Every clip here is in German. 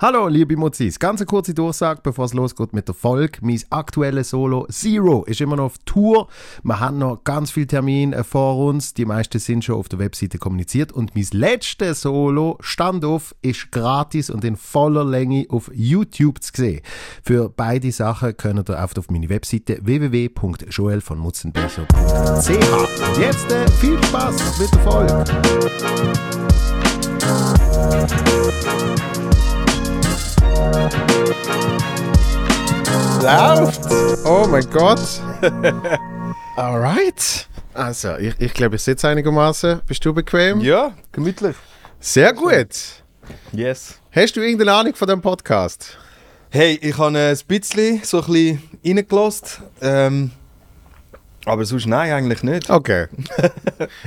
Hallo, liebe Mozis. Ganz eine kurze Durchsage, bevor es losgeht mit der Folge. Mein aktuelles Solo Zero ist immer noch auf Tour. Wir haben noch ganz viele Termine vor uns. Die meisten sind schon auf der Webseite kommuniziert. Und mein letztes Solo, Standoff, ist gratis und in voller Länge auf YouTube zu sehen. Für beide Sachen könnt ihr auf meine Webseite www.joelvonmutzenbecher.ch. Und jetzt äh, viel Spaß mit der Folge. Läuft! Oh mein Gott! Alright. Also, ich, ich glaube, ich sitze einigermaßen. Bist du bequem? Ja, gemütlich. Sehr gut. Yes. Hast du irgendeine Ahnung von dem Podcast? Hey, ich habe ein bisschen so ein bisschen reingelassen. Ähm, aber sonst nein, eigentlich nicht. Okay.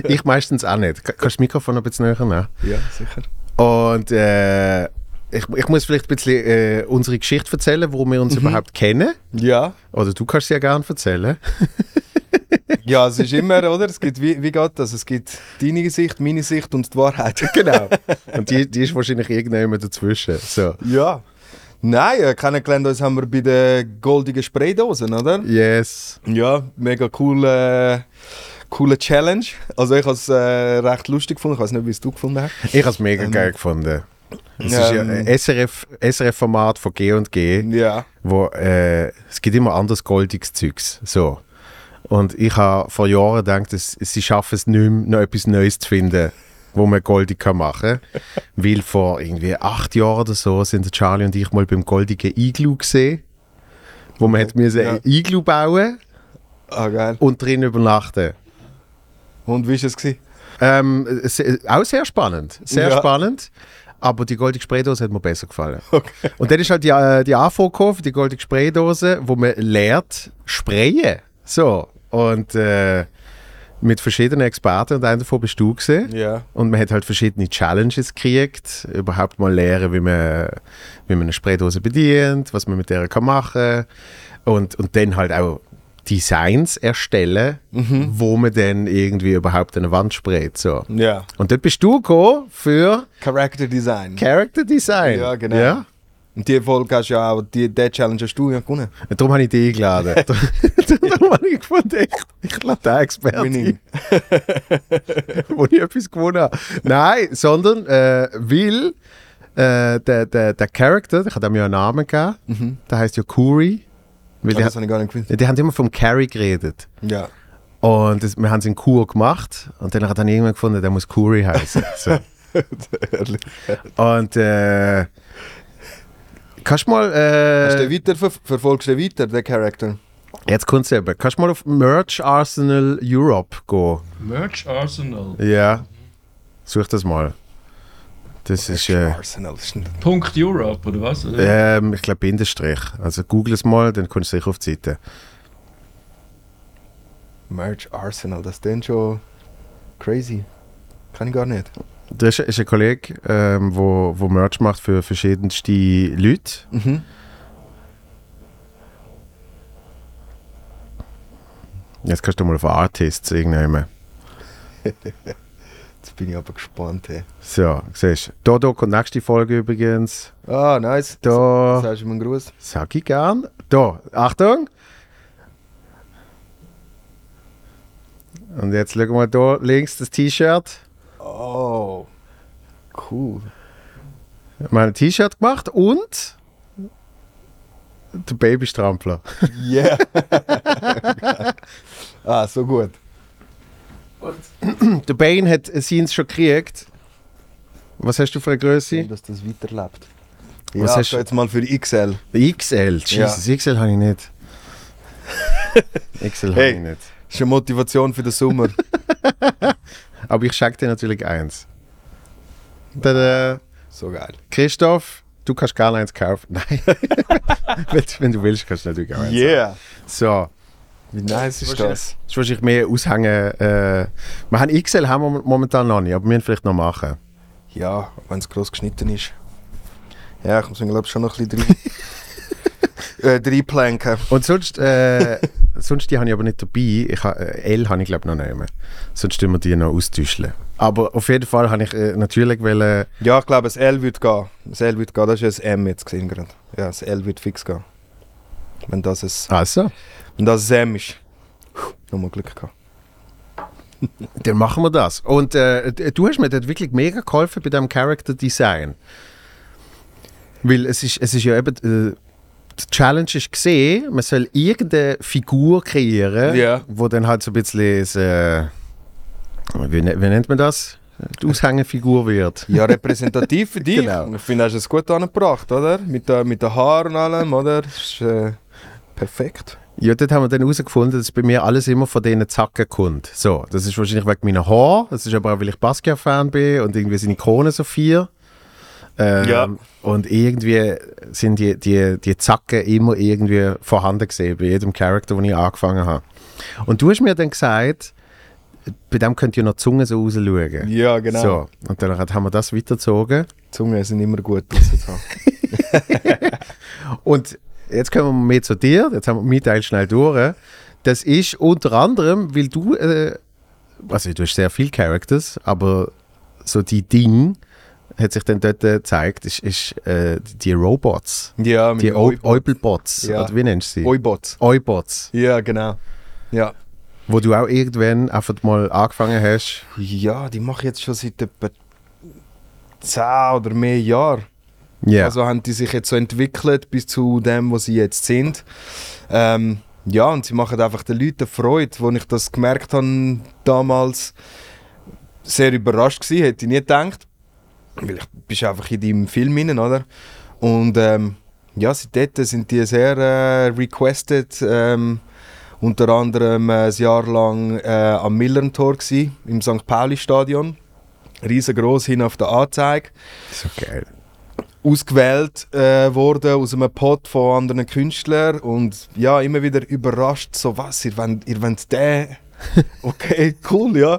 ich meistens auch nicht. Ka- Kannst du das Mikrofon ein bisschen näher nehmen? Ja, sicher. Und äh, ich, ich muss vielleicht ein bisschen äh, unsere Geschichte erzählen, wo wir uns überhaupt kennen. Ja. Oder du kannst sie ja gerne erzählen. Ja, es ist immer, oder? Es gibt, wie, wie geht das? Es gibt deine Sicht, meine Sicht und die Wahrheit. genau. Und die, die ist wahrscheinlich irgendjemand dazwischen. So. Ja. Nein, äh, kennengelernt uns haben wir bei den goldigen Spraydosen, oder? Yes. Ja, mega coole, coole Challenge. Also ich habe es äh, recht lustig gefunden. Ich weiß nicht, wie es du gefunden hast. Ich habe es mega Ähm, geil gefunden. Es ähm, ist ja ein SRF, SRF-Format von G&G, Ja. wo äh, es gibt immer anderes goldiges Zeugs. So. Und ich habe vor Jahren gedacht, dass sie schaffen es nicht mehr, noch etwas Neues zu finden, wo man goldig kann machen kann. Weil vor irgendwie acht Jahren oder so sind Charlie und ich mal beim goldigen Iglu gesehen, wo man hat Ja. ein Iglu bauen Ah, geil. und drin übernachten. Und wie war es? Ähm, auch sehr spannend. Sehr Ja. spannend. Aber die goldige Spraydose hat mir besser gefallen. Und dann ist halt die, äh, die gekommen für die goldige Spraydose, wo man lernt, sprayen. So. Und äh, mit verschiedenen Experten und einer davon bist du gesehen. Ja. Und man hat halt verschiedene Challenges gekriegt. Überhaupt mal lernen, wie man, wie man eine Spraydose bedient, was man mit der kann machen und Und dann halt auch Designs erstellen, wo man dann irgendwie überhaupt eine Wand sprayt. So. Ja. Und dort bist du gekommen für Character Design. Character Design. Ja, genau. Ja? Und die Folge hast du ja auch, die, die Challenge hast du ja gewonnen. Und darum habe ich dich eingeladen. darum habe ich gefunden, ich, ich lade den Experten, wo ich etwas gewonnen habe. Nein, sondern äh, weil äh, der, der, der Charakter, ich habe ihm ja einen Namen gegeben, der heißt ja Kuri. Weil die, das habe ich gar nicht gewusst. die haben immer vom Carrie geredet. Ja. Und das, wir haben es in Kur gemacht und dann hat dann irgendwann gefunden, der muss Kuri heißen. So. Ehrlich. Und äh, kannst du mal. Hast du Äh, den weiter ver verfolgst du weiter, den Charakter? jetzt kommt es eben. Kannst du mal auf Merch Arsenal Europe gehen? Merch Arsenal. Ja. Such das mal. Das ist. Äh, Arsenal. Das ist ein Punkt Europe, oder was? Oder? ähm, ich glaube Bindestrich. Also google es mal, dann kommst du sicher auf die Seite. Merch Arsenal, das ist dann schon crazy. Kann ich gar nicht. Das ist, ist ein Kollege, ähm, wo, wo Merch macht für verschiedenste Leute. Mhm. Jetzt kannst du mal auf Artists irgendnehmen. Jetzt bin ich aber gespannt. Hey. So, siehst du. Dodo kommt nächste Folge übrigens. Ah, nice. Da. Sagst du mir einen Gruß? Sag ich gern. Da, Achtung. Und jetzt schauen wir da links das T-Shirt. Oh, cool. Ich habe ein T-Shirt gemacht und der Babystrampler. Yeah. ah, so gut. Der Bane hat seins schon gekriegt. Was hast du für eine Größe? Dass das weiterlebt. Was ja, hast ich jetzt mal für die XL. XL. Jesus, XL habe ich nicht. XL habe Hey. ich nicht. Das ist eine Motivation für den Sommer. Aber ich schenke dir natürlich eins. Tada. so geil. Christoph, du kannst gar eins kaufen. Nein. wenn, wenn du willst, kannst du natürlich auch eins. Yeah. So, Wie nice ist das? das ist wahrscheinlich mehr aushängen. Äh, wir haben XL haben wir momentan noch nicht, aber wir müssen vielleicht noch machen. Ja, wenn es gross geschnitten ist. Ja, ich muss glaube ich schon noch ein bisschen rein, äh, reinplanken. Und sonst, äh, sonst die habe ich aber nicht dabei. Ich äh, L habe ich glaube noch nicht mehr. Sonst tun wir die noch austauschen. Aber auf jeden Fall habe ich äh, natürlich wollen, Ja, ich glaube, das L wird gehen. Das L wird gehen, das ist ein M jetzt gesehen gerade. Ja, das L wird fix gehen. Wenn das ein, also, wenn das ein M ist. Nochmal Glück gehabt. dann machen wir das. Und äh, du hast mir dort wirklich mega geholfen bei dem Character Design. Weil es ist, es ist ja eben, äh, die Challenge ist gesehen, man soll irgendeine Figur kreieren, wo dann halt so ein bisschen, das, äh, wie, ne- wie nennt man das? Die Aushängefigur wird. Ja, repräsentativ für dich. Genau. Ich finde, hast du es gut angebracht, oder? Mit, der, mit den Haaren und allem, oder? Das ist äh, perfekt. Ja, dort haben wir dann herausgefunden, dass bei mir alles immer von diesen Zacken kommt. So, das ist wahrscheinlich wegen meiner Haare, das ist aber auch, weil ich Basquiat-Fan bin und irgendwie seine Krone so vier. Ähm, Ja. Und irgendwie sind die, die, die Zacken immer irgendwie vorhanden gesehen bei jedem Charakter, den ich angefangen habe. Und du hast mir dann gesagt, bei dem könnt ihr noch die Zunge so rausschauen. Ja, genau. So, und dann haben wir das weitergezogen. Die Zungen sind immer gut. Und jetzt kommen wir mehr zu dir. Jetzt haben wir meinen Teil schnell durch. Das ist unter anderem, weil du, äh, also du hast sehr viele Characters, aber so die Ding hat sich dann dort äh, gezeigt, ist, ist äh, die Robots. ja, Die Eubelbots. Ja. Oder wie nennst du sie? Oibots. Eubots. Ja, genau. Ja. Wo du auch irgendwann einfach mal angefangen hast. Ja, die mache ich jetzt schon seit etwa 10 oder mehr Jahren. Ja. Also haben die sich jetzt so entwickelt bis zu dem, wo sie jetzt sind. Ähm, ja, und sie machen einfach den Leuten Freude. Als ich das gemerkt habe damals, sehr überrascht gewesen, hätte ich nie gedacht. Weil ich bist einfach in deinem Film drin, oder? Und ähm, ja, seitdem sind die sehr äh, requested. Ähm, unter anderem äh, ein Jahr lang äh, am Millern-Tor im St. Pauli-Stadion. Riesengroß hin auf der Anzeige so geil. Ausgewählt äh, worden aus einem Pot von anderen Künstlern und ja, immer wieder überrascht, so was, ihr wollt, ihr wollt den? Okay, cool, ja.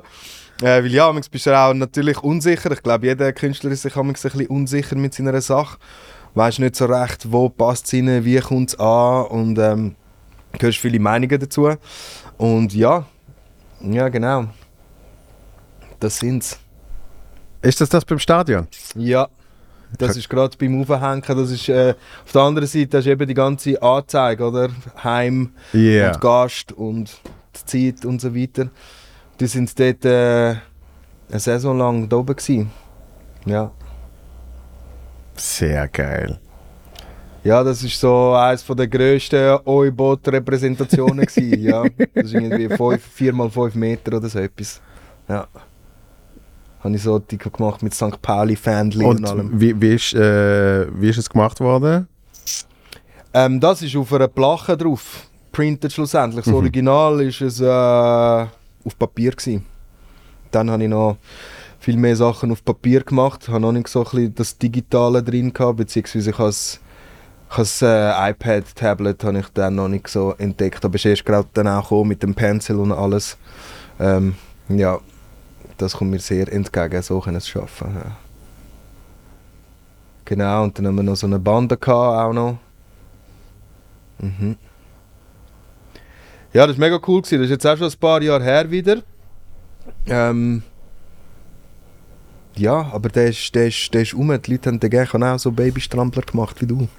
Äh, weil ja, manchmal bist du auch natürlich unsicher. Ich glaube, jeder Künstler ist sich manchmal ein bisschen unsicher mit seiner Sache. Weiß nicht so recht, wo passt es rein, wie kommt es an und ähm, hörst viele Meinungen dazu. Und ja, ja genau. Das sind's. Ist das das beim Stadion? Ja, das ist gerade beim Aufhängen. Das ist, äh, auf der anderen Seite hast du eben die ganze Anzeige, oder? Heim Ja. und Gast und die Zeit und so weiter. Die sind dort äh, eine Saison lang da oben gewesen. Ja. Sehr geil. Ja, das ist so eines der grössten Oibot-Repräsentationen ja. Das ist irgendwie 4x5 Meter oder so etwas. Ja. Habe ich so Tico gemacht mit St. Pauli-Fanli und, Und allem. wie, wie, ist, äh, wie ist es gemacht worden? Ähm, das ist auf einer Plache drauf. Printed schlussendlich. Das Mhm. Original ist es äh, auf Papier gewesen. Dann habe ich noch viel mehr Sachen auf Papier gemacht. Habe noch nicht so ein bisschen das Digitale drin gehabt, beziehungsweise ich habe das, ich das äh, iPad, Tablet habe ich dann noch nicht so entdeckt. Aber es ist erst gerade dann auch mit dem Pencil und alles. Ähm, ja, das kommt mir sehr entgegen, so können es schaffen. Ja. Genau, und dann haben wir noch so eine Bande gehabt, auch noch. Mhm. Ja, das war mega cool. Gewesen. Das ist jetzt auch schon ein paar Jahre her wieder. Ähm, ja, aber der ist, der, ist, der ist um. Die Leute haben den auch so Babystrampler gemacht wie du.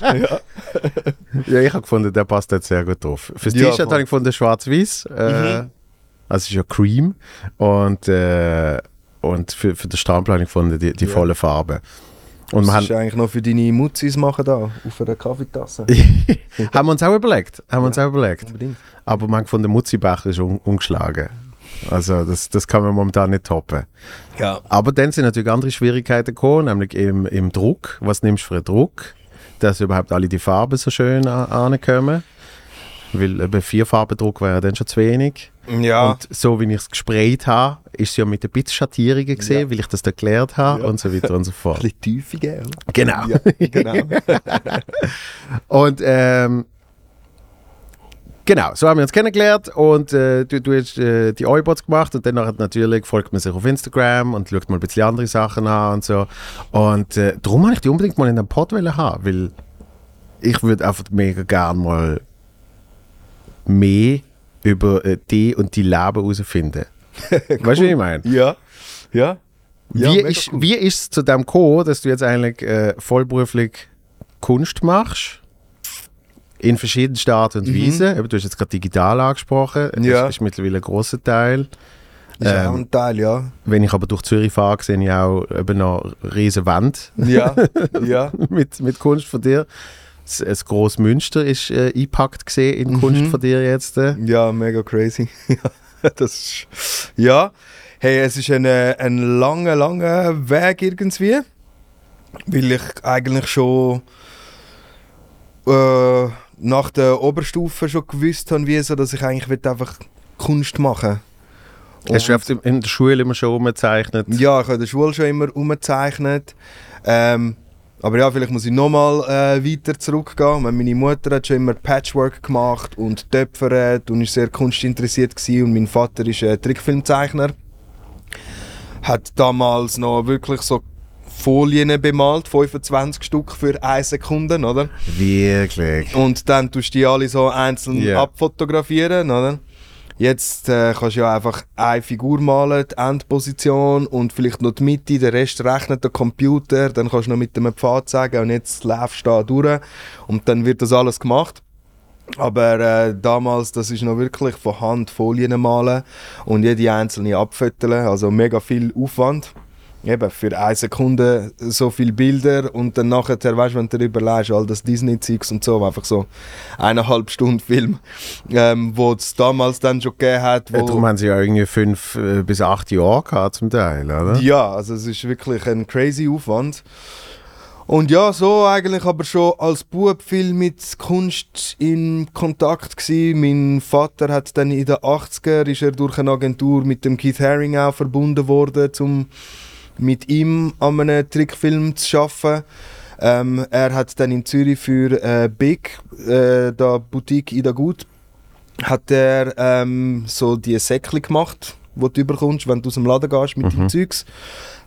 Ja. ja, ich habe gefunden, der passt jetzt sehr gut drauf. Fürs Ja, T-Shirt habe ich gefunden, schwarz-weiß. Äh, Mhm. Also es ist ja Cream. Und, äh, und für, für den ich gefunden, die, die Ja. volle Farbe. Und wir das haben, ist eigentlich noch für deine Mutzis machen da, auf einer Kaffeetasse. haben wir uns auch überlegt. Haben wir uns auch überlegt. Unbedingt. Aber man gefunden, Mutzibecher ist un, ungeschlagen. Also das, das kann man momentan nicht toppen. Ja. Aber dann sind natürlich andere Schwierigkeiten gekommen, nämlich im, im Druck. Was nimmst du für einen Druck, dass überhaupt alle die Farben so schön an- ankommen? Weil eben vier Farbendruck wäre dann schon zu wenig. Ja. Und so wie ich es gesprayt habe, ist es ja mit ein bisschen Schattierungen gesehen, weil ich das da gelernt habe Ja. und so weiter und so ein fort. bisschen Tiefe, gell? Genau. Ja, genau. Und ähm, genau, so haben wir uns kennengelernt und äh, du, du hast äh, die Eubots gemacht und dann hat natürlich folgt man sich auf Instagram und schaut mal ein bisschen andere Sachen an und so. Und äh, darum wollte ich die unbedingt mal in den Pod haben, weil ich würde einfach mega gern mal mehr über äh, die und die Leben herausfinden. Weißt du, wie ich meine? Ja. Ja. Ja, wie, ist, cool. wie ist es zu dem gekommen, dass du jetzt eigentlich äh, vollberuflich Kunst machst? In verschiedensten Art und Weise. Eben, Du hast jetzt gerade digital angesprochen. Das Mhm. Ja. ist mittlerweile ein grosser Teil. Ist auch Ähm, ein Teil, ja. Wenn ich aber durch Zürich fahre, sehe ich auch eben noch riesen Wand Ja, ja. mit, mit Kunst von dir. Das, das grosse Münster ist äh, eingepackt gesehen in Mhm. Kunst von dir jetzt. Äh. Ja, mega crazy. ja, das ist, ja, hey, es ist ein, äh, ein langer, langer Weg irgendwie, weil ich eigentlich schon äh, nach der Oberstufe schon gewusst habe, wie so, dass ich eigentlich will einfach Kunst machen Hast du oft in- in der Schule immer schon umgezeichnet? Ja, ich habe in der Schule schon immer umgezeichnet. Ähm, aber ja, vielleicht muss ich nochmal äh, weiter zurückgehen. Meine Mutter hat schon immer Patchwork gemacht und töpfert und ist sehr kunstinteressiert gewesen. Und mein Vater ist äh, Trickfilmzeichner. Hat damals noch wirklich so Folien bemalt, 25 Stück für eine Sekunde, oder? Wirklich. Und dann tust du die alle so einzeln Ja. abfotografieren, oder? Jetzt äh, kannst du ja einfach eine Figur malen, die Endposition und vielleicht noch die Mitte, den Rest rechnet der Computer, dann kannst du noch mit dem Pfad sagen und jetzt läufst du da durch und dann wird das alles gemacht. Aber äh, damals, das ist noch wirklich von Hand Folien malen und jede einzelne abfoteln, also mega viel Aufwand. Eben, für eine Sekunde so viele Bilder und dann nachher, weißt du, wenn du dir überlegst, all das Disney-Zeugs und so, einfach so eineinhalb Stunden Film, ähm, wo es damals dann schon gegeben hat. Ja, Wo, darum haben sie ja irgendwie fünf äh, bis acht Jahre gehabt zum Teil, oder? ja, also es ist wirklich ein crazy Aufwand. Und ja, so eigentlich aber schon als Bub viel mit Kunst in Kontakt gsi. Mein Vater hat dann in den 80er ist er durch eine Agentur mit dem Keith Haring auch verbunden worden, um mit ihm an einem Trickfilm zu arbeiten. Ähm, er hat dann in Zürich für äh, Big, äh, da Boutique Ida Gut, hat er ähm, so die Säckchen gemacht, wo du überkommst, wenn du aus dem Laden gehst mit dem Zeugs.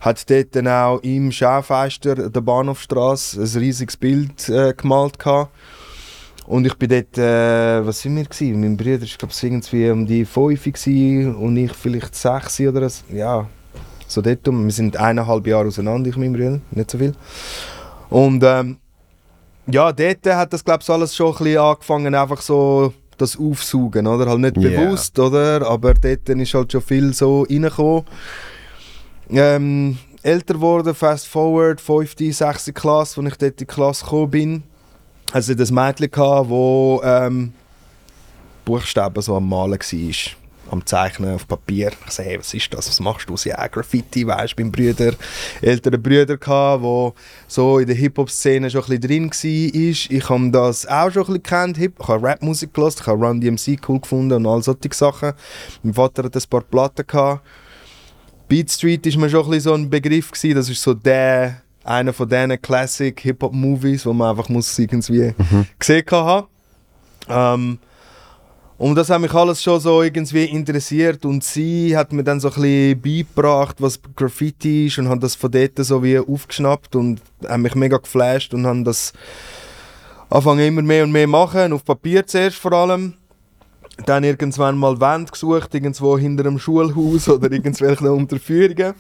Hat dort dann auch im Schaufenster der Bahnhofstrasse ein riesiges Bild äh, gemalt gehabt. Und ich bin dort, äh, was sind wir gewesen? Mein Bruder war glaube ich irgendwie um die 5 gewesen und ich vielleicht 6 oder so. Ja, so dort um. Wir sind eineinhalb Jahre auseinander, ich und mein Bruder, nicht so viel. Und ähm, ja, dort hat das glaube ich alles schon ein bisschen angefangen, einfach so das Aufsaugen, oder? Halt nicht Yeah. bewusst, oder? Aber dort ist halt schon viel so reingekommen. Ähm, älter geworden, fast forward, 5., 6. Klasse, als ich dort in die Klasse gekommen bin, hatte ich ein Mädchen, wo ähm, Buchstaben so am Malen war. Am Zeichnen auf Papier. Ich sage, hey, was ist das? Was machst du? Sie ja, Graffiti, weißt du, beim Brüder, älteren Brüder gehabt, wo so in der Hip-Hop-Szene schon ein bisschen drin war. Ich habe das auch schon ein bisschen gekannt. Hip ich habe Rap-Musik gehört, ich habe Run DMC cool gefunden und all solche Sachen. Mein Vater hat ein paar Platten gehabt. Beat Street ist mir schon ein bisschen so ein Begriff gewesen. Das ist so der, einer von diesen Classic Hip-Hop-Movies, wo man einfach muss irgendwie gesehen haben. Ähm, und das hat mich alles schon so irgendwie interessiert und sie hat mir dann so ein bisschen beigebracht, was Graffiti ist und hat das von dort so wie aufgeschnappt und hat mich mega geflasht und haben das angefangen immer mehr und mehr machen, auf Papier zuerst vor allem. Dann irgendwann mal Wände gesucht, irgendwo hinter einem Schulhaus oder irgendwelchen Unterführungen.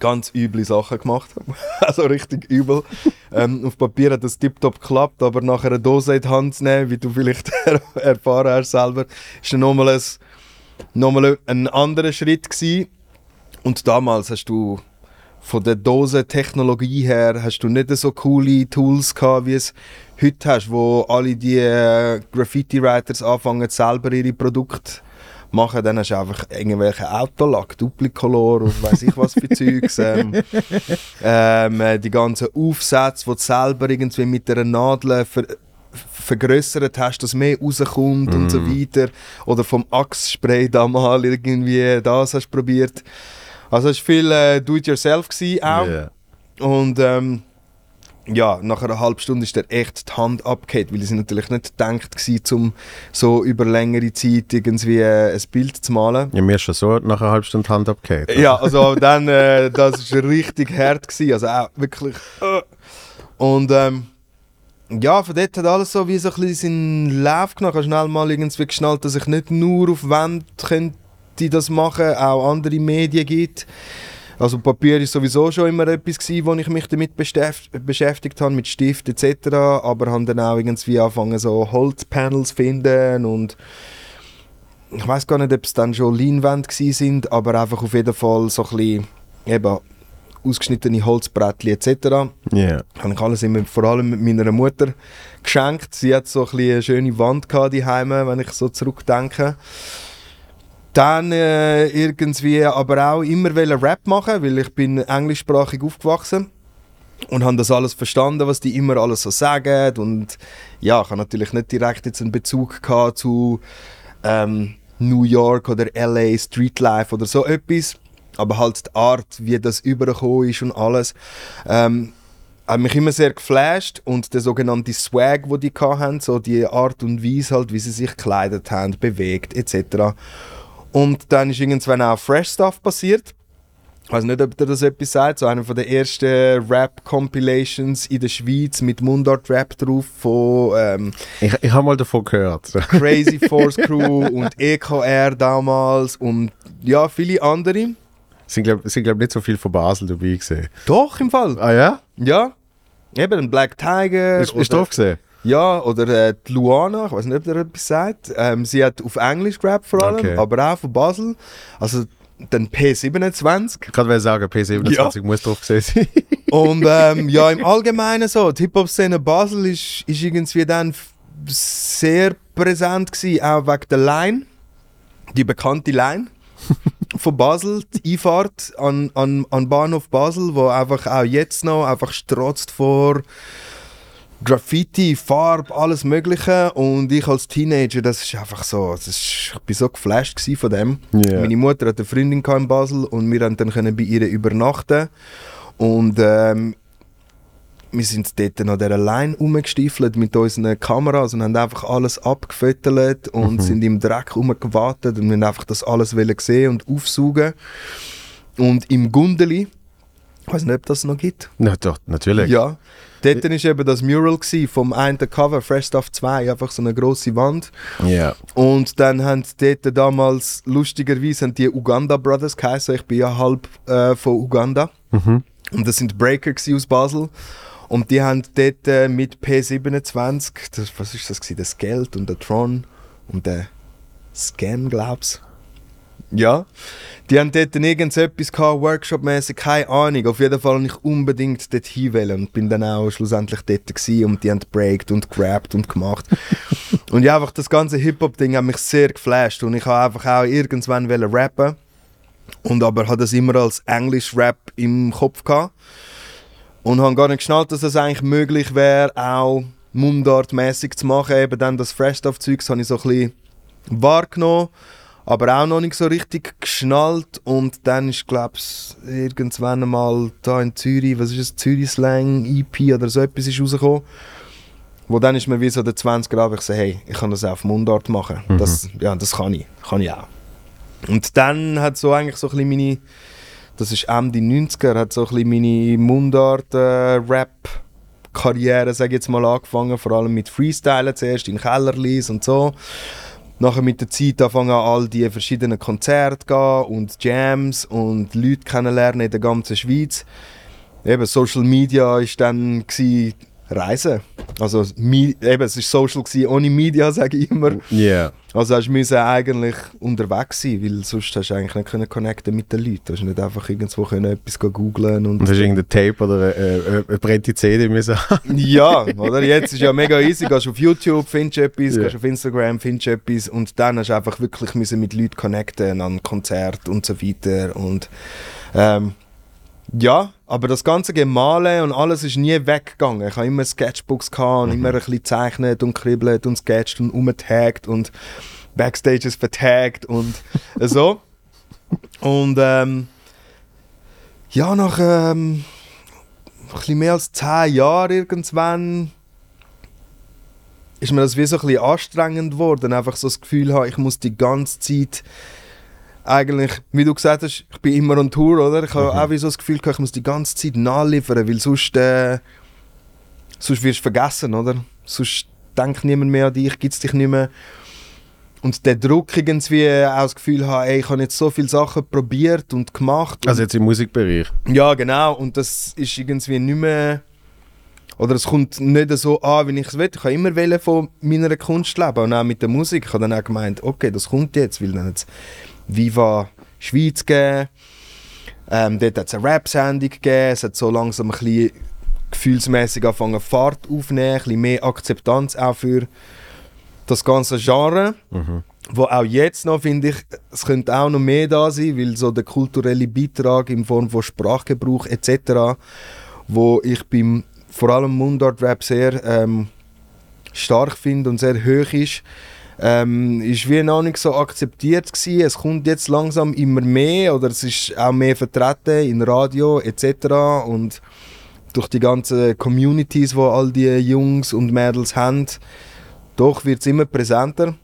Ganz üble Sachen gemacht. also richtig übel. ähm, auf Papier hat das tiptop geklappt, aber nachher eine Dose in die Hand zu nehmen, wie du vielleicht er erfahren hast selber, ist dann nochmal ein, nochmal ein anderer Schritt gewesen. Und damals hast du von der Dosentechnologie her hast du nicht so coole Tools gehabt, wie es heute hast, wo alle die äh, Graffiti-Writers anfangen selber ihre Produkte machen, dann hast du einfach irgendwelche Autolack, Duplicolor und weiß ich was für Zeugs. Ähm, ähm, äh, die ganzen Aufsätze, die du selber irgendwie mit einer Nadel ver vergrößert hast, dass mehr rauskommt und so weiter. Oder vom Achsspray da mal irgendwie das hast du probiert. Also es war viel äh, Do-it-yourself auch. Ja. Und ähm, ja, nach einer halben Stunde ist der echt die Hand abgehakt, weil sie natürlich nicht gedacht war, um so über längere Zeit irgendwie äh, ein Bild zu malen. Ja, mir ist schon so nach einer halben Stunde die Hand abgehakt. Ja, also dann, äh, das war richtig hart, gewesen, also auch wirklich. Äh. Und ähm, ja, von dort hat alles so wie so ein bisschen seinen Lauf genommen. Ich habe schnell mal irgendwie geschnallt, dass ich nicht nur auf Wände könnte die das machen, auch andere Medien gibt. Also Papier ist sowieso schon immer etwas gewesen, wo ich mich damit beschäft beschäftigt habe, mit Stift etc. Aber habe dann auch irgendwie angefangen so Holzpanels finden und ich weiß gar nicht, ob es dann schon Leinwände sind, aber einfach auf jeden Fall so ein bisschen eben ausgeschnittene Holzbrettchen etc. Yeah. Habe ich alles immer, vor allem mit meiner Mutter geschenkt. Sie hat so ein bisschen eine schöne Wand gehabt, die Heime, wenn ich so zurückdenke. Dann äh, irgendwie aber auch immer Rap machen, weil ich bin englischsprachig aufgewachsen und habe das alles verstanden, was die immer alles so sagen und ja, ich habe natürlich nicht direkt jetzt einen Bezug gehabt zu ähm, New York oder LA Streetlife oder so etwas, aber halt die Art, wie das übergekommen ist und alles, ähm, hat mich immer sehr geflasht und der sogenannte Swag, wo die hatten, so die Art und Weise halt, wie sie sich gekleidet haben, bewegt etc. Und dann ist irgendwann auch Fresh Stuff passiert. Ich weiß nicht, ob dir das etwas sagt. So einer der ersten Rap-Compilations in der Schweiz mit Mundart-Rap drauf von ähm, Ich, ich habe mal davon gehört. Crazy Force Crew und EKR damals und ja, viele andere. Sind, glaube glaub, nicht so viel von Basel dabei gesehen. Doch, im Fall. Ah ja? Ja. Eben ein Black Tiger. Ist, ist drauf gesehen? Ja, oder äh, die Luana, ich weiß nicht, ob ihr etwas sagt. Ähm, sie hat auf Englisch gerappt vor allem, Okay. aber auch von Basel. Also dann P27. Ich kann sagen, P27 Ja. muss drauf gesehen sein. Und ähm, ja, im Allgemeinen so, die Hip-Hop-Szene Basel ist, ist irgendwie dann f- sehr präsent gewesen, auch wegen der Line, die bekannte Line von Basel, die Einfahrt an, an, an Bahnhof Basel, wo einfach auch jetzt noch einfach strotzt vor Graffiti, Farbe, alles Mögliche. Und ich als Teenager, das ist einfach so, das ist, ich bin so geflasht von dem. Ja. Meine Mutter hatte eine Freundin in Basel und wir haben dann können bei ihr übernachten. Und ähm, wir sind dort an dieser Line rumgestiefelt mit unseren Kameras und haben einfach alles abgefüttert und sind im Dreck rumgewartet und wir haben einfach das alles sehen und aufsaugen. Und im Gundeli, ich weiß nicht, ob das noch gibt. Na doch, natürlich. Ja. Dort war eben das Mural vom einen Cover, Fresh Stuff 2, einfach so eine grosse Wand. Ja. Und dann haben dort damals, lustigerweise, haben die Uganda Brothers geheißen. Ich bin ja halb äh, von Uganda. Und das sind Breaker aus Basel. Und die haben dort äh, mit P27, das, was ist das gewesen? Das Geld und der Tron und der Scam, glaub's. Ja. Die haben dort irgendetwas gehabt, Workshop-mäßig, keine Ahnung. Auf jeden Fall ich unbedingt dort hinwählen und bin dann auch schlussendlich dort gewesen und die haben breakt und gerappt und gemacht. und ja, einfach das ganze Hip-Hop-Ding hat mich sehr geflasht und ich habe einfach auch irgendwann rappen und aber hatte das immer als Englisch-Rap im Kopf gehabt und habe gar nicht geschnallt, dass es eigentlich möglich wäre, auch mundartmäßig zu machen. Eben dann das Fresh-Stuff-Zeugs habe ich so ein bisschen wahrgenommen, aber auch noch nicht so richtig geschnallt. Und dann ist, glaube ich, irgendwann einmal da in Zürich, was ist es, Zürich Slang EP oder so etwas ist rausgekommen. Wo dann ist mir wie so der 20 Grad, ich so, hey, ich kann das auch auf Mundart machen. Das, ja, das kann ich, kann ich auch. Und dann hat so eigentlich so ein bisschen meine, das ist Ende 90er, hat so ein bisschen meine Mundart-Rap-Karriere, sage ich jetzt mal, angefangen. Vor allem mit Freestylen zuerst in Kellerlis und so. Nachher mit der Zeit anfangen an all die verschiedenen Konzerte gehen und Jams und Leute kennenlernen in der ganzen Schweiz. Eben Social Media ist dann Reisen. Also eben, es ist Social gsi ohne Media, sage ich immer. Ja. Also hast du eigentlich unterwegs sein, weil sonst hast du eigentlich nicht können connecten mit den Leuten. Du hast nicht einfach irgendwo können etwas googlen und Und hast du irgendein Tape oder äh, äh, eine brennte CD müssen ja, oder? Jetzt ist ja mega easy. Gehst auf YouTube, findest etwas, Ja. gehst auf Instagram, findest etwas und dann hast du einfach wirklich müssen mit Leuten connecten an Konzert und so weiter. Und ähm, ja, aber das ganze Gemalen und alles ist nie weggegangen. Ich habe immer Sketchbooks gehabt und immer ein bisschen gezeichnet und kribbelt und sketcht und umgetaggt und Backstages vertaggt und so. Und ähm, ja, nach ähm, ein bisschen mehr als 10 Jahren irgendwann ist mir das wie so ein bisschen anstrengend geworden. Einfach so das Gefühl ich muss die ganze Zeit eigentlich, wie du gesagt hast, ich bin immer on Tour, oder? Ich habe auch wie so das Gefühl ich muss die ganze Zeit nachliefern, weil sonst, äh, sonst wirst du vergessen, oder? Sonst denkt niemand mehr an dich, gibt es dich nicht mehr. und der Druck irgendwie auch das Gefühl habe, ey, ich habe jetzt so viele Sachen probiert und gemacht. Also jetzt im Musikbereich? Ja, genau. Und das ist irgendwie nicht mehr... Oder es kommt nicht so an, wie ich es will. Ich habe immer von meiner Kunst leben und auch mit der Musik. Ich habe dann auch gemeint, okay, das kommt jetzt, weil dann jetzt Viva Schweiz gegeben. Ähm, dort hat es eine Rap-Sendung gegeben. Es hat so langsam ein bisschen gefühlsmäßig angefangen Fahrt aufnehmen, ein bisschen mehr Akzeptanz auch für das ganze Genre. Mhm. Wo auch jetzt noch, finde ich, es könnte auch noch mehr da sein, weil so der kulturelle Beitrag in Form von Sprachgebrauch etc., wo ich beim vor allem Mundart-Rap sehr ähm, stark finde und sehr hoch ist, ähm, ist wie noch nicht so akzeptiert gewesen. Es kommt jetzt langsam immer mehr oder es ist auch mehr vertreten in Radio etc. und durch die ganzen Communities, wo all die Jungs und Mädels haben, doch wird es immer präsenter.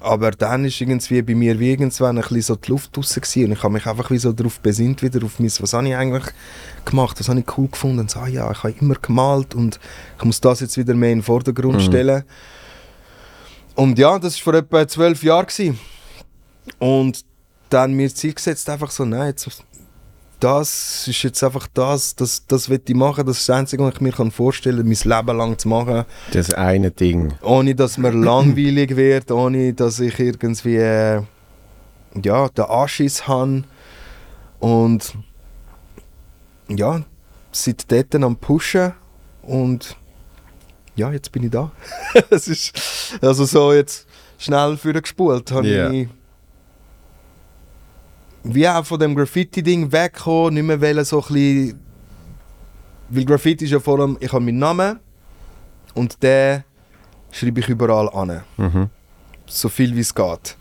Aber dann ist irgendwie bei mir wie irgendwann ein bisschen so die Luft draussen gewesen. und ich habe mich einfach wie so darauf besinnt wieder auf mein, was habe ich eigentlich gemacht, was habe ich cool gefunden und so, ah ja, ich habe immer gemalt und ich muss das jetzt wieder mehr in den Vordergrund Mhm. stellen. Und ja, das war vor etwa zwölf Jahren. Gewesen. Und dann mir Ziel gesetzt, einfach so, nein, jetzt, das ist jetzt einfach das, das, das will ich machen, das ist das Einzige, was ich mir kann vorstellen kann, mein Leben lang zu machen Das eine Ding. ohne dass mir langweilig wird, ohne dass ich irgendwie äh, ja, den Anschiss habe. Und ja, seit dort am Pushen und ja, jetzt bin ich da. es ist also so jetzt schnell für gespult. Habe Ja. ich wie auch von dem Graffiti-Ding weggekommen, nicht mehr wollen, so ein bisschen, weil Graffiti ist ja vor allem, ich habe meinen Namen und den schreibe ich überall an. Mhm. So viel wie es geht.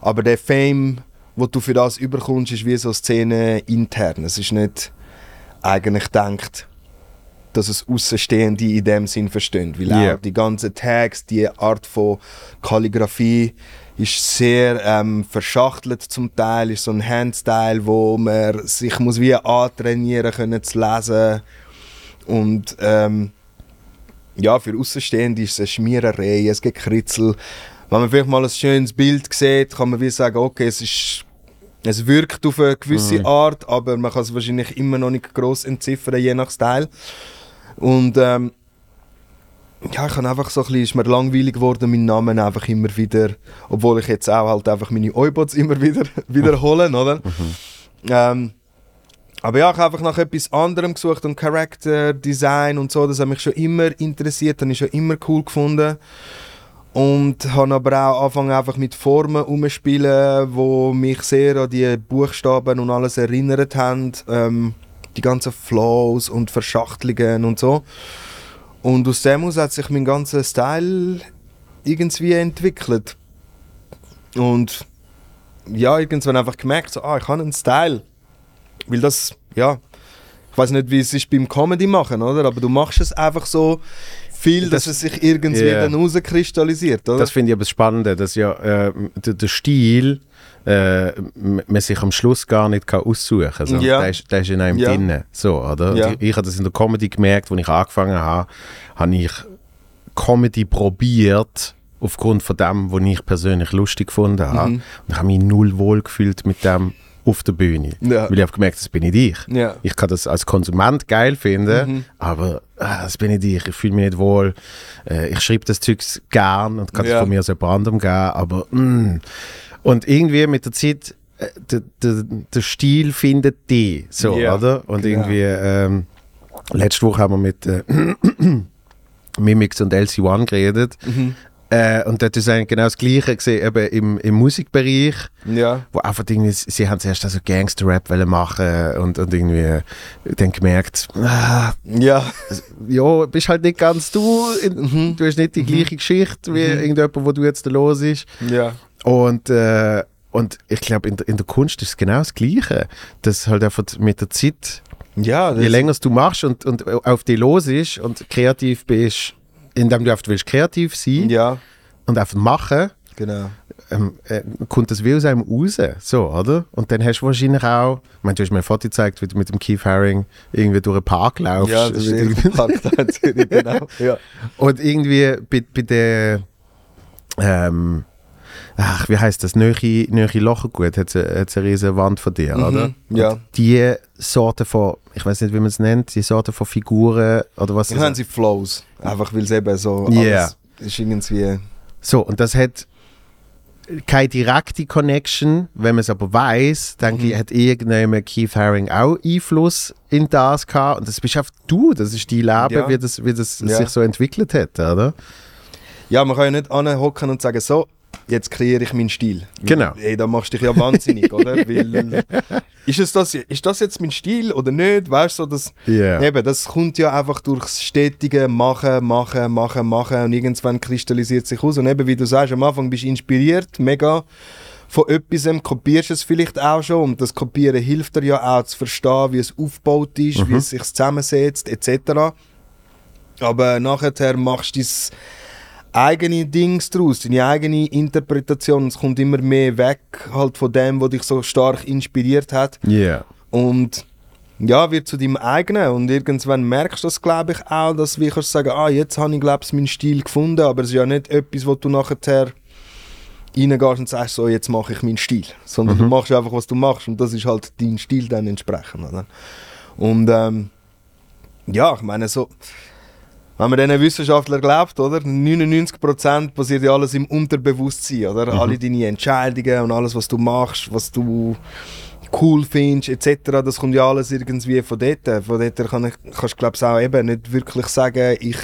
Aber der Fame, wo du für das überkommst, ist wie so Szene intern. Es ist nicht eigentlich denkt, dass es Außenstehende in dem Sinn verstehen. Weil Ja. auch die ganzen Tags, die Art von Kalligrafie ist sehr ähm, verschachtelt zum Teil, ist so ein Handstyle, wo man sich muss wie antrainieren können zu lesen und ähm, ja, für Außenstehende ist es eine Schmiererei, es gibt Kritzel. Wenn man vielleicht mal ein schönes Bild sieht, kann man wie sagen, okay, es ist es wirkt auf eine gewisse Mhm. Art, aber man kann es wahrscheinlich immer noch nicht groß entziffern, je nach Style. Und ähm, ja, ich habe einfach so ein bisschen, ist mir langweilig geworden, meinen Namen einfach immer wieder, obwohl ich jetzt auch halt einfach meine Oybots immer wieder wiederholen, oder? Ähm, aber ja, ich habe einfach nach etwas anderem gesucht und Character Design und so, das hat mich schon immer interessiert, habe ich schon immer cool gefunden. Und habe aber auch angefangen einfach mit Formen umzuspielen, wo mich sehr an die Buchstaben und alles erinnert haben. Ähm, die ganzen Flows und Verschachtelungen und so. Und aus dem aus hat sich mein ganzer Style irgendwie entwickelt. Und ja, irgendwann einfach gemerkt, so, ah, ich habe einen Style. Weil das, ja, ich weiß nicht, wie es ist beim Comedy machen, oder? Aber du machst es einfach so viel, dass Das- es sich irgendwie Ja. dann rauskristallisiert, oder? Das finde ich aber das Spannende, dass ja äh, der, der Stil äh, man sich am Schluss gar nicht kann aussuchen kann. So. Ja. Der, ist, der ist in einem Ja. drin. So, oder? Ja. Ich, ich habe das in der Comedy gemerkt, als ich angefangen habe, habe ich Comedy probiert aufgrund von dem, was ich persönlich lustig gefunden habe. Mhm. Und ich habe mich null wohl gefühlt mit dem auf der Bühne. Ja. Weil ich habe gemerkt, das bin ich ich. Ja. Ich kann das als Konsument geil finden, Mhm. aber ah, das bin ich ich. Ich fühle mich nicht wohl. Äh, ich schreibe das Zeugs gern und kann Ja. es von mir aus jemand anderem geben, aber mm. Und irgendwie mit der Zeit, äh, der, der, der Stil findet die, so, Ja, oder? Und genau. irgendwie, ähm, letzte Woche haben wir mit äh, Mimix und LC1 geredet. Mhm. Äh, und dort ist eigentlich genau das Gleiche gesehen, eben im, im Musikbereich Ja. wo einfach irgendwie, sie haben zuerst also Gangster-Rap wollen machen und, und irgendwie dann gemerkt, ah, Ja. ja, bist halt nicht ganz du, in, Mhm. du hast nicht die gleiche Geschichte wie irgendjemand, wo du jetzt los ist. Ja. Und, äh, und ich glaube, in, der- in der Kunst ist es genau das Gleiche, dass halt einfach mit der Zeit, Ja, je länger du machst und, und auf die los ist und kreativ bist, indem du einfach willst kreativ sein Ja, und einfach machen, genau. ähm, äh, kommt das wie aus einem raus, so, oder? Und dann hast du wahrscheinlich auch, ich meine, du hast mir ein Foto gezeigt, wie du mit dem Keith Haring irgendwie durch einen Park laufst. Ja, das ist Zürich, genau. Ja. Und irgendwie bei, bei der, ähm, ach, wie heißt das, Nöchi, Nöchi Lochergut, hat eine riesige Wand von dir, Mhm, oder? ja. Und die Sorte von, ich weiß nicht, wie man es nennt, die Sorte von Figuren oder was nennen sie Flows. Einfach weil es eben so Yeah. ist irgendwie. So, und das hat keine direkte Connection. Wenn man es aber weiß, denke Mhm. ich, hat irgendjemand Keith Haring auch Einfluss in das gehabt. Und das bist einfach du, das ist dein Leben, Ja. wie das, wie das Ja. sich so entwickelt hat, oder? Ja, man kann ja nicht anhocken und sagen, so, jetzt kreiere ich meinen Stil. Genau. Ey, da machst du dich ja wahnsinnig, oder? Weil, ist, es das, ist das jetzt mein Stil oder nicht? Weißt du, das, Ja. eben, das kommt ja einfach durchs stetige Machen, Machen, Machen, Machen und irgendwann kristallisiert sich aus. Und eben, wie du sagst, am Anfang bist du inspiriert, mega von etwas, kopierst es vielleicht auch schon und das Kopieren hilft dir ja auch zu verstehen, wie es aufgebaut ist, wie es sich zusammensetzt, etc. Aber nachher machst du dein eigene Dings draus, deine eigene Interpretation. Es kommt immer mehr weg halt von dem, was dich so stark inspiriert hat. Ja. Und ja, wird zu deinem eigenen. Und irgendwann merkst du das, glaube ich, auch, dass du kannst sagen, ah, jetzt habe ich, glaube ich, meinen Stil gefunden. Aber es ist ja nicht etwas, wo du nachher reingehst und sagst, so, jetzt mache ich meinen Stil. Sondern du machst einfach, was du machst. Und das ist halt dein Stil dann entsprechend. Oder? Und ähm, ja, ich meine, so, wenn man diesen Wissenschaftler glaubt, oder? 99% passiert ja alles im Unterbewusstsein, oder? Alle deine Entscheidungen und alles, was du machst, was du cool findest, etc., das kommt ja alles irgendwie von dort. Von dort kann ich, kannst du, glaube ich, auch eben nicht wirklich sagen, ich...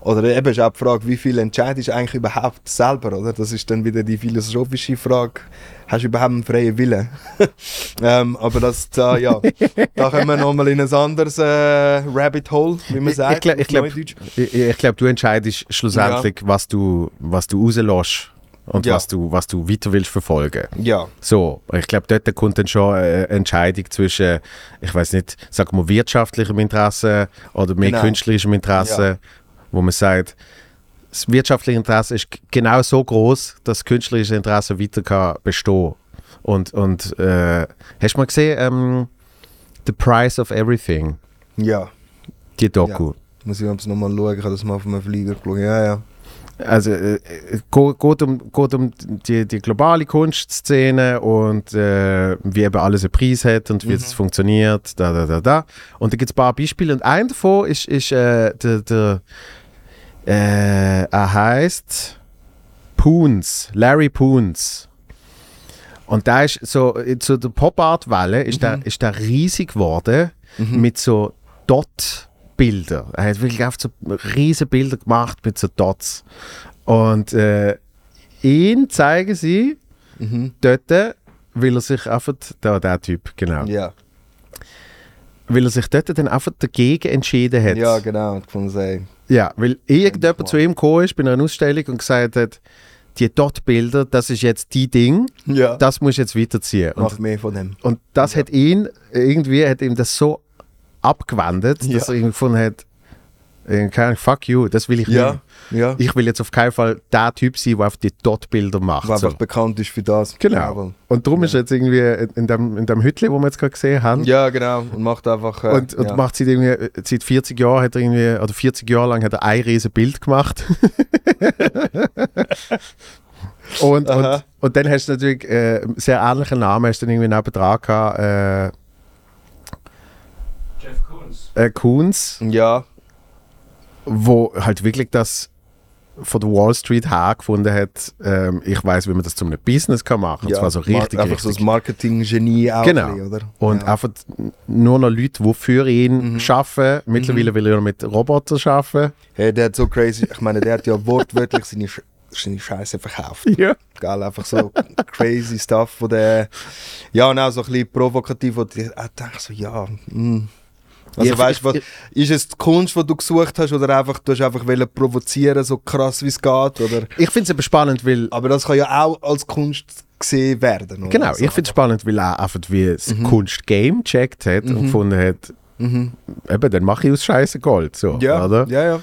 Oder eben ist auch die Frage, wie viel entscheidest du eigentlich überhaupt selber, oder? Das ist dann wieder die philosophische Frage. Hast du überhaupt einen freien Willen? ähm, aber das, da, ja, da kommen wir nochmal in ein anderes äh, Rabbit Hole, wie man sagt. ich ich auf glaub- glaube, du entscheidest schlussendlich, was du, was du rauslässt und Ja. was, du, was du weiter willst verfolgen. Ja, So, ich glaube, dort kommt dann schon eine Entscheidung zwischen, ich weiß nicht, sagen wir wirtschaftlichem Interesse oder mehr Genau. künstlerischem Interesse, wo man sagt, das wirtschaftliche Interesse ist genau so groß, dass das künstlerische Interesse weiter kann bestehen. Und, und äh, hast du mal gesehen, ähm, The Price of Everything, ja. die Doku? Muss ich nochmal schauen, ich habe das mal auf einem Flieger geschaut. Ja, ja. Also äh, geht um, geht um die, die globale Kunstszene und äh, wie eben alles einen Preis hat und wie es funktioniert, da, da, da, da. Und da gibt es ein paar Beispiele und ein davon ist, ist äh, der, der äh, er heißt Poons, Larry Poons. Und da ist so, äh, zu der Pop-Art-Welle ist, der, ist der riesig geworden mit so Dot-Bildern. Er hat wirklich oft so riesige Bilder gemacht mit so Dots. Und äh, ihn zeigen sie Mhm. dort, weil er sich einfach, da der Typ, genau, Ja, weil er sich dort dann einfach dagegen entschieden hat. ja genau. Es, ey. Ja, weil irgendjemand zu ihm gekommen ist bei einer Ausstellung und gesagt hat, die Dot-Bilder, das ist jetzt die Ding, Ja. das muss jetzt weiterziehen. Und Mach mehr von dem. Und das hat ihn, irgendwie hat ihm das so abgewendet, Ja. dass er irgendwie gefunden hat, äh, keine fuck you, das will ich Ja, nicht. Ja. Ich will jetzt auf keinen Fall der Typ sein, der auf die Dot-Bilder macht. Was So. einfach bekannt ist für das. Genau. Und darum ist er jetzt irgendwie in- dem, in dem Hütli, wo wir jetzt gerade gesehen haben, Ja, genau. Und macht einfach. Äh, und, und ja. macht seit, irgendwie, seit 40 Jahren hat er irgendwie, oder 40 Jahre lang hat er ein riesen Bild gemacht. und, und, und dann hast du natürlich äh, einen sehr ähnlichen Namen, hast du dann irgendwie neben dran gehabt, äh, Jeff Koons. äh, Koons. Ja, wo halt wirklich das von der Wall Street her gefunden hat, ähm, ich weiß, wie man das zu einem Business kann machen. Und ja. zwar so richtig, Einfach so richtig. das Marketing-Genie auch. Genau. ein bisschen, Oder? und ja. einfach nur noch Leute, die für ihn Mhm. arbeiten. Mittlerweile will er mit Robotern arbeiten. Hey, der hat so crazy. Ich meine, der hat ja wortwörtlich seine, Sch seine Scheiße verkauft. Ja. Geil, einfach so crazy Stuff, wo der. Ja, und auch so ein bisschen provokativ, wo ich auch denke, so, ja. Mm. Also, Ja, weißt du, ich- ist es die Kunst, die du gesucht hast, oder einfach, du hast einfach provozieren, so krass wie es geht? Oder? Ich finde es aber spannend, weil Aber das kann ja auch als Kunst gesehen werden. Oder? genau, Also ich finde es spannend, weil er einfach wie das Kunstgame gecheckt hat und gefunden hat, Mhm. eben, dann mache ich aus Scheiße Gold. So, Ja, oder? ja, ja.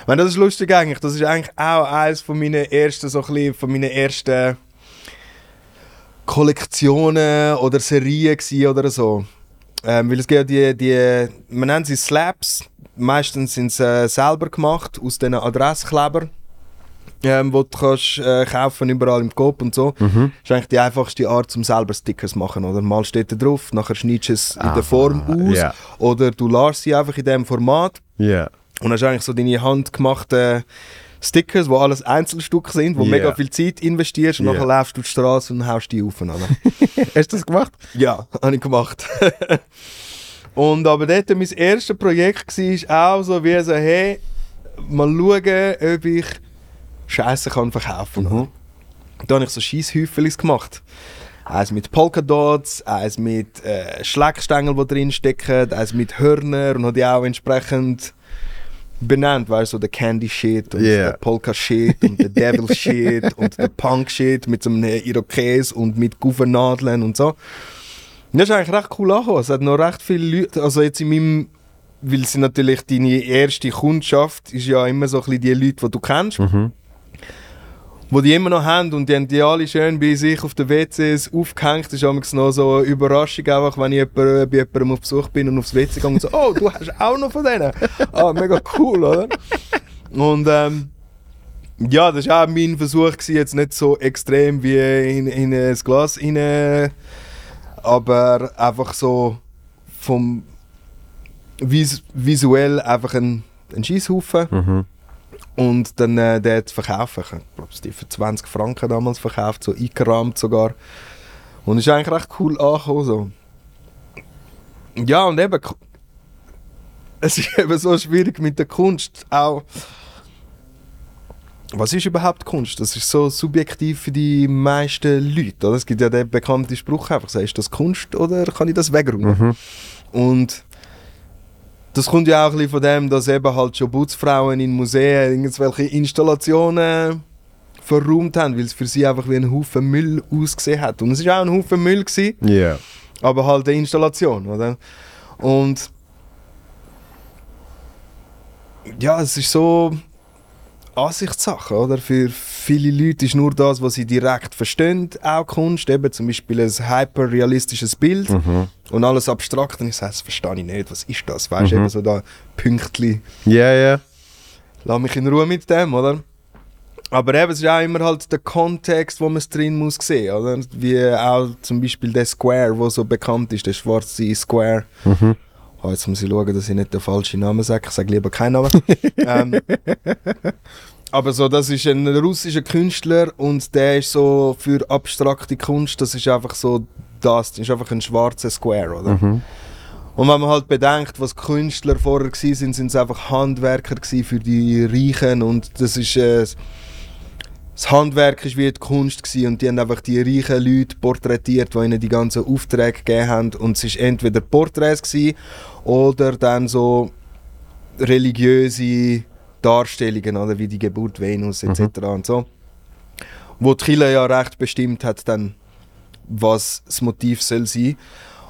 Ich meine, das ist lustig eigentlich. Das ist eigentlich auch eines von meinen ersten, so ein bisschen, von meinen ersten Kollektionen oder Serien oder so. Ähm, weil es gibt ja die, die, man nennt sie Slaps. Meistens sind sie äh, selber gemacht aus diesen Adresskleber. ähm, wo du kannst, äh, kaufen überall im Coop und so. Mhm. ist eigentlich die einfachste Art, um selber Stickers zu machen. Oder mal steht da drauf, nachher schneidest du es in Ah, der Form aus ja. oder du lässt sie einfach in dem Format Ja. und hast eigentlich so deine handgemachten Stickers, wo alles Einzelstücke sind, wo Ja. mega viel Zeit investierst und Ja. nachher läufst du die Straße und haust die auf. Hast du das gemacht? Ja, habe ich gemacht. und aber dort, mein erstes Projekt war auch so wie so, hey, mal schauen, ob ich Scheiße kann verkaufen. Mhm. Da habe ich so Scheisshäufchen gemacht. Eins mit Polkadots, eins mit äh, Schleckstängeln, die drin stecken, eins mit Hörner und habe die auch entsprechend benannt, weißt du, so der Candy Shit und Yeah. der Polka Shit und der Devil Shit und der Punk Shit mit so einem Irokes und mit Gouvernadeln und so. Und das ist eigentlich recht cool angekommen. Es hat noch recht viele Leute, also jetzt in meinem, weil sie natürlich deine erste Kundschaft ist ja immer so ein bisschen die Leute, die du kennst, Mhm. Die die immer noch haben und die haben die alle schön bei sich auf den WCs aufgehängt. Das ist manchmal noch so eine Überraschung, einfach, wenn ich bei jemandem auf Besuch bin und aufs WC gehe und so, oh, du hast auch noch von denen. Ah, mega cool, oder? Und ähm, ja, das war auch mein Versuch, gewesen, jetzt nicht so extrem wie in, in ein Glas rein, aber einfach so vom vis visuell einfach ein, ein Scheisshaufen Mhm. Und dann äh, zu verkaufen. Ich glaube, die für 20 Franken damals verkauft, so eingerahmt sogar. Und ist eigentlich recht cool angekommen. So. Ja, und eben, es ist eben so schwierig mit der Kunst auch. Was ist überhaupt Kunst? Das ist so subjektiv für die meisten Leute. Oder? Es gibt ja den bekannten Spruch einfach, so, ist das Kunst oder kann ich das wegräumen? Mhm. Und das kommt ja auch ein bisschen von dem, dass eben halt schon Putzfrauen in Museen irgendwelche Installationen verräumt haben, weil es für sie einfach wie ein Haufen Müll ausgesehen hat. Und es war auch ein Haufen Müll, gewesen, Ja. aber halt eine Installation, oder? Und ja, es ist so Ansichtssache, oder? Für viele Leute ist nur das, was sie direkt verstehen, auch Kunst. Eben zum Beispiel ein hyperrealistisches Bild Mhm. Und alles abstrakt. Und ich sage, das verstehe ich nicht. Was ist das? Weißt du, Mhm. eben so da Pünktli. Ja, ja. Lass mich in Ruhe mit dem, oder? Aber eben, es ist auch immer halt der Kontext, wo man es drin muss sehen, oder? Wie auch zum Beispiel der Square, wo so bekannt ist, der schwarze Square. Mhm. Oh, jetzt muss ich schauen, dass ich nicht den falschen Namen sage. Ich sage lieber keinen Namen. ähm, aber so, das ist ein russischer Künstler und der ist so für abstrakte Kunst, das ist einfach so das, das ist einfach ein schwarzer Square, oder? Mhm. Und wenn man halt bedenkt, was Künstler vorher waren, sind, sind es einfach Handwerker für die Reichen und das ist äh, das Handwerk ist wie die Kunst gewesen und die haben einfach die reichen Leute porträtiert, die ihnen die ganzen Aufträge gegeben haben und es ist entweder Porträts gewesen oder dann so religiöse Darstellungen oder wie die Geburt Venus etc. und so, wo die Kirche ja recht bestimmt hat dann, was das Motiv soll sein.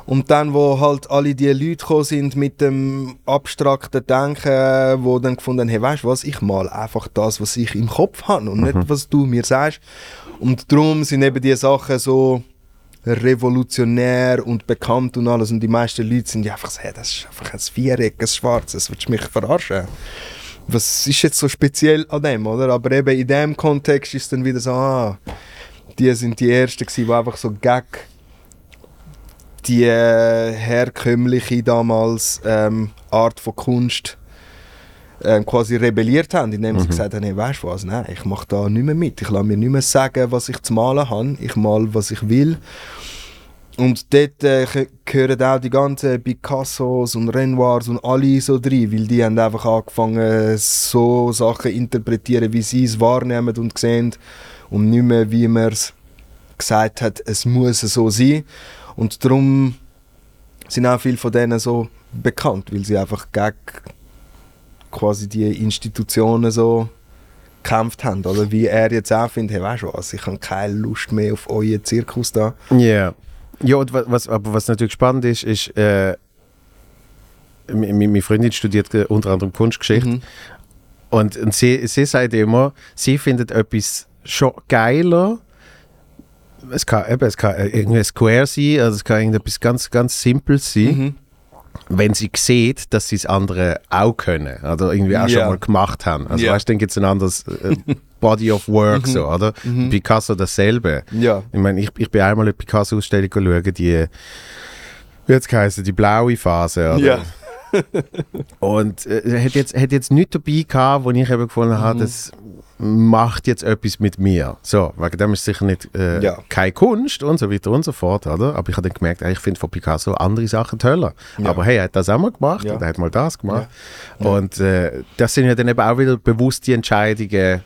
Und dann, wo halt alle die Leute gekommen sind mit dem abstrakten Denken, wo dann gefunden haben, hey, weißt du was, ich mal einfach das, was ich im Kopf habe und nicht, was du mir sagst. Und darum sind eben die Sachen so revolutionär und bekannt und alles. Und die meisten Leute sind ja einfach so, hey, das ist einfach ein Viereck, ein Schwarzes, willst du mich verarschen? Was ist jetzt so speziell an dem, oder? Aber eben in dem Kontext ist dann wieder so, ah, die sind die Ersten gewesen, die einfach so gag die äh, herkömmliche damals ähm, Art von Kunst ähm, quasi rebelliert haben, indem sie gesagt haben, hey, weißt du was, nein, ich mache da nicht mehr mit. Ich lasse mir nicht mehr sagen, was ich zu malen habe. Ich mal, was ich will. Und dort äh, ge- gehören auch die ganzen Picassos und Renoirs und alle so drin, weil die haben einfach angefangen, so Sachen zu interpretieren, wie sie es wahrnehmen und sehen und nicht mehr, wie man es gesagt hat, es muss so sein. Und darum sind auch viele von denen so bekannt, weil sie einfach gegen quasi die Institutionen so gekämpft haben. Oder wie er jetzt auch findet, hey, weißt du was, ich habe keine Lust mehr auf euren Zirkus da. Ja. Ja, und wa- was, aber was natürlich spannend ist, ist, äh, meine Freundin studiert unter anderem Kunstgeschichte Mhm. und, und sie, sie sagt immer, sie findet etwas schon geiler. Es kann, eben, es kann irgendwie Square sein, also es kann irgendetwas ganz, ganz Simples sein, Mhm. wenn sie sieht, dass sie das andere auch können oder irgendwie auch schon Ja. mal gemacht haben. Also Ja. weißt du, dann gibt es ein anderes, äh, Body of Work, so, oder? Picasso dasselbe. Ja. Ich meine, ich, ich bin einmal eine Picasso-Ausstellung schauen, die, wie hat es geheißen, die blaue Phase, oder? Ja. Und äh, hat jetzt, hat jetzt nichts dabei gehabt, wo ich eben gefunden Mhm. habe, das macht jetzt etwas mit mir. So, wegen dem ist es sicher nicht äh, Ja. keine Kunst und so weiter und so fort, oder? Aber ich habe dann gemerkt, ey, ich finde von Picasso andere Sachen toller. Ja. Aber hey, er hat das auch mal gemacht Ja. und er hat mal das gemacht. Und äh, das sind ja dann eben auch wieder bewusste Entscheidungen,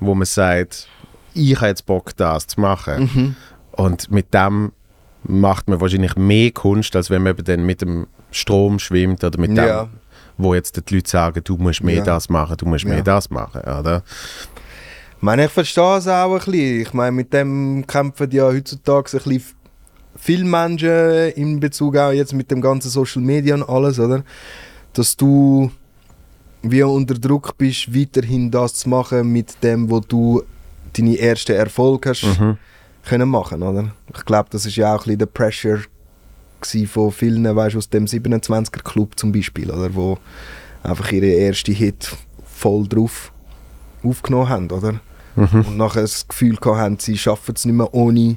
wo man sagt, ich habe jetzt Bock, das zu machen. Mhm. Und mit dem macht man wahrscheinlich mehr Kunst, als wenn man eben dann mit dem Strom schwimmt oder mit dem, Ja. Wo jetzt die Leute sagen, du musst mehr Ja. das machen, du musst mehr Ja. das machen, oder? Ich meine, ich verstehe es auch ein bisschen. Ich meine, mit dem kämpfen ja heutzutage ein bisschen viele Menschen in Bezug auch jetzt mit dem ganzen Social Media und alles, oder? Dass du wie unter Druck bist, weiterhin das zu machen mit dem, wo du deine ersten Erfolge hast Mhm. können machen, oder? Ich glaube, das ist ja auch ein bisschen der Pressure von vielen, weißt, aus dem 27er Club zum Beispiel, oder? Wo einfach ihre erste Hit voll drauf aufgenommen haben, oder? Mhm. Und nachher das Gefühl haben, sie schaffen es nicht mehr ohne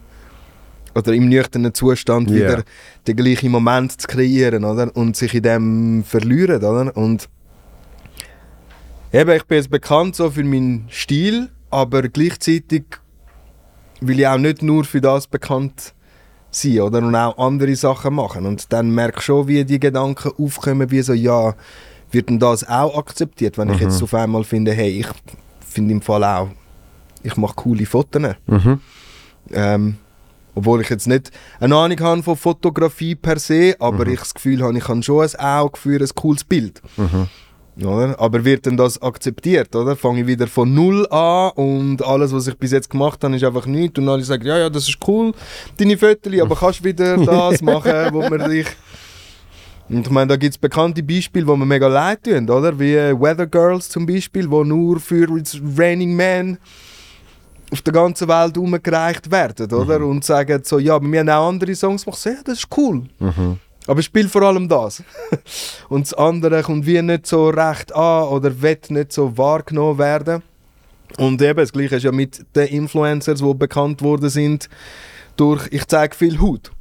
oder im nüchternen Zustand Ja. wieder den gleichen Moment zu kreieren, oder? Und sich in dem verlieren, oder? Und eben, ich bin jetzt bekannt so für meinen Stil, aber gleichzeitig will ich auch nicht nur für das bekannt sein, oder? Und auch andere Sachen machen. Und dann merke ich schon, wie die Gedanken aufkommen, wie so, ja, wird denn das auch akzeptiert, wenn ich jetzt auf einmal finde, hey, ich finde im Fall auch, ich mache coole Fotos. Mhm. Ähm, obwohl ich jetzt nicht eine Ahnung habe von Fotografie per se, aber ich das Gefühl habe, ich habe schon ein Auge für ein cooles Bild. Oder? Aber wird denn das akzeptiert? Oder? Fange ich wieder von Null an und alles, was ich bis jetzt gemacht habe, ist einfach nichts. Und alle sagen, ja, ja, das ist cool, deine Fotos, aber kannst wieder das machen, wo man dich... Und ich meine, da gibt es bekannte Beispiele, wo mir mega leid tun, oder? Wie äh, Weather Girls zum Beispiel, wo nur für Raining Man auf der ganzen Welt umgereicht werden, oder? Und sagen so, ja, aber wir haben auch andere Songs gemacht. Ja, das ist cool. Aber ich spiele vor allem das. Und das andere kommt wie nicht so recht an oder wird nicht so wahrgenommen werden. Und eben, das Gleiche ist ja mit den Influencers, die bekannt worden sind durch «Ich zeige viel Haut».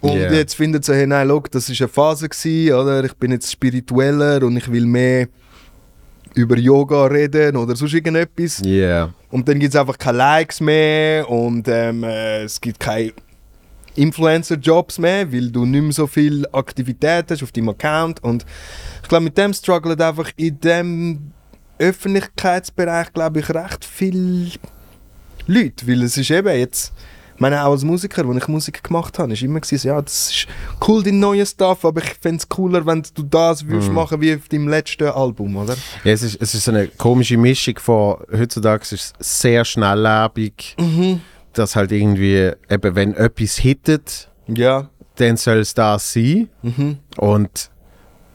Und Yeah. jetzt findet sie, hey, nein, look, das war eine Phase, gewesen, oder? ich bin jetzt spiritueller und ich will mehr über Yoga reden oder sonst irgendetwas. Yeah. Und dann gibt es einfach keine Likes mehr und ähm, äh, es gibt keine Influencer-Jobs mehr, weil du nicht mehr so viel Aktivität hast auf deinem Account. Und ich glaube, mit dem strugglen einfach in dem Öffentlichkeitsbereich, glaube ich, recht viele Leute. Weil es ist eben jetzt, ich meine, auch als Musiker, als ich Musik gemacht habe, ist immer gewesen, ja, das ist cool, dein neues Stuff, aber ich fände es cooler, wenn du das würdest machen wie auf deinem letzten Album, oder? Ja, es, ist, es ist so eine komische Mischung von, heutzutage ist es sehr schnelllebig, dass halt irgendwie, eben wenn etwas hittet, Ja. dann soll es das sein. Und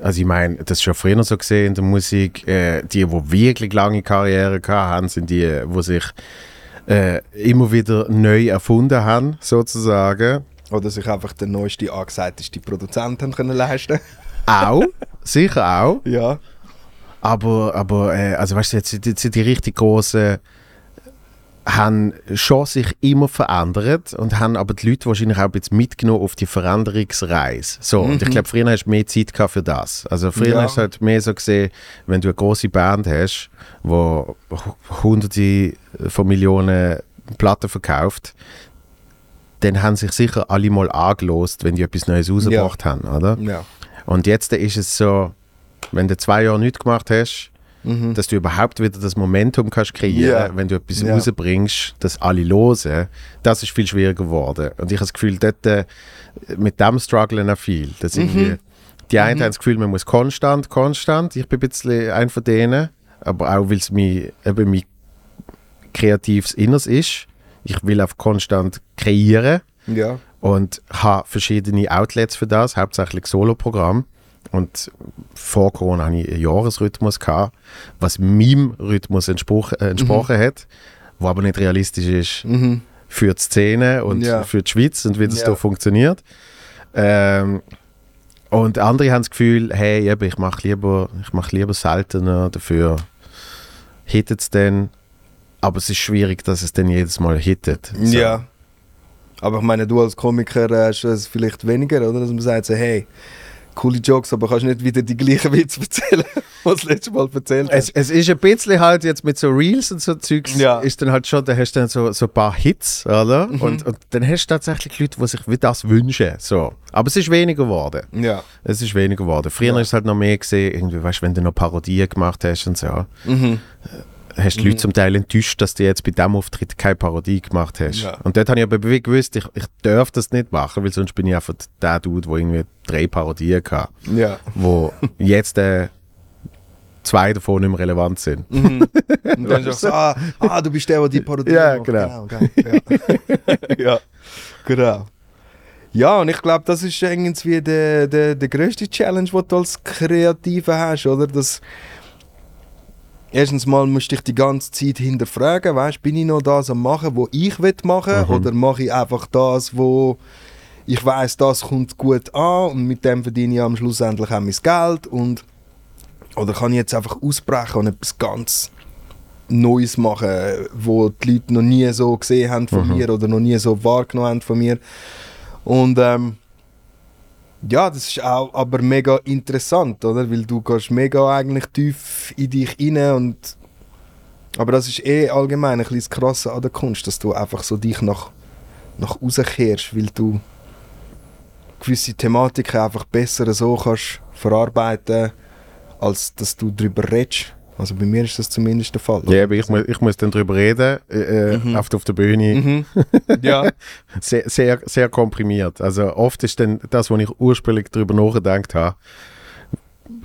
also ich meine, das ist schon früher so gesehen in der Musik, äh, die, die wirklich lange Karriere haben, sind die, die sich äh, immer wieder neu erfunden haben, sozusagen. Oder sich einfach der neueste, angesagteste Produzent haben können leisten Auch, sicher auch. Ja. Aber, aber äh, also weißt du, jetzt, die, die richtig großen haben schon sich immer verändert und haben aber die Leute wahrscheinlich auch bisschen mitgenommen auf die Veränderungsreise. So, und ich glaube, früher hast du mehr Zeit gehabt für das. Also früher Ja. hast du halt mehr so gesehen, wenn du eine große Band hast, wo hu- hunderte von Millionen Platten verkauft, dann haben sich sicher alle mal angelost, wenn die etwas Neues rausgebracht haben, oder? Ja. Und jetzt ist es so, wenn du zwei Jahre nichts gemacht hast, Mhm. dass du überhaupt wieder das Momentum kannst kreieren, Ja. wenn du etwas Ja. rausbringst, das alle hören, das ist viel schwieriger geworden. Und ich habe das Gefühl, dort, äh, mit dem strugglen auch viel. Dass Mhm. die einen haben das Gefühl, man muss konstant, konstant. Ich bin ein bisschen ein von denen, aber auch, weil es mir eben mein kreatives Inneres ist. Ich will auf konstant kreieren Ja. und habe verschiedene Outlets für das, hauptsächlich Soloprogramm. Und vor Corona hatte ich einen Jahresrhythmus, gehabt, was meinem Rhythmus entsprochen, äh, entsprochen hat, wo aber nicht realistisch ist Mhm. für die Szene und Ja. für die Schweiz und wie das Ja. da funktioniert. Ähm, und andere haben das Gefühl, hey, eben, ich mache lieber, ich mach lieber seltener, dafür hittet es dann. aber es ist schwierig, dass es dann jedes Mal hittet. So. Ja. Aber ich meine, du als Komiker äh, hast es vielleicht weniger, oder? Dass man sagt so, hey, coole Jokes, aber kannst nicht wieder die gleichen Witze erzählen, was du das letzte Mal erzählt Es, hast. es ist ein bisschen halt jetzt mit so Reels und so Zeugs, Ja. ist dann halt schon, da hast du dann so, so ein paar Hits, oder? Mhm. Und, und dann hast du tatsächlich Leute, die sich wie das wünschen. So. Aber es ist weniger geworden. Ja. Es ist weniger geworden. Früher Ja. ist es halt noch mehr gesehen, irgendwie, weißt du, wenn du noch Parodien gemacht hast und so, Mhm. Hast du die Leute zum Teil enttäuscht, dass du jetzt bei diesem Auftritt keine Parodie gemacht hast. Ja. Und dort habe ich aber gewusst, ich, ich darf das nicht machen, weil sonst bin ich einfach der Dude, der irgendwie drei Parodien hatte, Ja. wo jetzt äh, zwei davon nicht mehr relevant sind. Mhm. Und dann sagst du ah, ah, du bist der, der die Parodie Ja, macht. genau. genau ja. ja, genau. Ja, und ich glaube, das ist irgendwie der, der, der grösste Challenge, den du als Kreative hast, oder? Das Erstens mal musst du dich die ganze Zeit hinterfragen, weißt, bin ich noch das am machen, wo ich will machen, Mhm. oder mache ich einfach das, wo ich weiß, das kommt gut an und mit dem verdiene ich am Schluss endlich auch mein Geld und oder kann ich jetzt einfach ausbrechen und etwas ganz Neues machen, wo die Leute noch nie so gesehen haben von Mhm. mir oder noch nie so wahrgenommen haben von mir. Und ähm, ja, das ist auch aber mega interessant, oder? Weil du gehst mega eigentlich tief in dich rein und aber das ist eh allgemein ein bisschen das Krasse an der Kunst, dass du einfach so dich nach, nach rauskehrst, weil du gewisse Thematiken einfach besser so kannst verarbeiten, als dass du darüber redest. Also bei mir ist das zumindest der Fall. Ja, aber ich, mu ich muss dann drüber reden, äh, Mhm. oft auf der Bühne. Mhm. ja. Sehr, sehr, sehr komprimiert. Also oft ist dann das, was ich ursprünglich darüber nachgedacht habe,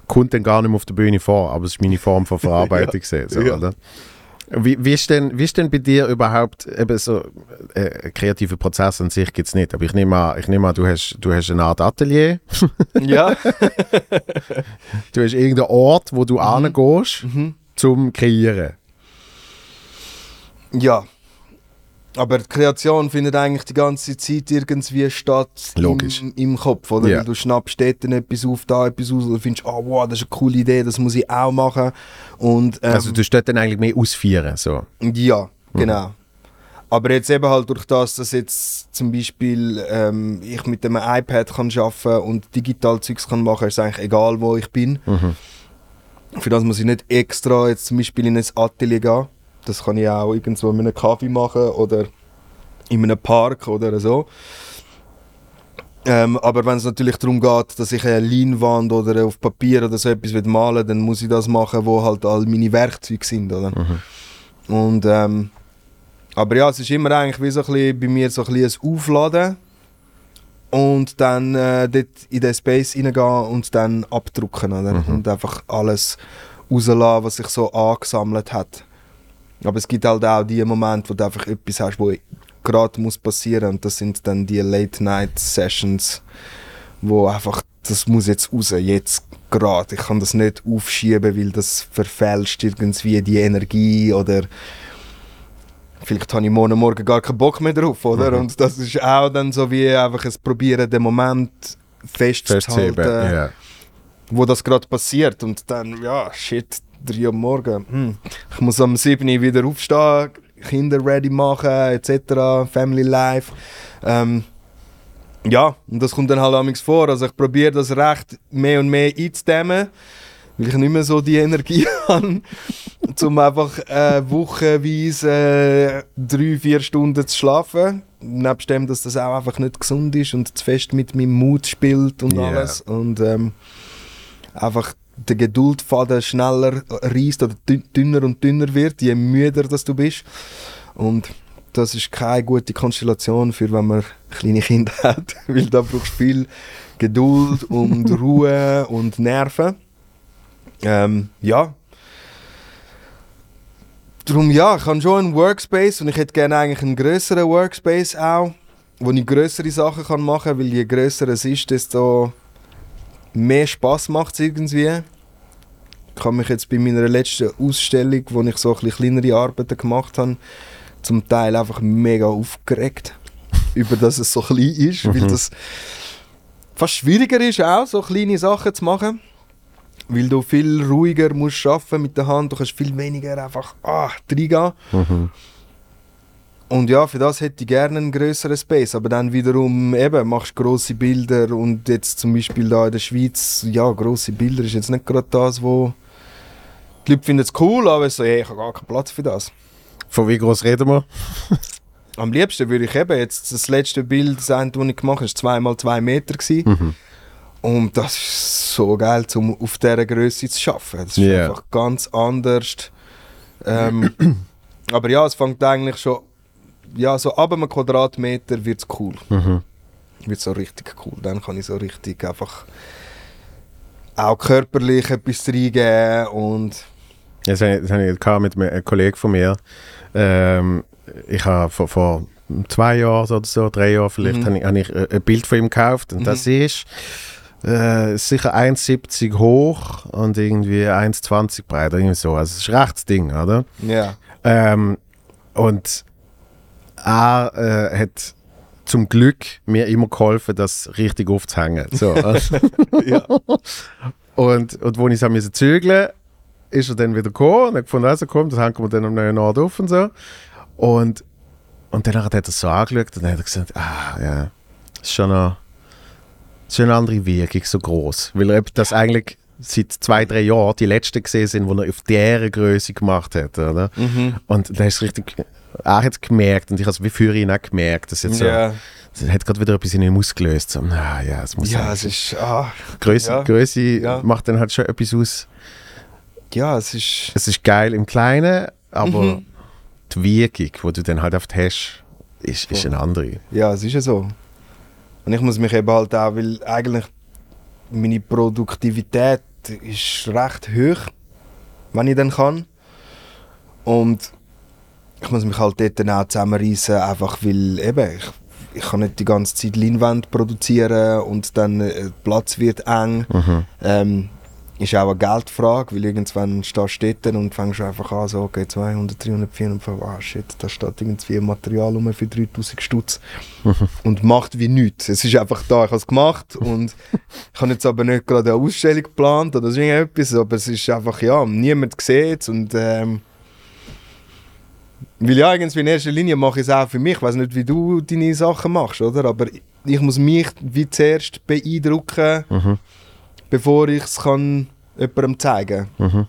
kommt dann gar nicht mehr auf der Bühne vor, aber es ist meine Form von Verarbeitung. gewesen, so, Ja. oder? Wie, wie, ist denn, wie ist denn bei dir überhaupt eben so äh, kreative Prozess an sich gibt es nicht, aber ich nehme an, ich nehme an du, hast, du hast eine Art Atelier, ja. du hast irgendeinen Ort, wo du hingehst Mhm. zum Kreieren. Ja. Aber die Kreation findet eigentlich die ganze Zeit irgendwie statt Logisch. Im, im Kopf, oder? Weil du schnappst dort etwas auf, da etwas aus und findest, oh wow, das ist eine coole Idee, das muss ich auch machen. Und, ähm, Also du dort dann eigentlich mehr ausführen. So. Ja, genau. Aber jetzt eben halt durch das, dass jetzt zum Beispiel ähm, ich mit dem iPad kann arbeiten und digital Zeugs kann machen, ist eigentlich egal, wo ich bin. Mhm. Für das muss ich nicht extra jetzt zum Beispiel in ein Atelier gehen. Das kann ich auch irgendwo in einem Kaffee machen oder in einem Park oder so. Ähm, aber wenn es natürlich darum geht, dass ich eine Leinwand oder auf Papier oder so etwas will malen dann muss ich das machen, wo halt all meine Werkzeuge sind. Oder? Mhm. Und, ähm, aber ja, es ist immer eigentlich wie so ein bisschen, bei mir so ein, bisschen ein Aufladen und dann äh, dort in den Space reingehen und dann abdrucken. Oder? Mhm. Und einfach alles rauslassen, was sich so angesammelt hat. Aber es gibt halt auch die Momente, wo du einfach etwas hast, wo gerade muss passieren und das sind dann die Late-Night-Sessions, wo einfach, das muss jetzt raus, jetzt gerade. Ich kann das nicht aufschieben, weil das verfälscht irgendwie die Energie oder vielleicht habe ich morgen Morgen gar keinen Bock mehr drauf, oder? Mhm. Und das ist auch dann so wie einfach ein Probieren, den Moment festzuhalten. Ja. wo das gerade passiert und dann, ja, shit, 3 Uhr morgen, hm. ich muss am 7 Uhr wieder aufstehen, Kinder ready machen, etc., Family Life. Ähm, ja, und das kommt dann halt amigs vor. Also ich probiere das recht mehr und mehr einzudämmen, weil ich nicht mehr so die Energie habe, um einfach äh, wochenweise äh, drei, vier Stunden zu schlafen. Nebst dem, dass das auch einfach nicht gesund ist und zu fest mit meinem Mut spielt und Ja. alles. Und ähm, einfach der Geduldfaden schneller reißt oder dünn- dünner und dünner wird, je müder dass du bist. Und das ist keine gute Konstellation für wenn man kleine Kinder hat, weil da brauchst du viel Geduld und Ruhe und Nerven. Ähm, ja. Darum ja, ich habe schon einen Workspace und ich hätte gerne eigentlich einen größeren Workspace auch, wo ich größere Sachen kann machen kann, weil je grösser es ist, desto mehr Spaß macht es irgendwie. Ich habe mich jetzt bei meiner letzten Ausstellung, wo ich so ein bisschen kleinere Arbeiten gemacht habe, zum Teil einfach mega aufgeregt, über dass es so klein ist, weil Mhm. das fast schwieriger ist auch, so kleine Sachen zu machen. weil du viel ruhiger musst arbeiten mit der Hand, du kannst viel weniger einfach ah, reingehen. Mhm. Und ja, für das hätte ich gerne einen größeren Space, aber dann wiederum eben, machst grosse Bilder und jetzt zum Beispiel da in der Schweiz, ja, grosse Bilder ist jetzt nicht gerade das, wo die Leute finden es cool, aber so, hey, ich habe gar keinen Platz für das. Von wie groß reden wir? Am liebsten würde ich eben jetzt das letzte Bild, das eine, das ich gemacht habe, war 2x2 Meter. Gewesen. Mhm. Und das ist so geil, um auf dieser Größe zu arbeiten. Das ist Ja. einfach ganz anders. Ähm, aber ja, es fängt eigentlich schon, ja, so ab einem Quadratmeter wird es cool. Mhm. Wird so richtig cool. Dann kann ich so richtig einfach auch körperlich etwas reingeben und Das habe ich, mit einem Kollegen von mir. Ähm, ich habe vor, vor zwei Jahren oder so, drei Jahren vielleicht, Mhm. habe ich, habe ich ein Bild von ihm gekauft. Und Mhm. das ist äh, sicher 1,70 hoch und irgendwie 1,20 breit, irgendwie so. Also es ist ein rechtes Ding, oder? ja. Ähm, und er äh, hat zum Glück mir immer geholfen, das richtig aufzuhängen. So, ja. und, und wo ich es zügeln, ist er dann wieder gekommen und hat gefunden, also komm, das hängen wir dann am neuen Ort auf und so. Und, und dann hat er das so angeschaut und dann hat er gesagt, ah ja, das ist schon eine, ist schon eine andere Wirkung, so groß. Weil er das eigentlich seit zwei, drei Jahren die letzten gesehen sind, die er auf dieser Größe gemacht hat. Oder? Mhm. Und da ist richtig, hat es gemerkt und ich habe es wie für ihn auch gemerkt, dass jetzt so, ja. es hat gerade wieder etwas in ihm ausgelöst. So, ah, ja, es muss Ja, es ist. Ah, Größe, ja. Größe Ja. macht dann halt schon etwas aus. ja, es ist. Es ist geil im Kleinen, aber Mhm. die Wirkung, die du dann halt oft hast, ist, ist eine andere. Ja, es ist ja so. Und ich muss mich eben halt auch, weil eigentlich meine Produktivität ist recht hoch, wenn ich dann kann. Und ich muss mich halt dort dann auch zusammenreißen, einfach weil eben, ich, ich kann nicht die ganze Zeit Leinwand produzieren und dann äh, der Platz wird eng. Mhm. Ähm, ist auch eine Geldfrage, weil irgendwann stehst du dort und fängst einfach an, so, okay, 200, 300, 400, ah shit, da steht irgendwie Material rum für 3000 Stutz und macht wie nichts. Es ist einfach da, ich habe es gemacht und ich habe jetzt aber nicht gerade eine Ausstellung geplant oder so irgendetwas, aber es ist einfach, ja, niemand sieht es und ähm, weil ja, irgendwie in erster Linie mache ich es auch für mich. Ich weiß nicht, wie du deine Sachen machst, oder? Aber ich muss mich wie zuerst beeindrucken, Mhm. bevor ich es kann jemandem zeigen Mhm.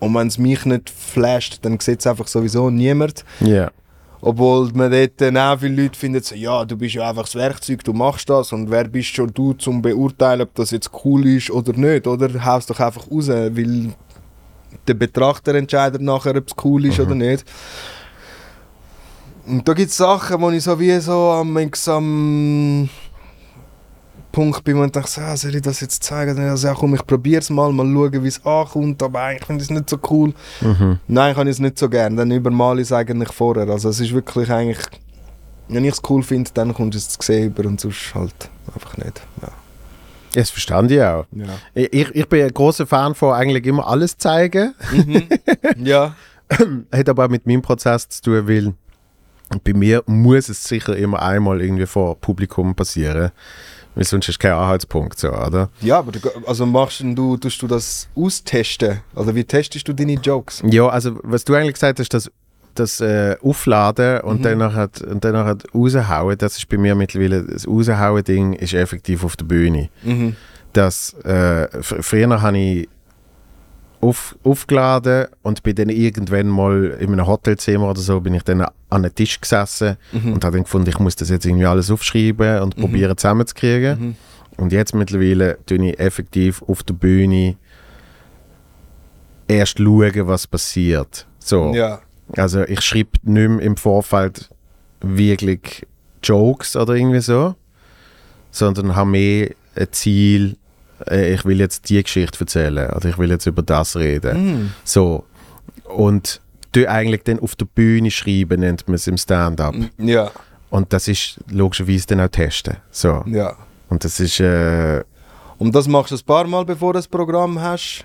Und wenn es mich nicht flasht, dann sieht es einfach sowieso niemand. Ja. Obwohl man dort dann auch viele Leute finden, so, ja, du bist ja einfach das Werkzeug, du machst das und wer bist schon du, zum beurteilen, ob das jetzt cool ist oder nicht, oder? Haust doch einfach raus, weil der Betrachter entscheidet nachher, ob es cool ist oder nicht. Und da gibt es Sachen, wo ich so wie so am, am Punkt bin, wo ich denke, so, ah, soll ich das jetzt zeigen? Dann also, ja, komm, ich probiere es mal, mal schauen, wie es ankommt, aber eigentlich finde ich es nicht so cool. Mhm. Nein, kann ich es nicht so gern. Dann übermale ich es eigentlich vorher. Also es ist wirklich eigentlich, wenn ich es cool finde, dann kommt es zu sehen über und sonst halt einfach nicht. Ja. Das verstand ich auch. Ja. Ich, ich bin ein großer Fan von eigentlich immer alles zeigen. Mhm. ja. Hat aber auch mit meinem Prozess zu tun, weil bei mir muss es sicher immer einmal irgendwie vor Publikum passieren. Weil sonst ist kein Anhaltspunkt, so, oder? Ja, aber du, also machst du, tust du das austesten? Also wie testest du deine Jokes? Ja, also was du eigentlich gesagt hast, das, das äh, Aufladen und Mhm. und dann nachher raushauen, das ist bei mir mittlerweile, das Raushauen-Ding ist effektiv auf der Bühne. Mhm. Das, äh, fr- früher habe ich auf, aufgeladen und bin dann irgendwann mal in einem Hotelzimmer oder so, bin ich dann an einen Tisch gesessen Mhm. und habe dann gefunden, ich muss das jetzt irgendwie alles aufschreiben und Mhm. probieren zusammenzukriegen. Mhm. Und jetzt mittlerweile tue ich effektiv auf der Bühne erst schauen, was passiert. So. Ja. Also ich schreibe nicht mehr im Vorfeld wirklich Jokes oder irgendwie so, sondern habe mehr ein Ziel, ich will jetzt die Geschichte erzählen oder ich will jetzt über das reden. Mhm. So. Und du eigentlich dann auf der Bühne schreiben, nennt man es im Stand-up. Ja. Und das ist logischerweise dann auch testen. So. Ja. Und das ist, äh, Und das machst du ein paar Mal, bevor du das Programm hast?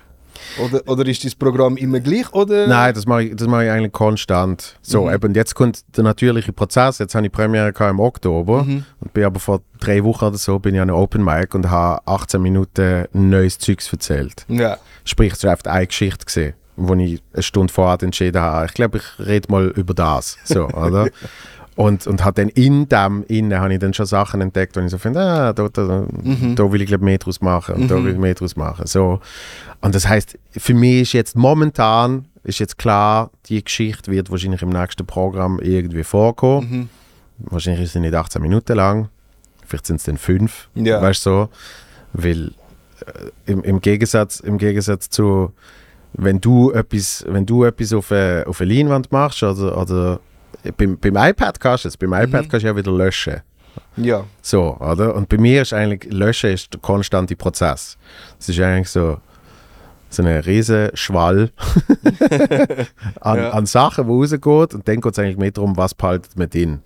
Oder, oder ist das Programm immer gleich? Oder? Nein, das mache ich, das mache ich eigentlich konstant. So, Mhm. eben, jetzt kommt der natürliche Prozess. Jetzt habe ich Premiere im Oktober Mhm. und bin aber vor drei Wochen oder so bin ich an einem Open Mic und habe 18 Minuten neues Zeugs erzählt. Ja. Sprich, es war einfach eine Geschichte gesehen, wo ich eine Stunde vorher entschieden habe. Ich glaube, ich rede mal über das. So, oder? Und, und hat dann in dem innen habe ich dann schon Sachen entdeckt, wo ich so finde, ah, da, da, Mhm. da will ich glaube mehr draus machen und da will ich mehr draus machen. So. Und das heißt, für mich ist jetzt momentan ist jetzt klar, die Geschichte wird wahrscheinlich im nächsten Programm irgendwie vorkommen. Mhm. Wahrscheinlich ist sie nicht 18 Minuten lang, vielleicht sind es dann fünf, Ja. weißt du so. Weil äh, im, im, Gegensatz, im Gegensatz zu, wenn du etwas, wenn du etwas auf eine, auf eine Leinwand machst oder, oder beim, beim iPad kannst du es, beim iPad kannst du ja wieder löschen. Ja. So, oder? Und bei mir ist eigentlich, Löschen ist der konstante Prozess. Es ist eigentlich so, so ein riesen Schwall an, Ja. an Sachen, die rausgeht und dann geht es eigentlich mehr darum, was behaltet man drin.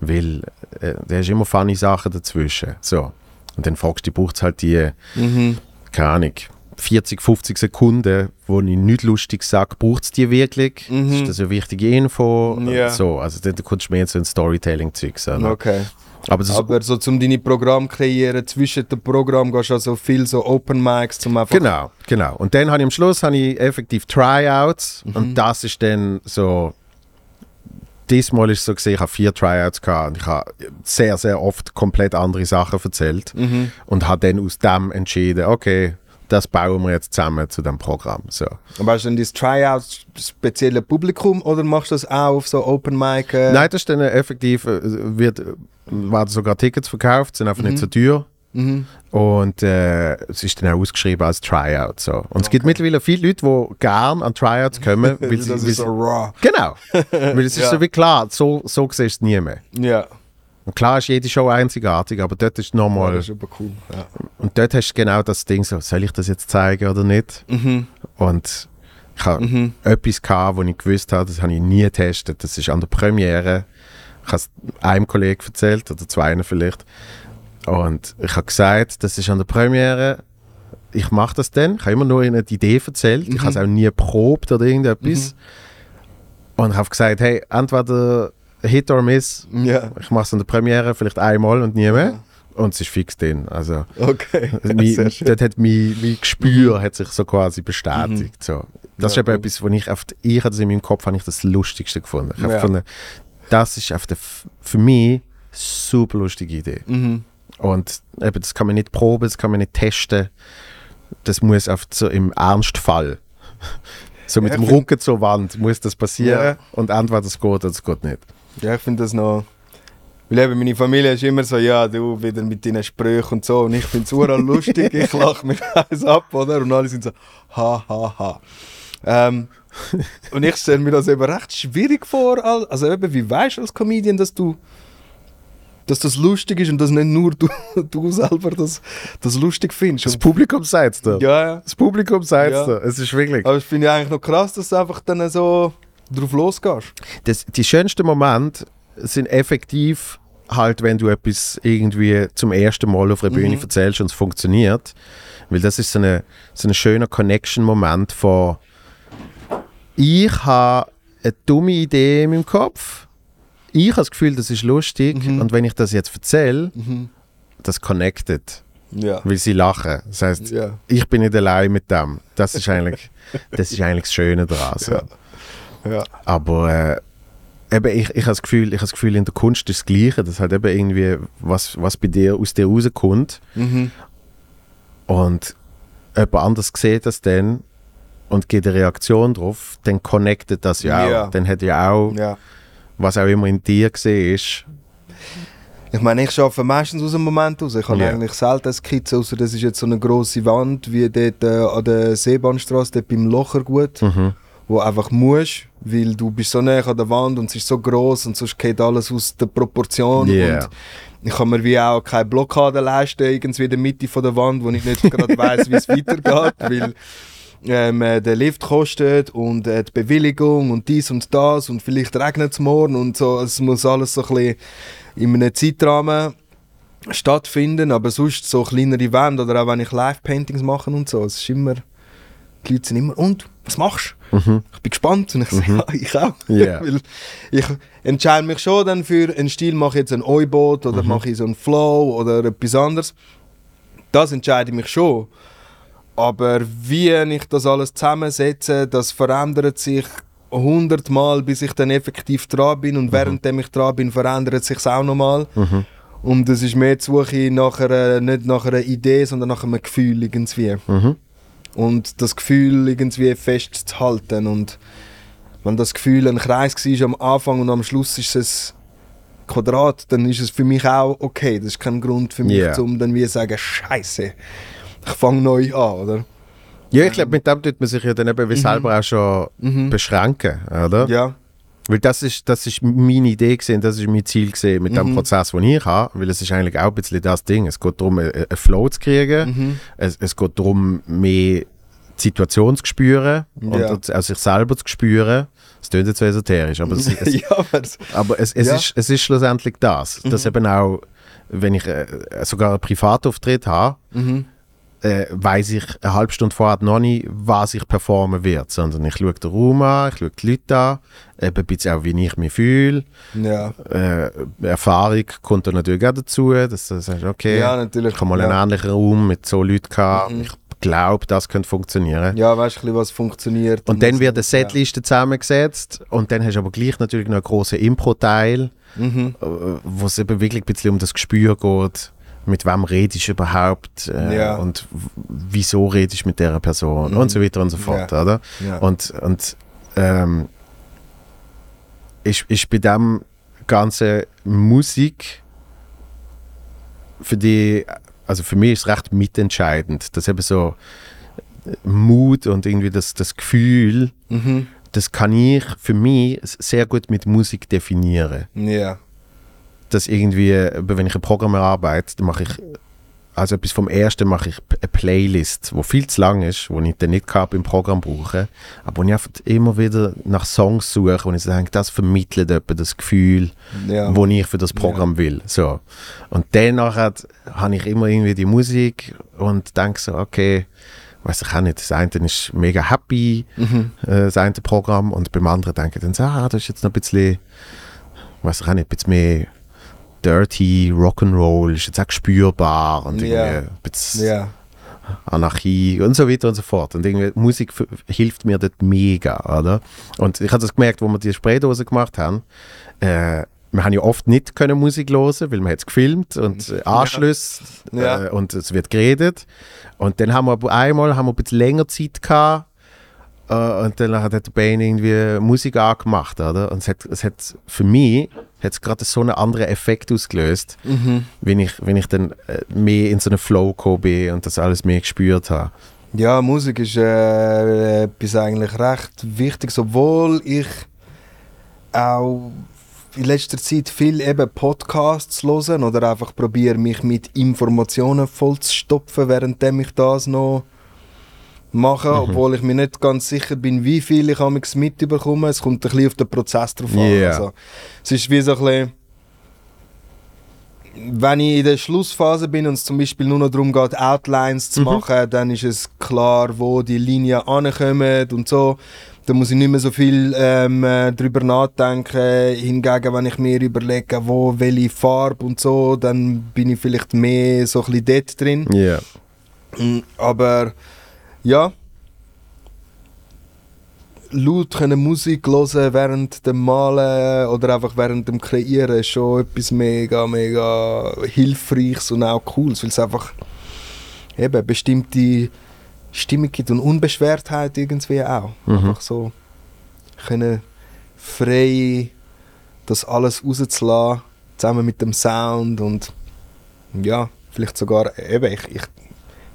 Weil äh, da ist immer funny Sachen dazwischen. So. Und dann fragst du, braucht es halt die, Mhm. keine Ahnung, 40, 50 Sekunden, wo ich nicht lustig sage, braucht es die wirklich? Mhm. Ist das eine wichtige Info? Ja. So, also dann kommst du mehr so ein Storytelling-Zeug. oder? Okay. Aber Aber so zum deine Programm kreieren, zwischen dem Programm gehst du also viel so Open Mics, zum einfach... Genau, genau. Und dann habe ich am Schluss habe ich effektiv Tryouts Mhm. und das ist dann so. Diesmal ist es so gesehen, ich habe vier Tryouts gehabt und ich habe sehr, sehr oft komplett andere Sachen erzählt Mhm. und habe dann aus dem entschieden, okay, das bauen wir jetzt zusammen zu dem Programm. So. Aber hast du denn das Tryout spezielle Publikum oder machst du das auch auf so Open Mic? Äh? Nein, das ist dann effektiv, äh, wird, werden sogar Tickets verkauft, sind einfach nicht so teuer. Mhm. Und äh, es ist dann auch ausgeschrieben als Tryout. So. Und es gibt mittlerweile viele Leute, die gerne an Tryouts kommen, weil das sie, ist so raw. Genau. Weil es ist Ja. so wie klar, so, so siehst du es nie mehr. Ja. Und klar ist jede Show einzigartig, aber dort ist ja, nochmal. das ist aber cool. Ja. und dort hast du genau das Ding so, soll ich das jetzt zeigen oder nicht? Mhm. Und ich habe Mhm. etwas gehabt, wo ich gewusst habe, das habe ich nie getestet. Das ist an der Premiere. Ich habe es einem Kollegen erzählt, oder zwei vielleicht. Und ich habe gesagt, das ist an der Premiere. Ich mache das dann. Ich habe immer nur eine Idee erzählt. Ich habe es auch nie probt oder irgendetwas. Und ich habe gesagt, hey, entweder Hit or Miss. Ja. Ich mache es an der Premiere vielleicht einmal und nie mehr. Und es ist fix drin. Also, Okay. mein, Sehr schön. dort hat mein, mein Gespür hat sich so quasi bestätigt. So. Das Ja, ist eben cool. etwas, wo ich ich habe das in meinem Kopf habe ich das Lustigste gefunden. Ich habe Ja. gefunden, das ist auf der, für mich super lustige Idee. Mhm. Und eben, das kann man nicht proben, das kann man nicht testen. Das muss auf so im Ernstfall. So mit Ja, dem Rücken zur Wand muss das passieren Ja. und entweder es geht oder es geht nicht. Ja, ich finde das noch. Weil eben meine Familie ist immer so, ja, du wieder mit deinen Sprüchen und so. Und ich finde es lustig, ich lache mich alles ab, oder? Und alle sind so, ha, ha, ha. Ähm, und ich stelle mir das eben recht schwierig vor. al- Also eben, wie weißt du als Comedian, dass du dass das lustig ist und dass nicht nur du, du selber das, das lustig findest. Das Publikum sagt es dir. ja, ja. Das Publikum sagt es Ja. dir. Es ist wirklich. Aber ich finde ja eigentlich noch krass, dass du einfach dann so drauf losgehst. das, die schönsten Momente sind effektiv halt, wenn du etwas irgendwie zum ersten Mal auf einer Bühne Mhm. erzählst und es funktioniert. Weil das ist so, eine, so ein schöner Connection-Moment von ich habe eine dumme Idee in meinem Kopf, ich habe das Gefühl, das ist lustig Mhm. und wenn ich das jetzt erzähle, das connected, Ja. weil sie lachen. Das heißt, Ja. ich bin nicht allein mit dem. Das ist eigentlich das, ist eigentlich das Schöne daran. So. Ja. Ja. Aber äh, eben, ich, ich habe das, Gefühl, ich habe das Gefühl, in der Kunst ist das Gleiche. Das halt eben irgendwie, was, was bei dir aus dir rauskommt Mhm. und jemand anders sieht das dann und gibt eine Reaktion drauf, dann connectet das ja auch. Ja. Dann hat ja auch, ja. was auch immer in dir gesehen ist. Ich meine, ich arbeite meistens aus dem Moment aus. Ich habe Ja. eigentlich selten Skizze, außer das ist jetzt so eine grosse Wand, wie dort äh, an der Seebahnstraße, dort beim Lochergut, Mhm. wo einfach musst, weil du bist so nah an der Wand und es ist so groß und sonst geht alles aus der Proportion. Yeah. Und ich kann mir wie auch keine Blockade leisten, irgendwie in der Mitte von der Wand, wo ich nicht gerade weiß, wie es weitergeht, weil ähm, äh, der Lift kostet und äh, die Bewilligung und dies und das und vielleicht regnet es morgen und so. Es muss alles so ein bisschen in einem Zeitrahmen stattfinden, aber sonst so kleinere Wände oder auch wenn ich Live-Paintings mache und so, es ist immer, die Leute sind immer, und, was machst du? Ich bin gespannt. Und ich sage, ja, ich auch. Ja. Weil ich entscheide mich schon dann für einen Stil, mache ich jetzt ein Oi-Boot oder mache ich so einen Flow oder etwas anderes. Das entscheide ich mich schon. Aber wie ich das alles zusammensetze, das verändert sich hundertmal, bis ich dann effektiv dran bin. Und währenddem ich dran bin, verändert sich auch nochmal. Und es ist mehr die Suche nach einer, nicht nach einer Idee, sondern nach einem Gefühl irgendwie. Mhm. Und das Gefühl irgendwie festzuhalten. Und wenn das Gefühl ein Kreis war am Anfang und am Schluss ist es ein Quadrat, dann ist es für mich auch okay. Das ist kein Grund für mich, Ja. um dann wie zu sagen, Scheiße, ich fange neu an, oder? Ja, ich glaube, mit dem tut man sich ja dann eben wie selber auch schon beschränken, oder? Ja. Weil das ist, das ist meine Idee gewesen, das ist mein Ziel gewesen mit dem Prozess, den ich habe, weil es ist eigentlich auch ein bisschen das Ding. Es geht darum, einen einen Flow zu kriegen. Es, es geht darum, mehr Situation zu spüren und, Ja. und auch sich selber zu spüren. Es klingt jetzt so esoterisch, aber es, es, ja, aber es, aber es, es, Ja. ist, es ist schlussendlich das. Dass eben auch, wenn ich äh, sogar einen Privatauftritt habe, äh, weiß ich eine halbe Stunde vorher noch nicht, was ich performen werde, sondern ich schaue den Raum an, ich schaue die Leute an, eben ein bisschen auch, wie ich mich fühle. ja. Äh, Erfahrung kommt dann natürlich auch dazu, dass du sagst, okay, Ja, ich habe mal ja. Mhm. einen ähnlichen Raum mit so Leuten gehabt, ich glaube, das könnte funktionieren. ja, weißt du, was funktioniert. Und dann wird eine Setliste zusammengesetzt und dann hast du aber gleich natürlich noch einen grossen Impro-Teil, Mhm. äh, wo es eben wirklich ein bisschen um das Gespür geht, mit wem redest du überhaupt äh, Ja. und wieso redest du mit der Person und so weiter und so fort, Ja. oder? Ja. Und, und ähm, ist, ist bei dem ganzen Musik für die, also für mich ist es recht mitentscheidend, dass eben so Mut und irgendwie das, das Gefühl, Mhm. das kann ich für mich sehr gut mit Musik definieren. Ja. Dass irgendwie, wenn ich ein Programm erarbeite, dann mache ich, also etwas vom ersten mache ich eine Playlist, wo viel zu lang ist, wo ich dann nicht gehabt im Programm brauche, aber wo ich einfach immer wieder nach Songs suche, wo ich denke, das vermittelt etwa das Gefühl, Ja. wo ich für das Programm will. So. Und danach habe ich immer irgendwie die Musik und denke so, okay, weiß ich auch nicht, das eine ist mega happy, Mhm. äh, das eine Programm, und beim anderen denke ich dann so, ah, das ist jetzt noch ein bisschen, weiß ich auch nicht, ein bisschen mehr dirty Rock'n'Roll, ist jetzt auch spürbar und irgendwie ein bisschen Ja. Anarchie und so weiter und so fort. Und irgendwie Musik hilft mir dort mega, oder? Und ich habe das gemerkt, wo wir die Spraydose gemacht haben. Äh, wir haben ja oft nicht können Musik hören, weil man hat gefilmt und äh, Anschlüsse Ja. Äh, und es wird geredet. Und dann haben wir aber einmal haben wir ein bisschen länger Zeit gehabt äh, und dann hat der Bane irgendwie Musik angemacht, oder? Und es hat, es hat für mich hat es gerade so einen anderen Effekt ausgelöst, Mhm. wenn ich, wenn ich dann äh, mehr in so einen Flow gekommen bin und das alles mehr gespürt habe. Ja, Musik ist äh, etwas eigentlich recht Wichtiges, obwohl ich auch in letzter Zeit viel eben Podcasts hören oder einfach probiere mich mit Informationen voll zu stopfen, währenddem ich das noch mache, obwohl ich mir nicht ganz sicher bin, wie viel ich amigs mitbekomme. Es kommt ein bisschen auf den Prozess drauf an. Yeah. Also, es ist wie so ein bisschen wenn ich in der Schlussphase bin und es zum Beispiel nur noch darum geht, Outlines zu machen, dann ist es klar, wo die Linien ankommen und so. Da muss ich nicht mehr so viel ähm, äh, drüber nachdenken. Hingegen, wenn ich mir überlege, wo welche Farbe und so, dann bin ich vielleicht mehr so ein bisschen dort drin. Ja. Mm, Aber ja, laut können Musik hören während dem Malen oder einfach während dem Kreieren ist schon etwas mega, mega hilfreiches und auch cooles, weil es einfach eben bestimmte Stimmung gibt und Unbeschwertheit irgendwie auch. Einfach so können frei das alles rauszulassen, zusammen mit dem Sound und ja, vielleicht sogar eben, ich, ich,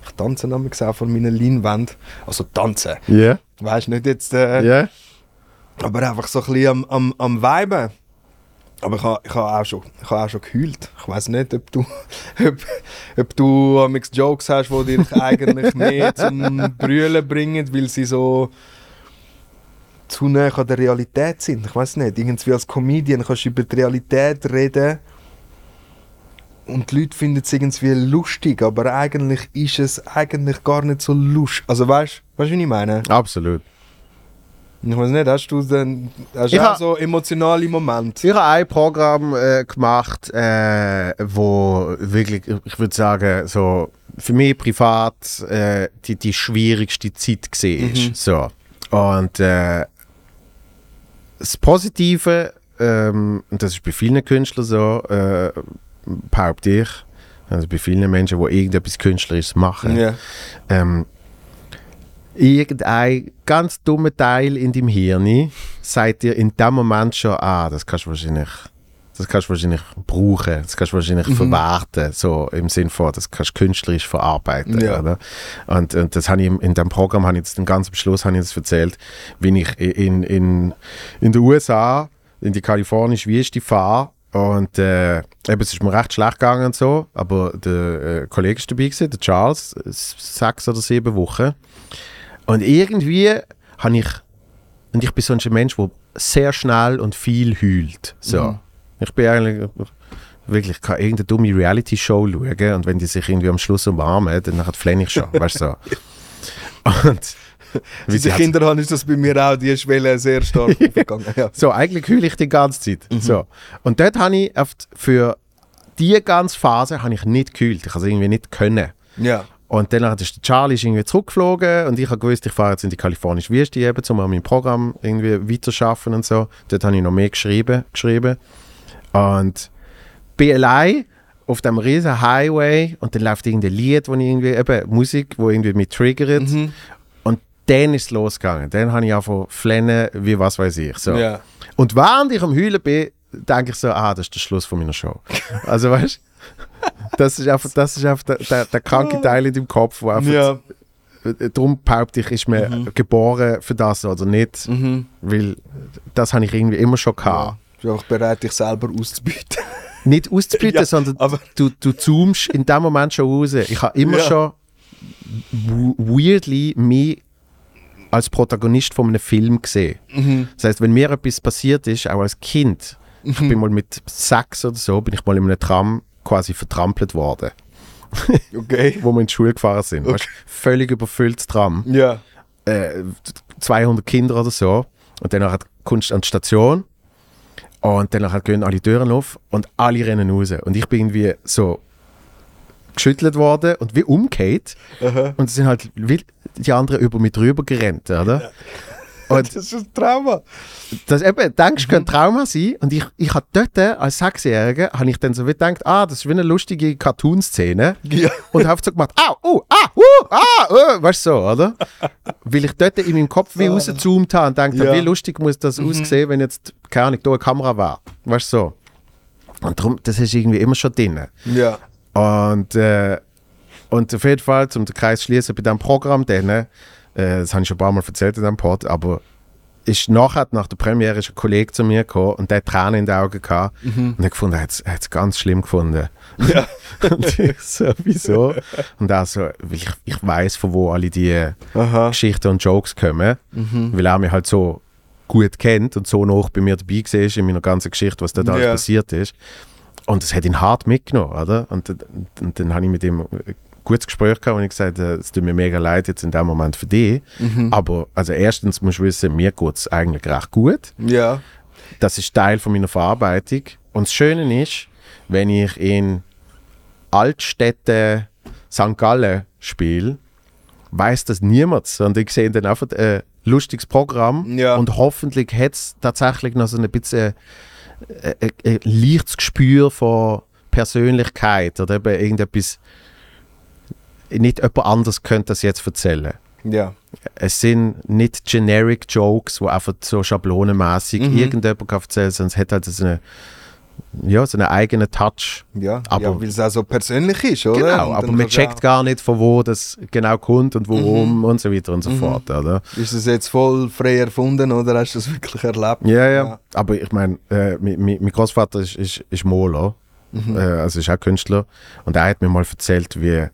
ich tanze nämlich auch vor meiner Leinwand. Also tanzen, Ja. weißt nicht jetzt, äh, Ja. aber einfach so ein bisschen am, am, am Viben. Aber ich habe ich ha auch, schon- ich ha auch schon geheult. Ich weiß nicht, ob du, ob, ob du amix Jokes hast, die dich eigentlich mehr zum Brüllen bringen, weil sie so zu nah an der Realität sind. Ich weiß nicht, irgendwie als Comedian kannst du über die Realität reden und die Leute finden es irgendwie lustig, aber eigentlich ist es eigentlich gar nicht so lustig. Also weißt du, wie ich meine? Absolut. Ich weiß nicht, hast du denn hast Ich du ha- auch so emotionale Momente? Ich habe ein Programm äh, gemacht, äh, wo wirklich, ich würde sagen, so für mich privat äh, die, die schwierigste Zeit war. Mhm. So. Und äh, das Positive, ähm, und das ist bei vielen Künstlern so, äh, behaupte ich, also bei vielen Menschen, die irgendetwas Künstlerisches machen, Ja. ähm, irgendein ganz dummer Teil in deinem Hirn sagt dir in dem Moment schon, ah, das kannst du wahrscheinlich, das kannst du wahrscheinlich brauchen, das kannst du wahrscheinlich Mhm. verwerten, so im Sinn von, das kannst du künstlerisch verarbeiten, Ja. oder? Und, und das habe ich in dem Programm, habe ich jetzt ganz am Schluss habe ich das erzählt, wie ich in, in, in den USA, in die kalifornische Wüste fahre und äh, eben, es ist mir recht schlecht gegangen und so, aber der äh, Kollege ist dabei gewesen, der Charles, sechs oder sieben Wochen. Und irgendwie habe ich, und ich bin so ein Mensch, der sehr schnell und viel heult. So. Mhm. Ich bin eigentlich wirklich, ich kann irgendeine dumme Reality-Show schauen und wenn die sich irgendwie am Schluss umarmen, dann flenne ich schon, weißt du so. Und wie hat- Kinder haben, ist das bei mir auch die Schwelle sehr stark aufgegangen. Ja. so, eigentlich heule ich die ganze Zeit. Mhm. So. Und dort habe ich oft für die ganze Phase habe ich nicht gekühlt. Ich habe es irgendwie nicht können. ja. Und dann ist Charlie ist irgendwie zurückgeflogen und ich habe gewusst, ich fahre jetzt in die kalifornische Wüste eben, um an meinem Programm irgendwie weiterzuarbeiten und so. Dort habe ich noch mehr geschrieben. geschrieben. Und bin allein auf dem riesen Highway und dann läuft irgendein Lied, wo ich irgendwie, eben Musik, wo irgendwie mich triggert. Mhm. Dann ist es losgegangen. Dann habe ich einfach flennen, wie was weiß ich. So. Ja. Und während ich am Heulen bin, denke ich so, ah, das ist der Schluss von meiner Show. Also weißt du, das ist einfach, das ist einfach der, der, der kranke Teil in deinem Kopf, wo einfach, Ja. darum behaupte ich, ist man geboren für das oder nicht, Mhm. weil das habe ich irgendwie immer schon gehabt. Bist auch bereit, dich selber auszubieten. Nicht auszubieten, Ja, sondern du, du zoomst in dem Moment schon raus. Ich habe immer Ja. schon weirdly mich als Protagonist von einem Film gesehen. Mhm. Das heißt, wenn mir etwas passiert ist, auch als Kind, ich bin mal mit sechs oder so, bin ich mal in einem Tram quasi vertrampelt worden, Okay. wo wir in die Schule gefahren sind. Weißt, völlig überfülltes Tram, Ja. äh, 200 Kinder oder so. Und dann halt kommst du an die Station und dann halt gehen alle Türen auf und alle rennen raus. Und ich bin irgendwie so geschüttelt worden und wie umgekehrt. Aha. Und es sind halt wie die anderen über mich drüber gerannt, oder? Und Das ist ein Trauma. das eben, denkst du, könnte Trauma sein. Und ich, ich habe dort als Sechsjähriger, habe ich dann so wie gedacht, ah, das ist wie eine lustige Cartoon-Szene. Ja. Und habe so gemacht, au, oh, ah, uh, ah, uh, weißt du so, oder? Weil ich dort in meinem Kopf wie rausgezoomt habe und gedacht habe, Ja. wie lustig muss das aussehen, wenn jetzt, keine Ahnung, da eine Kamera war. Weißt du so. Und darum, das ist irgendwie immer schon drin. Ja. Und, äh, und auf jeden Fall, um den Kreis zu schließen bei diesem Programm, dann, äh, das habe ich schon ein paar Mal erzählt in diesem Pod, aber ist nachher, nach der Premiere, ist ein Kollege zu mir gekommen und der hat Tränen in den Augen gehabt und hat gefunden, er hat es ganz schlimm gefunden. Ja. und ich so, wieso? Und er so, ich, ich weiß, von wo alle die Aha. Geschichten und Jokes kommen, Mhm. weil er mich halt so gut kennt und so noch bei mir dabei war in meiner ganzen Geschichte, was da alles Ja. passiert ist. Und das hat ihn hart mitgenommen, oder? Und, und, und dann habe ich mit ihm gutes Gespräch gehabt und ich gesagt, äh, es tut mir mega leid jetzt in dem Moment für dich. Mhm. Aber also erstens musst du wissen, mir geht es eigentlich recht gut. Ja. Das ist Teil von meiner Verarbeitung. Und das Schöne ist, wenn ich in Altstädte St. Gallen spiele, weiß das niemand, sondern ich sehe dann einfach ein lustiges Programm Ja. und hoffentlich hat es tatsächlich noch so ein bisschen äh, ein, ein leichtes Gespür von Persönlichkeit oder eben irgendetwas, nicht jemand anders könnte das jetzt erzählen. Ja. Es sind nicht generic Jokes, wo einfach so schablonenmäßig Mhm. irgendjemand kann erzählen, sondern es hat halt so eine, ja, so einen eigenen Touch. Ja. Aber- ja weil es auch so persönlich ist, oder? Genau, aber man checkt gar nicht, von wo das genau kommt und warum Mhm. und so weiter und so fort. Oder? Ist das jetzt voll frei erfunden oder hast du das wirklich erlebt? Ja, ja, Ja. Aber ich meine, äh, mein, mein Großvater ist, ist, ist Maler, Mhm. äh, also ist auch Künstler. Und er hat mir mal erzählt, wie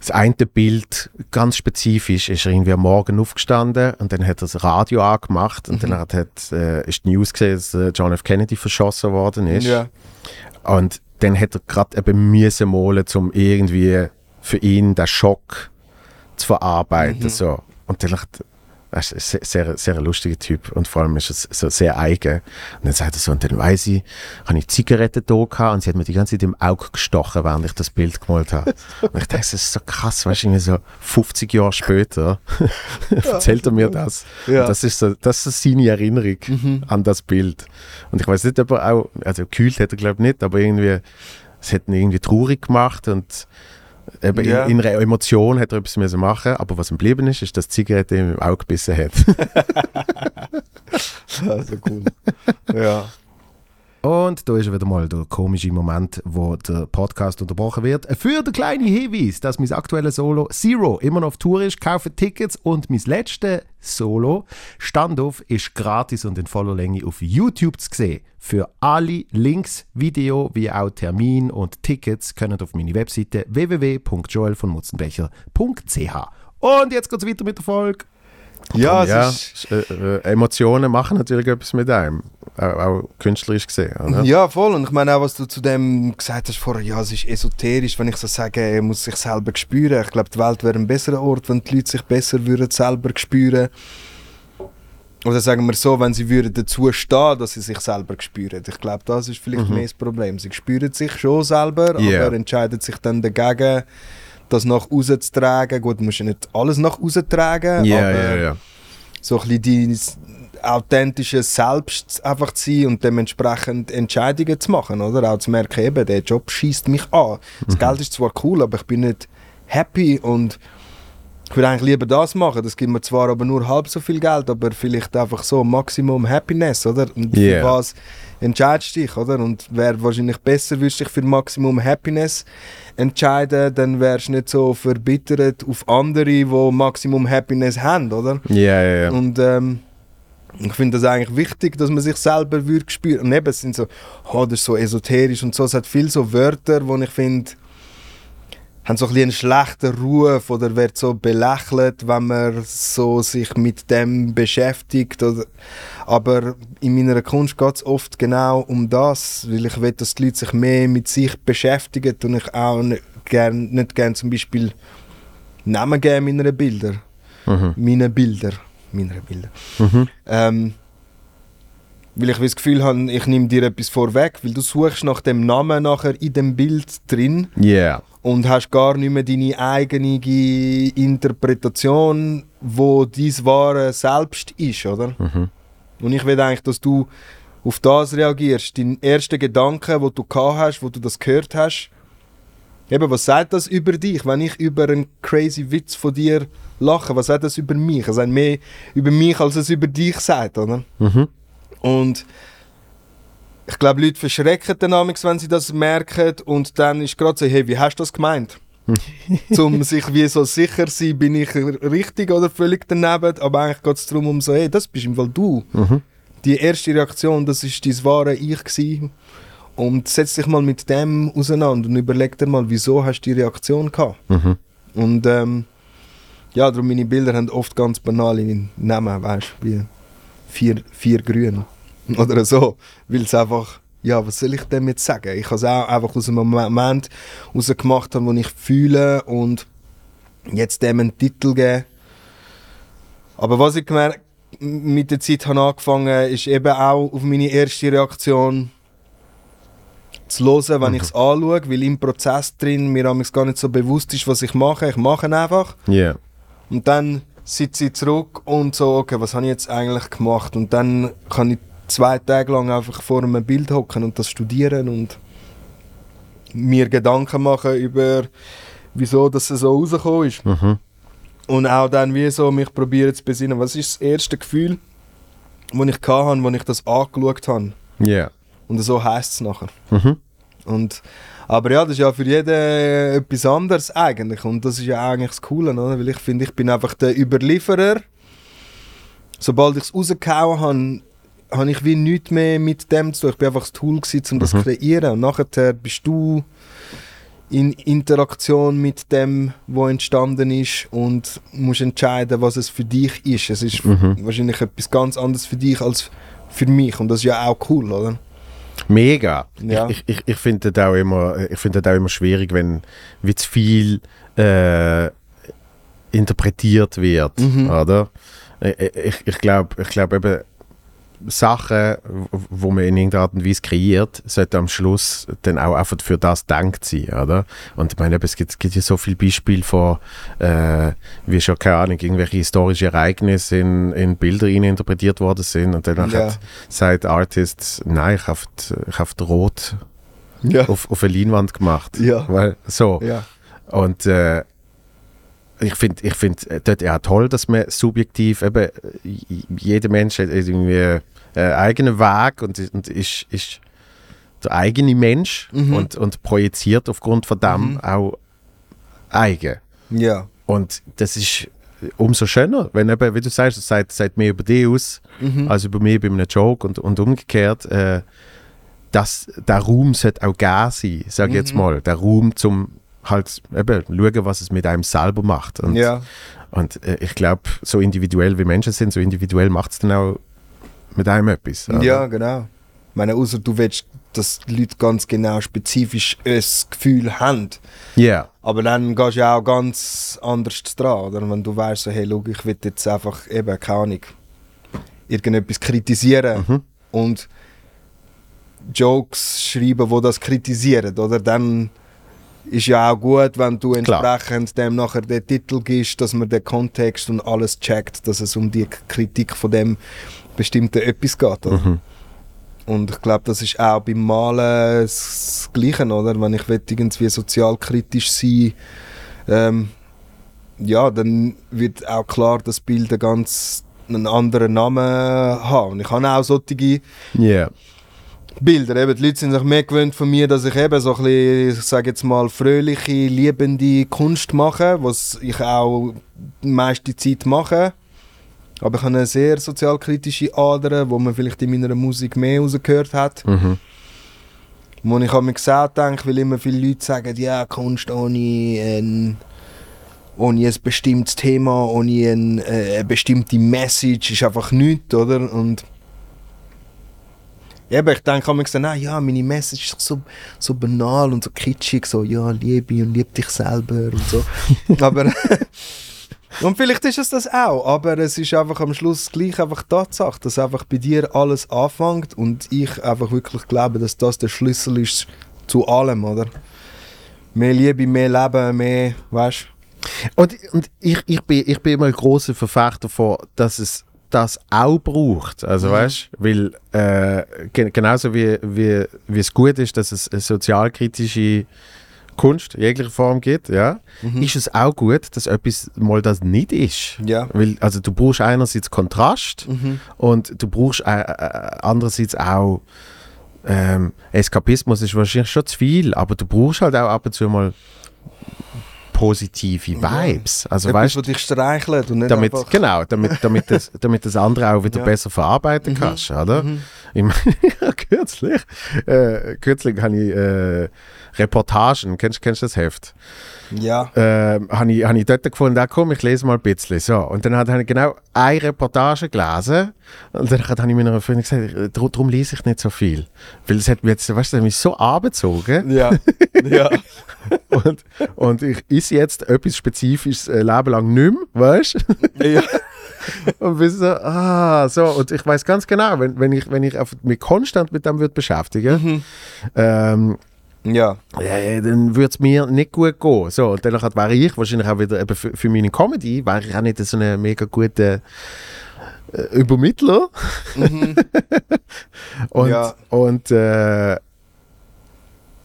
das eine Bild ganz spezifisch ist er irgendwie am Morgen aufgestanden und dann hat er das Radio angemacht und Mhm. dann hat, hat, äh, ist die News gesehen, dass äh, John F. Kennedy verschossen worden ist. Ja. Und dann hat er gerade eben müssen malen, um irgendwie für ihn den Schock zu verarbeiten. Mhm. So. Und dann er ist ein sehr, sehr, lustiger Typ und vor allem ist er so sehr eigen. Und dann sagt er so, und dann weiss ich, habe ich Zigaretten da gehabt und sie hat mir die ganze Zeit im Auge gestochen, während ich das Bild gemalt habe. und ich dachte, das ist so krass, weißt du, so 50 Jahre später erzählt er mir das. Ja. das ist so, das ist seine Erinnerung mhm. an das Bild. Und ich weiß nicht, ob er auch, also gekühlt hätte er glaube ich nicht, aber irgendwie, es hat ihn irgendwie traurig gemacht und Eben ja. in, in, einer Emotion hat er etwas müssen machen aber was ihm geblieben ist, ist, dass die Zigarette ihm im Auge gebissen hat. also cool. ja. Und da ist wieder mal der komische Moment, wo der Podcast unterbrochen wird. Für den kleinen Hinweis, dass mein aktuelles Solo Zero immer noch auf Tour ist, kaufe Tickets und mein letztes Solo Standoff ist gratis und in voller Länge auf YouTube zu sehen. Für alle Links, Video wie auch Termin und Tickets können auf meine Webseite www.joelvonmutzenbecher.ch. Und jetzt geht's weiter mit der Folge. Ja, ja ist, äh, äh, Emotionen machen natürlich etwas mit einem, auch, auch künstlerisch gesehen. Oder? Ja, voll. Und ich meine auch, was du zu dem gesagt hast vorher, ja, es ist esoterisch, wenn ich so sage, er muss sich selber spüren. Ich glaube, die Welt wäre ein besserer Ort, wenn die Leute sich besser würden selber spüren oder sagen wir so, wenn sie würden dazu stehen, dass sie sich selber spüren. Ich glaube, das ist vielleicht mhm. mehr das Problem. Sie spüren sich schon selber, yeah. aber entscheiden sich dann dagegen, das nach außen zu tragen. Gut, du musst ja nicht alles nach außen tragen, yeah, aber yeah, yeah. so ein bisschen dein authentisches Selbst einfach zu sein und dementsprechend Entscheidungen zu machen, oder? Auch zu merken, eben, der Job schießt mich an. Das mhm. Geld ist zwar cool, aber ich bin nicht happy und ich würde eigentlich lieber das machen. Das gibt mir zwar aber nur halb so viel Geld, aber vielleicht einfach so Maximum Happiness, oder? Und yeah. für was entscheidest du dich, oder? Und wäre wahrscheinlich besser, würdest dich für Maximum Happiness entscheiden, dann wärst du nicht so verbittert auf andere, die Maximum Happiness haben, oder? Ja, yeah, ja, ja. Und ähm, ich finde das eigentlich wichtig, dass man sich selber würde spüren. Und eben, es sind so, oh, das ist so esoterisch und so. Es hat viele so Wörter, wo ich finde, haben so ein einen schlechten Ruf oder wird so belächelt, wenn man so sich mit dem beschäftigt. Oder, aber in meiner Kunst geht es oft genau um das, weil ich will, dass die Leute sich mehr mit sich beschäftigen und ich auch nicht gerne nicht gern zum Beispiel Namen geben meiner Bilder. Mhm. Meine Bilder. Meine Bilder. Mhm. Ähm, weil ich das Gefühl habe, ich nehme dir etwas vorweg, weil du suchst nach dem Namen nachher in dem Bild drin. Yeah und hast gar nicht mehr deine eigene Interpretation, wo dies wahre Selbst ist, oder? Mhm. Und ich will eigentlich, dass du auf das reagierst. Dein erster Gedanke, wo du gehabt hast, wo du das gehört hast, eben, was sagt das über dich, wenn ich über einen crazy Witz von dir lache? Was sagt das über mich? Es sagt mehr über mich, als es über dich sagt, oder? Mhm. Und ich glaube, Leute verschrecken dann amigs, wenn sie das merken und dann ist gerade so, hey, wie hast du das gemeint? um sich wie so sicher zu sein, bin ich richtig oder völlig daneben, aber eigentlich geht es darum, um so, hey, das bist im Fall du. Mhm. Die erste Reaktion, das ist dein wahre Ich gewesen. Und setz dich mal mit dem auseinander und überleg dir mal, wieso hast du die Reaktion gehabt. Mhm. Und ähm, ja, darum meine Bilder haben oft ganz banale Namen, weißt du, wie vier, vier Grüne. Oder so. Weil es einfach, ja, was soll ich dem jetzt sagen? Ich habe es auch einfach aus einem Moment rausgemacht, wo ich fühle und jetzt dem einen Titel geben. Aber was ich gemerkt mit der Zeit habe angefangen, ist eben auch auf meine erste Reaktion zu hören, wenn mhm. ich es anschaue, weil im Prozess drin mir gar nicht so bewusst ist, was ich mache. Ich mache einfach. Yeah. Und dann sitze ich zurück und so, okay, was habe ich jetzt eigentlich gemacht? Und dann kann ich zwei Tage lang einfach vor einem Bild hocken und das studieren und mir Gedanken machen über, wieso das so rausgekommen ist. Mhm. Und auch dann wie so mich probieren zu besinnen. Was ist das erste Gefühl, das ich hatte, als ich das angeschaut habe? Ja. Yeah. Und so heisst es nachher. Mhm. Und, aber ja, das ist ja für jeden etwas anderes eigentlich. Und das ist ja eigentlich das Coole, oder? weil ich finde, ich bin einfach der Überlieferer. Sobald ich es rausgehauen habe, habe ich wie nichts mehr mit dem zu tun. Ich war einfach das Tool, gewesen, um das zu mhm. kreieren. Und nachher bist du in Interaktion mit dem, was entstanden ist und musst entscheiden, was es für dich ist. Es ist mhm. wahrscheinlich etwas ganz anderes für dich als für mich und das ist ja auch cool, oder? Mega. Ja. Ich, ich, ich finde das auch immer, auch immer schwierig, wenn wie zu viel äh, in, interpretiert wird, Mhm. oder? Ich, ich, ich glaube ich glaub eben, Sachen, wo man in irgendeiner Art und Weise kreiert, sollten am Schluss dann auch einfach für das denkt sein, oder? Und ich meine, es gibt, es gibt ja so viele Beispiele von, äh, wie schon, keine Ahnung, irgendwelche historische Ereignisse in, in Bilder interpretiert worden sind und dann Ja. hat, sagt der Artist, nein, ich habe ich hab rot Ja. auf, auf eine Leinwand gemacht. Ja. Weil, so. Ja. Und äh, ich finde ich find, äh, dort ja toll, dass man subjektiv eben, äh, jeder Mensch hat irgendwie einen eigenen Weg und, und ist, ist der eigene Mensch Mhm. und, und projiziert aufgrund von dem Mhm. auch eigen. Ja. Und das ist umso schöner, wenn eben, wie du sagst, es sagt, sagt mehr über dich aus, Mhm. als über mich bei einem Joke und, und umgekehrt. Äh, dass der Raum sollte auch geben sein, sage ich jetzt Mhm. mal. Der Raum zum halt eben schauen, was es mit einem selber macht. Und, ja. und äh, ich glaube, so individuell wie Menschen sind, so individuell macht es dann auch mit einem etwas. oder? Ja, genau. Ich meine, außer du willst, dass die Leute ganz genau spezifisch ein Gefühl haben. Ja. Aber dann gehst du ja auch ganz anders dran, oder? Wenn du weißt, so, hey, schau, ich will jetzt einfach eben, keine Ahnung, irgendetwas kritisieren Mhm. und Jokes schreiben, wo das kritisieren, oder? Dann ist ja auch gut, wenn du Klar. entsprechend dem nachher den Titel gibst, dass man den Kontext und alles checkt, dass es um die Kritik von dem bestimmten etwas geht, oder? Mhm. Und ich glaube, das ist auch beim Malen das Gleiche, oder? Wenn ich will irgendwie sozialkritisch sein ähm, ja, dann wird auch klar, dass Bilder ganz einen anderen Namen haben. Und ich habe auch solche Ja. Bilder. Eben, die Leute sind sich mehr gewöhnt von mir, dass ich eben so ein bisschen, ich sage jetzt mal, fröhliche, liebende Kunst mache, was ich auch die meiste Zeit mache. Aber ich habe eine sehr sozialkritische Ader, wo man vielleicht in meiner Musik mehr rausgehört hat. Mhm. Wo ich mich gesagt denke, weil immer viele Leute sagen, ja, Kunst ohne ein, ohne ein bestimmtes Thema, ohne ein, äh, eine bestimmte Message ist einfach nichts, oder? Und eben, ich denke mich gesagt, ja, meine Message ist so, so banal und so kitschig, so, ja, liebe und lieb dich selber und so. aber und vielleicht ist es das auch, aber es ist einfach am Schluss gleich einfach Tatsache, dass einfach bei dir alles anfängt und ich einfach wirklich glaube, dass das der Schlüssel ist zu allem, oder? Mehr Liebe, mehr Leben, mehr, weißt Und, und ich, ich, bin, ich bin immer ein großer Verfechter davon, dass es das auch braucht. Also Mhm. weißt weil äh, ge genauso wie, wie, wie es gut ist, dass es eine sozialkritische Kunst jeglicher Form gibt, ja, ist es auch gut, dass etwas mal das nicht ist. Ja. Weil, also du brauchst einerseits Kontrast Mhm. und du brauchst äh, äh, andererseits auch ähm, Eskapismus ist wahrscheinlich schon zu viel, aber du brauchst halt auch ab und zu mal positive. Vibes. Also Etwas, weißt was dich streichelt und nicht damit, einfach... genau, damit, damit, das, damit das andere auch wieder Ja. besser verarbeiten Mhm. kannst, oder? Mhm. Ich meine, kürzlich, äh, kürzlich habe ich äh, Reportagen, kennst du das Heft? Ja. ähm, habe ich, hab ich dort gefunden, ah, komm, ich lese mal ein bisschen. So. Und dann habe ich genau eine Reportage gelesen und dann habe ich meiner Freundin gesagt, "Dr- darum lese ich nicht so viel. Weil es hat mich jetzt, weißt du, hat mich so angezogen Ja. ja. und, und ich esse jetzt etwas Spezifisches ein Leben lang nicht mehr, weißt du? ja. Und bin so, ah, so. Und ich weiß ganz genau, wenn, wenn ich, wenn ich mich konstant mit dem würde beschäftigen Mhm. ähm, Ja. ja, dann würde es mir nicht gut gehen. So, und dann wäre ich wahrscheinlich auch wieder eben für, für meine Comedy, wäre ich auch nicht so ein mega guter äh, Übermittler. Mhm. Und, Ja. und, äh,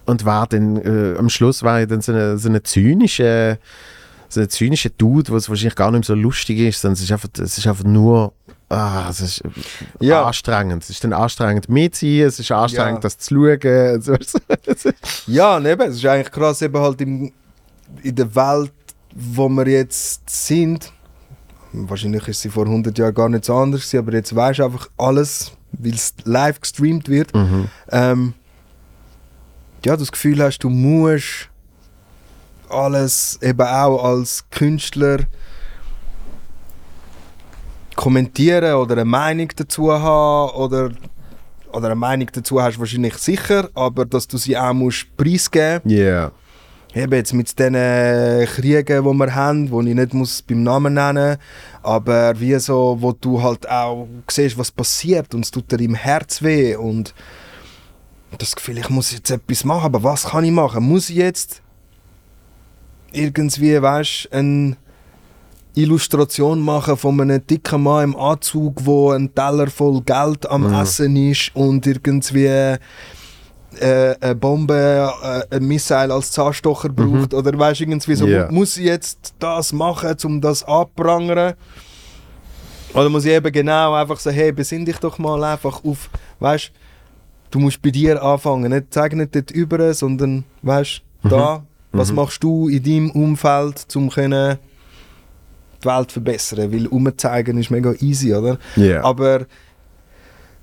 und war dann, äh, am Schluss war ich dann so eine, so eine zynische, so eine zynische Dude, was wahrscheinlich gar nicht mehr so lustig ist, sondern es ist einfach, es ist einfach nur, ah, es ist Ja. anstrengend. Es ist dann anstrengend mitziehen, es ist anstrengend, Ja. das zu schauen. So. Ja, eben, es ist eigentlich krass, eben halt im, in der Welt, wo wir jetzt sind, wahrscheinlich ist sie vor 100 Jahren gar nicht so anders aber jetzt weißt du einfach alles, weil es live gestreamt wird, mhm. ähm, ja, das Gefühl hast, du musst alles eben auch als Künstler kommentieren oder eine Meinung dazu haben oder, oder eine Meinung dazu hast wahrscheinlich sicher, aber dass du sie auch musst preisgeben Ja. eben jetzt mit den Kriegen, die wir haben, die ich nicht muss beim Namen nennen muss, aber wie so, wo du halt auch siehst, was passiert und es tut dir im Herz weh und das Gefühl, ich muss jetzt etwas machen, aber was kann ich machen? Muss ich jetzt irgendwie, weißt eine Illustration machen von einem dicken Mann im Anzug, wo ein Teller voll Geld am Mhm. Essen ist und irgendwie äh, eine Bombe, äh, ein Missile als Zahnstocher braucht oder weißt irgendwie so, Mhm. Ja. muss ich jetzt das machen, um das abprangern? Oder muss ich eben genau einfach sagen, hey, besinn dich doch mal einfach auf, weißt du musst bei dir anfangen, nicht zeig nicht dort über, sondern weißt da, was Mhm. machst du in deinem Umfeld, um können die Welt verbessern, weil umzeigen ist mega easy, oder? Ja. Aber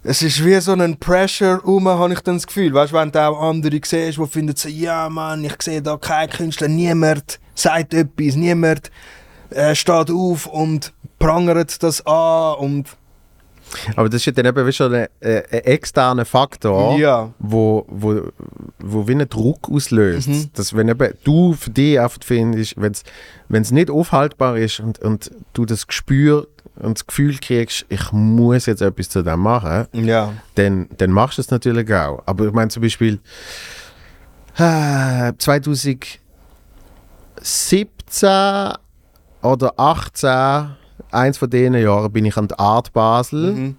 es ist wie so ein Pressure rum, habe ich dann das Gefühl. Weißt du, wenn du auch andere siehst, die finden so, ja Mann, ich sehe da keinen Künstler, niemand sagt etwas, niemand äh, steht auf und prangert das an und Aber das ist ja dann eben wie schon ein, äh, ein externer Faktor, Ja. wo, wo, wo wie einen Druck auslöst. Mhm. Dass wenn eben du für dich einfach findest, wenn es nicht aufhaltbar ist und, und du das Gespür und das Gefühl kriegst, ich muss jetzt etwas zu dem machen, ja, dann, dann machst du es natürlich auch. Aber ich meine zum Beispiel äh, 2017 oder 18, eins von diesen Jahren, bin ich an der Art Basel Mhm.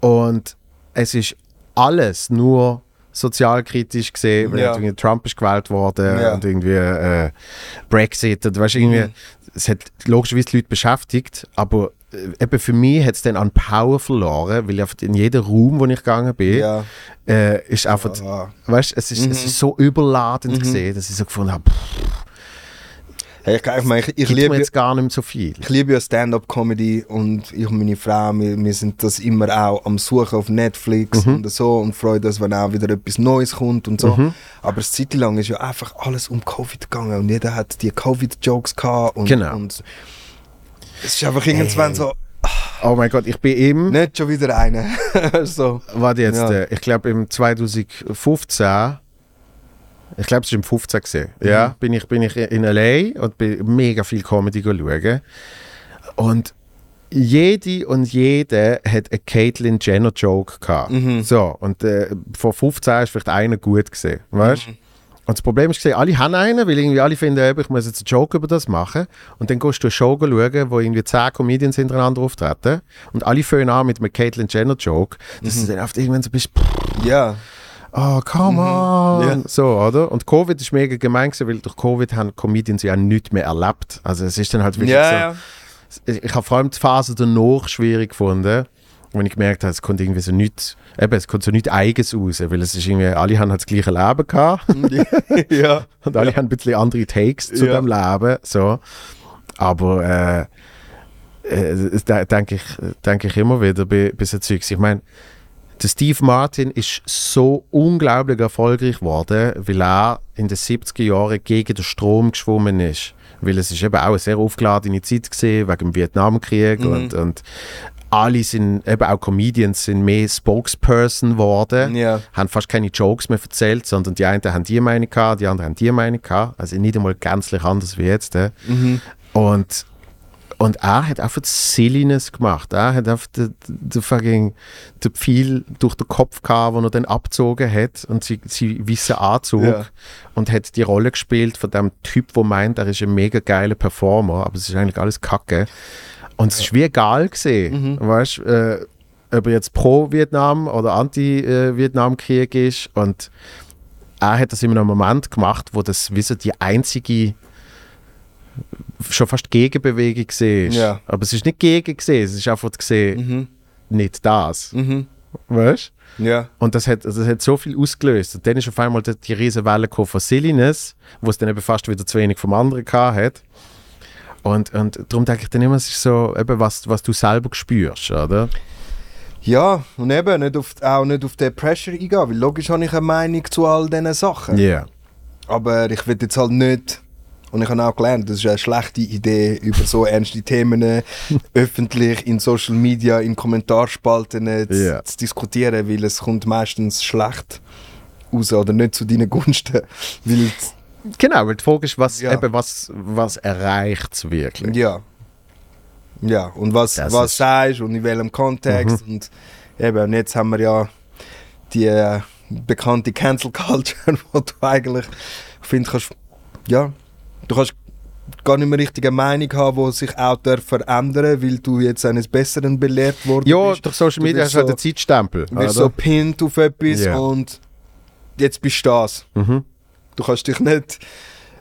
und es ist alles nur sozialkritisch gesehen, weil Ja. irgendwie Trump ist gewählt worden Ja. und irgendwie äh, Brexit und weißt, irgendwie, Mhm. es hat logischerweise die Leute beschäftigt, aber äh, eben für mich hat es dann an Power verloren, weil einfach in jedem Raum, wo ich gegangen bin, ja. äh, ist einfach, Ah. weißt, es ist, es Mhm. ist so überladend Mhm. gesehen, dass ich so gefunden habe, Hey, ich, ich, meine, ich, ich liebe jetzt gar nicht so viel. Ich liebe ja Stand-up-Comedy und ich und meine Frau, wir, wir sind das immer auch am Suchen auf Netflix Mhm. und so und freuen uns, wenn auch wieder etwas Neues kommt und so. Mhm. Aber eine Zeit lang ist ja einfach alles um Covid gegangen und jeder hat die Covid-Jokes gehabt und, Genau. und es ist einfach irgendwann so, Oh mein Gott, ich bin eben, nicht schon wieder eine. so. warte jetzt, Ja. äh, ich glaube im 2015, ich glaube es ist im 15 gesehen, ja, Mhm. bin ich, bin ich in L.A. und bin mega viel Comedy schauen und jede und jede hat eine Caitlyn Jenner Joke gehabt. Mhm. So, und äh, vor 15 ist vielleicht einer gut gesehen, weißt Mhm. Und das Problem ist, alle haben einen, weil irgendwie alle finden, ich muss jetzt einen Joke über das machen. Und dann gehst du eine Show schauen, wo irgendwie 10 Comedians hintereinander auftreten. Und alle fangen an mit einem Caitlyn Jenner Joke. Dass Mhm. du dann oft irgendwann so bist, pff, Ja, oh, come on. Ja. So, oder? Und Covid ist mega gemein gewesen, weil durch Covid haben Comedians ja nichts mehr erlebt. Also es ist dann halt wirklich ja, so, ja. ich, ich habe vor allem die Phase danach schwierig gefunden, wenn ich gemerkt habe, es kommt irgendwie so nichts, eben, es kommt so nichts Eigens raus, weil es ist irgendwie, alle haben halt das gleiche Leben gehabt ja. und alle haben ein bisschen andere Takes zu Ja. dem Leben, so. Aber äh, äh, denke ich, denke ich immer wieder bei, bei so Zeugs. Ich meine, der Steve Martin ist so unglaublich erfolgreich geworden, weil er in den 70er Jahren gegen den Strom geschwommen ist. Weil es ist eben auch eine sehr aufgeladene Zeit gesehen wegen dem Vietnamkrieg Mhm. und, und alle sind, eben auch Comedians, sind mehr Spokesperson geworden Ja. haben fast keine Jokes mehr erzählt, sondern die einen haben die Meinung gehabt, die anderen haben die Meinung gehabt. Also nicht einmal gänzlich anders wie jetzt. äh. Mhm. Und, und er hat einfach das Silliness gemacht. Er hat einfach den, den, fucking, den Pfeil durch den Kopf gehabt, den er dann abgezogen hat und sie, sie weißen Anzug Ja. und hat die Rolle gespielt von dem Typ, der meint, er ist ein mega geiler Performer, aber es ist eigentlich alles Kacke. Und es ist wie egal gesehen, weißt äh, ob er jetzt pro Vietnam oder anti-Vietnamkrieg ist. Und er hat das in einem Moment gemacht, wo das wie so die einzige schon fast Gegenbewegung gesehen ist. Ja. Aber es ist nicht gegen gesehen, es ist einfach gesehen, Mhm. nicht das. Mhm. Weißt Ja. und das hat, das hat so viel ausgelöst. Und dann ist auf einmal die, die riesen Welle von Silliness, wo es dann eben fast wieder zu wenig vom anderen gehabt hat. Und, und darum denke ich dann immer, es ist so, eben was, was du selber spürst, oder? Ja, und eben nicht auf, auch nicht auf den Pressure eingehen, weil logisch habe ich eine Meinung zu all diesen Sachen. Ja. Aber ich will jetzt halt nicht, und ich habe auch gelernt, das ist eine schlechte Idee, über so ernste Themen öffentlich in Social Media, in Kommentarspalten äh, zu, Ja. zu diskutieren, weil es kommt meistens schlecht raus oder nicht zu deinen Gunsten. Weil Genau, weil die Frage ist, was, Ja. eben, was, was erreicht es wirklich? Ja. Ja, und was, Das was ist- sagst und in welchem Kontext. Und eben, und jetzt haben wir ja die äh, bekannte Cancel Culture, wo du eigentlich findest, kannst, ja, du kannst gar nicht mehr richtig eine Meinung haben, die sich auch darf verändern weil du jetzt eines Besseren belehrt worden Ja, bist. durch Social Media hast du halt so- den Zeitstempel. Du bist so pinned auf etwas Ja. und jetzt bist du das. Mhm. Du kannst dich nicht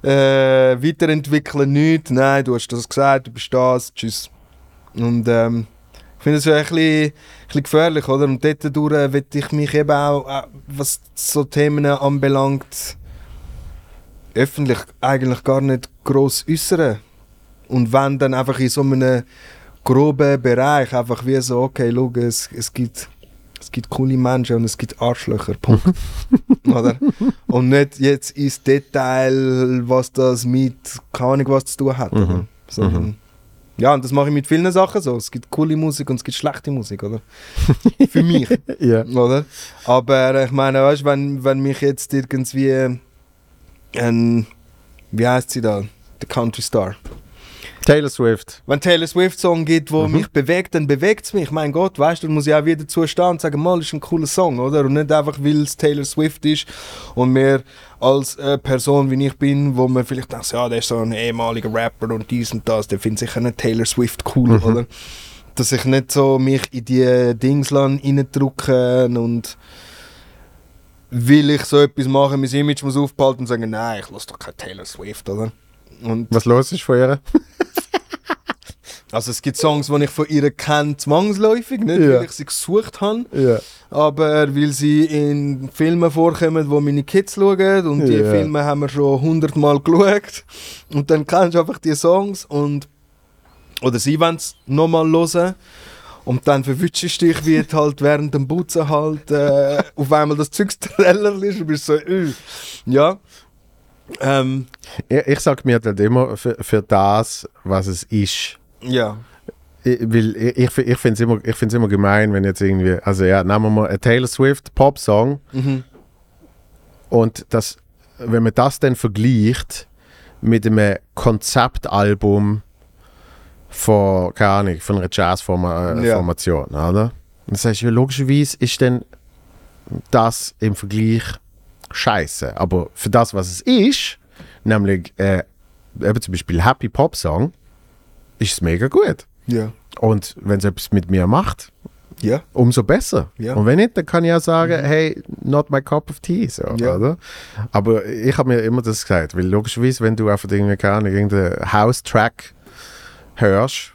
äh, weiterentwickeln, nichts. Nein, du hast das gesagt, du bist das, tschüss. Und ähm, ich finde es ja ein bisschen, ein bisschen gefährlich, oder? Und dort durch will ich mich eben auch, äh, was so Themen anbelangt, öffentlich eigentlich gar nicht gross äußern. Und wenn dann einfach in so einem groben Bereich einfach wie so, okay, schau, es, es gibt es gibt coole Menschen und es gibt Arschlöcher, Punkt. Oder? Und nicht jetzt ins Detail, was das mit, keine Ahnung, was zu tun hat. Mhm. Sondern, Ja, und das mache ich mit vielen Sachen so. Es gibt coole Musik und es gibt schlechte Musik, oder? Für mich, Ja. oder? Aber ich meine, weißt, wenn, wenn mich jetzt irgendwie ein, wie heißt sie da? Der Country Star. Taylor Swift. Wenn Taylor Swift Song gibt, wo Mhm. mich bewegt, dann bewegt es mich. Mein Gott, weißt du, dann muss ich auch wieder zustehen und sagen, mal, ist ein cooler Song, oder? Und nicht einfach, weil es Taylor Swift ist und mir als äh, Person, wie ich bin, wo man vielleicht denkt, ja, der ist so ein ehemaliger Rapper und dies und das, der findet sicher nicht Taylor Swift cool, Mhm. oder? Dass ich nicht so mich in die Dings reindrücke und will ich so etwas machen, mein Image muss aufbehalten und sagen, nein, ich lasse doch kein Taylor Swift, oder? Und Was los ist von ihr? Also es gibt Songs, die ich von ihr kenne, zwangsläufig, nicht Ja. weil ich sie gesucht habe, Ja. aber weil sie in Filmen vorkommen, wo meine Kids schauen und die Ja. Filme haben wir schon hundertmal geschaut und dann kennst du einfach die Songs und oder sie wollen es nochmal hören und dann verwutschst du dich, wie halt während dem Putzen halt äh, auf einmal das Zeug Treller ist und bist so, äh. ja. Ähm, Ich, ich sage mir halt immer, für, für das, was es ist, ja. ich, weil ich, ich, finde es immer, ich immer gemein, wenn jetzt irgendwie, also ja, nehmen wir mal einen Taylor Swift Pop-Song Mhm. und das, wenn man das dann vergleicht mit einem Konzeptalbum von, keine Ahnung, von einer Jazzformation, Ja. Formation, oder? Und das heißt, ja, logischerweise ist dann das im Vergleich scheiße. Aber für das, was es ist, nämlich äh, eben zum Beispiel Happy Pop Song, ist es mega gut. Ja. Und wenn es etwas mit mir macht, Ja. umso besser. Ja. Mhm. Und wenn nicht, dann kann ich auch sagen, hey, not my cup of tea. So, Ja. oder? Aber ich habe mir immer das gesagt, weil logischerweise, wenn du einfach irgendwie, keine Ahnung, irgendeinen House-Track hörst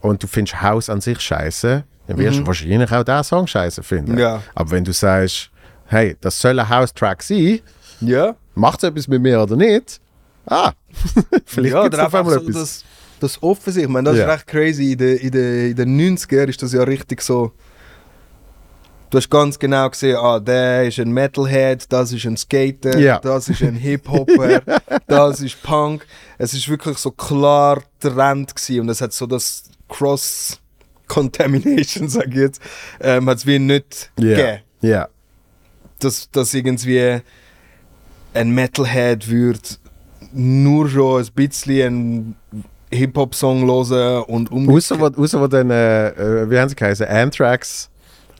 und du findest House an sich scheiße, dann wirst du wahrscheinlich auch diesen Song scheiße finden. Mhm. Ja. Aber wenn du sagst, hey, das soll ein House-Track sein, Ja. macht es etwas mit mir oder nicht? Ah, vielleicht ja, es auf einmal so etwas. das, das offen sich. Ich meine, das Ja. ist recht crazy. In den, in, den, in den 90er ist das ja richtig so. Du hast ganz genau gesehen, ah, der ist ein Metalhead, das ist ein Skater, Ja. das ist ein Hip-Hopper, das ist Punk. Es ist wirklich so klar Trend gewesen und es hat so das Cross-Contamination, sag ich jetzt, ähm, hat es wie nicht Ja. gegeben Ja. dass, dass irgendwie ein Metalhead würde nur schon ein bisschen Hip-Hop-Song hören und Außer wo, wo dann, äh, äh, wie haben sie geheißen? Anthrax.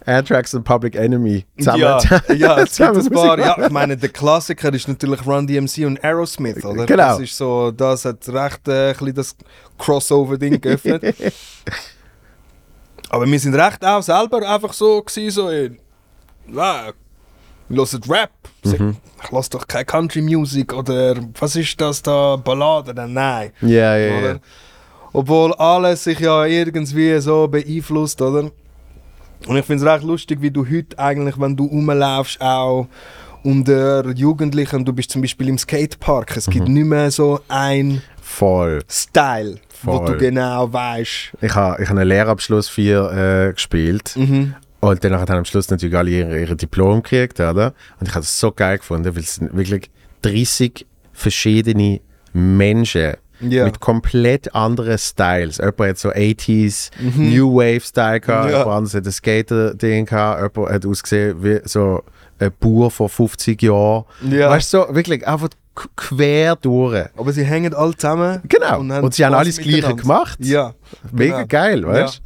Anthrax und Public Enemy. Zusammen, ja, ja, es gibt ein paar. Ja, ich meine, der Klassiker ist natürlich Run DMC und Aerosmith, oder? Genau. Das ist so, das hat recht äh, ein bisschen das Crossover-Ding geöffnet. Aber wir sind recht auch selber einfach so gewesen, so, ja, wir hören Rap. Mhm. Ich lasse doch keine Country Music oder was ist das da, Ballade? Dann Nein. Ja, ja, ja. Obwohl alles sich ja irgendwie so beeinflusst, oder? Und ich finde es recht lustig, wie du heute eigentlich, wenn du rumlaufst, auch unter Jugendlichen, du bist zum Beispiel im Skatepark, es Mhm. gibt nicht mehr so ein Voll. Style, wo Voll. du genau weißt. Ich habe ich ha einen Lehrabschluss 4 äh, gespielt. Mhm. Und dann haben am Schluss natürlich alle ihre, ihre Diplom gekriegt, oder? Und ich habe das so geil gefunden, weil es sind wirklich 30 verschiedene Menschen Ja. mit komplett anderen Styles. Jemand hat so 80s New Wave Style gehabt, Mhm. Ja. jemand anderes hat ein Skater-Ding gehabt, jemand hat ausgesehen wie so ein Bauer vor 50 Jahren. Ja. Weißt du, so, wirklich einfach quer durch. Aber sie hängen alle zusammen. Genau. Und, sie haben alles Gleiche gemacht. Ja. Mega genau. geil, weißt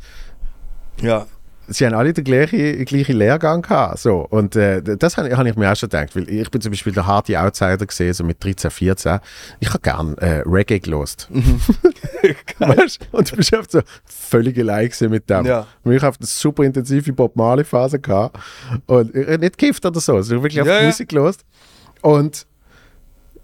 du? Ja. Sie haben alle den gleichen, gleichen Lehrgang gehabt. So. Und äh, das habe hab ich mir auch schon gedacht, weil ich bin zum Beispiel der harte Outsider gesehen, so mit 13, 14. Ich habe gern äh, Reggae gelost. Mhm. weißt? Und du bist einfach so völlig allein mit dem. Ja. Und ich habe eine super intensive Bob Marley Phase gehabt. Und äh, nicht gekifft oder so, also wirklich einfach Ja, ja. Musik gelost. Und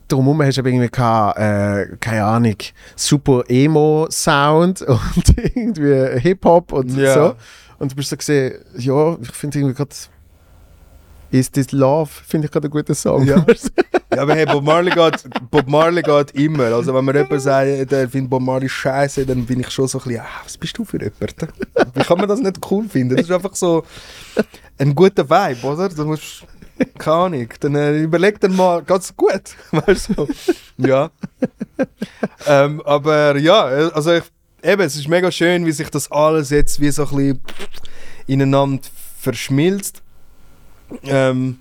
drumherum hast du irgendwie gehabt, äh, keine Ahnung, super Emo-Sound und irgendwie Hip-Hop und Ja. so. Und du bist so gesehen, ja, ich finde irgendwie gerade Is This Love, finde ich gerade einen guten Song. Ja. Ja, aber hey, Bob Marley geht, Bob Marley geht immer. Also wenn mir jemand sagt, der findet Bob Marley scheiße, dann bin ich schon so ein bisschen, ah, was bist du für jemand? Wie kann man das nicht cool finden? Das ist einfach so ein guter Vibe, oder? Du musst, keine Ahnung, dann äh, überleg dir mal, geht's gut? Weißt du? Ja. ähm, aber ja, also ich, eben, es ist mega schön, wie sich das alles jetzt wie so ein bisschen ineinander verschmilzt. Ähm,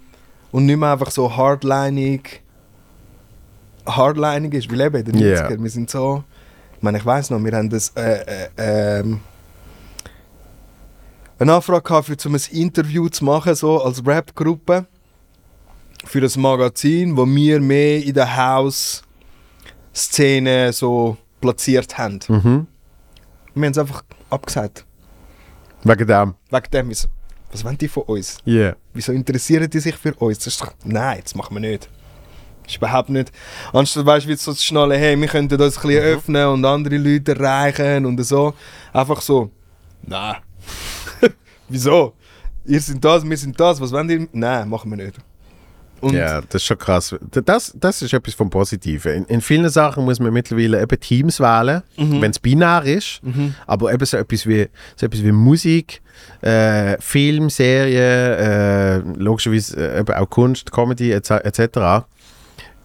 und nicht mehr einfach so hardlining hardlining ist, weil eben in den Ja. 90ern, wir sind so, ich meine, ich weiss noch, wir haben das, äh, äh, ähm, eine Anfrage gehabt, für, um ein Interview zu machen, so als Rap-Gruppe, für das Magazin, wo wir mehr in der House-Szene so platziert haben. Mhm. Wir haben es einfach abgesagt. Wegen dem. Wegen dem ist, was wollen die von uns? Yeah. Wieso interessieren die sich für uns? Das ist doch, nein, das machen wir nicht. Das ist überhaupt nicht. Anstatt weißt du, so zu schnallen, hey, wir könnten das ein bisschen öffnen und andere Leute erreichen und so. Einfach so, nein. Wieso? Ihr sind das, wir sind das, was wollen die? Nein, machen wir nicht. Und Ja, das ist schon krass. Das, das ist etwas vom Positiven. In, in vielen Sachen muss man mittlerweile eben Teams wählen, wenn es binär ist. Aber eben so etwas wie, so etwas wie Musik, äh, Film, Serien, äh, logischerweise äh, eben auch Kunst, Comedy etc. etc.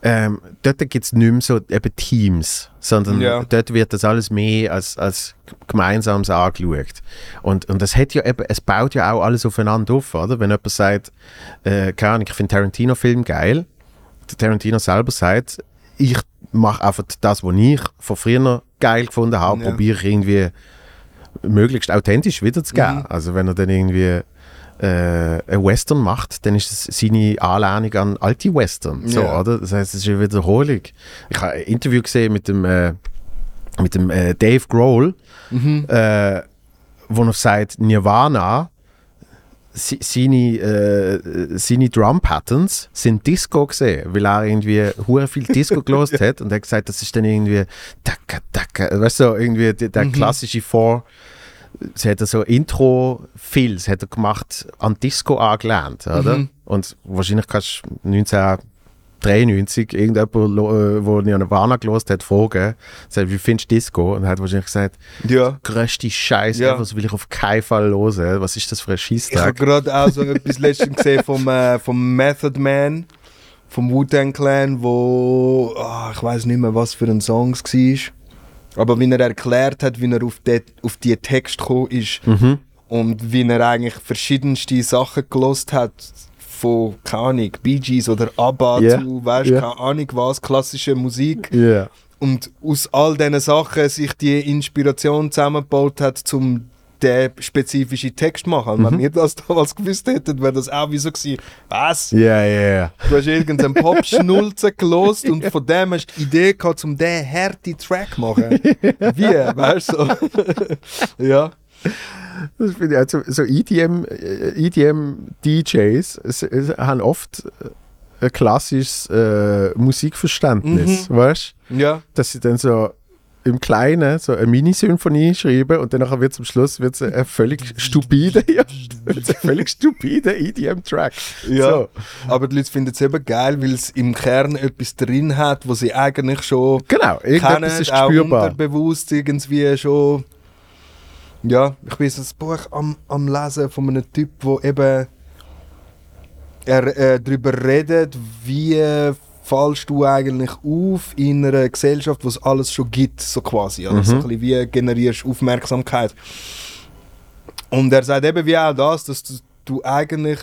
Ähm, dort gibt es nicht mehr so eben Teams, sondern Ja. dort wird das alles mehr als, als gemeinsames angeschaut. Und, und das hat ja eben, es baut ja auch alles aufeinander auf, oder? Wenn jemand sagt, äh, keine Ahnung, ich finde Tarantino-Film geil, der Tarantino selber sagt, ich mache einfach das, was ich von früher geil gefunden habe, Ja. probiere ich irgendwie möglichst authentisch wiederzugeben. Mhm. Also wenn er dann irgendwie äh, ein Western macht, dann ist es seine Anlehnung an alte Western. So, Ja. oder? Das heißt, es ist eine Wiederholung. Ich habe ein Interview gesehen mit dem, äh, mit dem äh, Dave Grohl, Mhm. äh, wo er sagt, Nirvana, si- seine, äh, seine Drum-Patterns sind Disco gesehen, weil er irgendwie hure viel Disco gelost hat und er hat gesagt, das ist dann irgendwie weißt du, irgendwie der, der klassische Vor- sie hat so Intro-Fills hat er gemacht an Disco angelehnt, oder? Mhm. Und wahrscheinlich kannst du 1993 irgendjemand, lo- äh, Nirvana gelost hat, fragen, sagt, wie findest du Disco? Und er hat wahrscheinlich gesagt, ja. größte Scheiße, Ja. das will ich auf keinen Fall hören. Was ist das für ein Ich habe gerade auch so etwas letztens gesehen vom, äh, vom Method Man, vom Wu-Tang Clan, wo ah, ich weiß nicht mehr, was für ein Song es war. Aber wie er erklärt hat, wie er auf, die, auf die Text gekommen ist Mhm. und wie er eigentlich verschiedenste Sachen gelost hat, von, keine Ahnung, Bee Gees oder ABBA Ja. zu, weißt Ja. keine Ahnung was, klassische Musik. Ja. Und aus all diesen Sachen sich die Inspiration zusammengebaut hat, um den spezifischen Text machen. Und Mhm. Wenn wir das damals gewusst hätten, wäre das auch wie so gewesen. Was? Ja, ja, ja. Du hast irgendeinen Pop-Schnulzen gelost und von dem hast du die Idee gehabt, um diesen harten Track zu machen. Wie? Weißt du? Ja. Das finde ich also, so EDM, äh, EDM-DJs es, es haben oft äh, ein klassisches äh, Musikverständnis, weißt du? Ja. Dass sie dann so im Kleinen so eine Mini-Symphonie schreiben und dann wird zum Schluss wird's ein völlig stupide, ja, wird's ein völlig stupide EDM-Track. Ja. So. Aber die Leute finden es eben geil, weil es im Kern etwas drin hat, wo sie eigentlich schon Genau, kennen, ist auch spürbar. unterbewusst irgendwie schon. Ja, ich bin so ein Buch am, am Lesen von einem Typ, wo eben er äh, darüber redet, wie fallst du eigentlich auf in einer Gesellschaft, wo es alles schon gibt, so quasi. Also Mhm. so ein bisschen wie generierst du Aufmerksamkeit. Und er sagt eben wie auch das, dass du, du eigentlich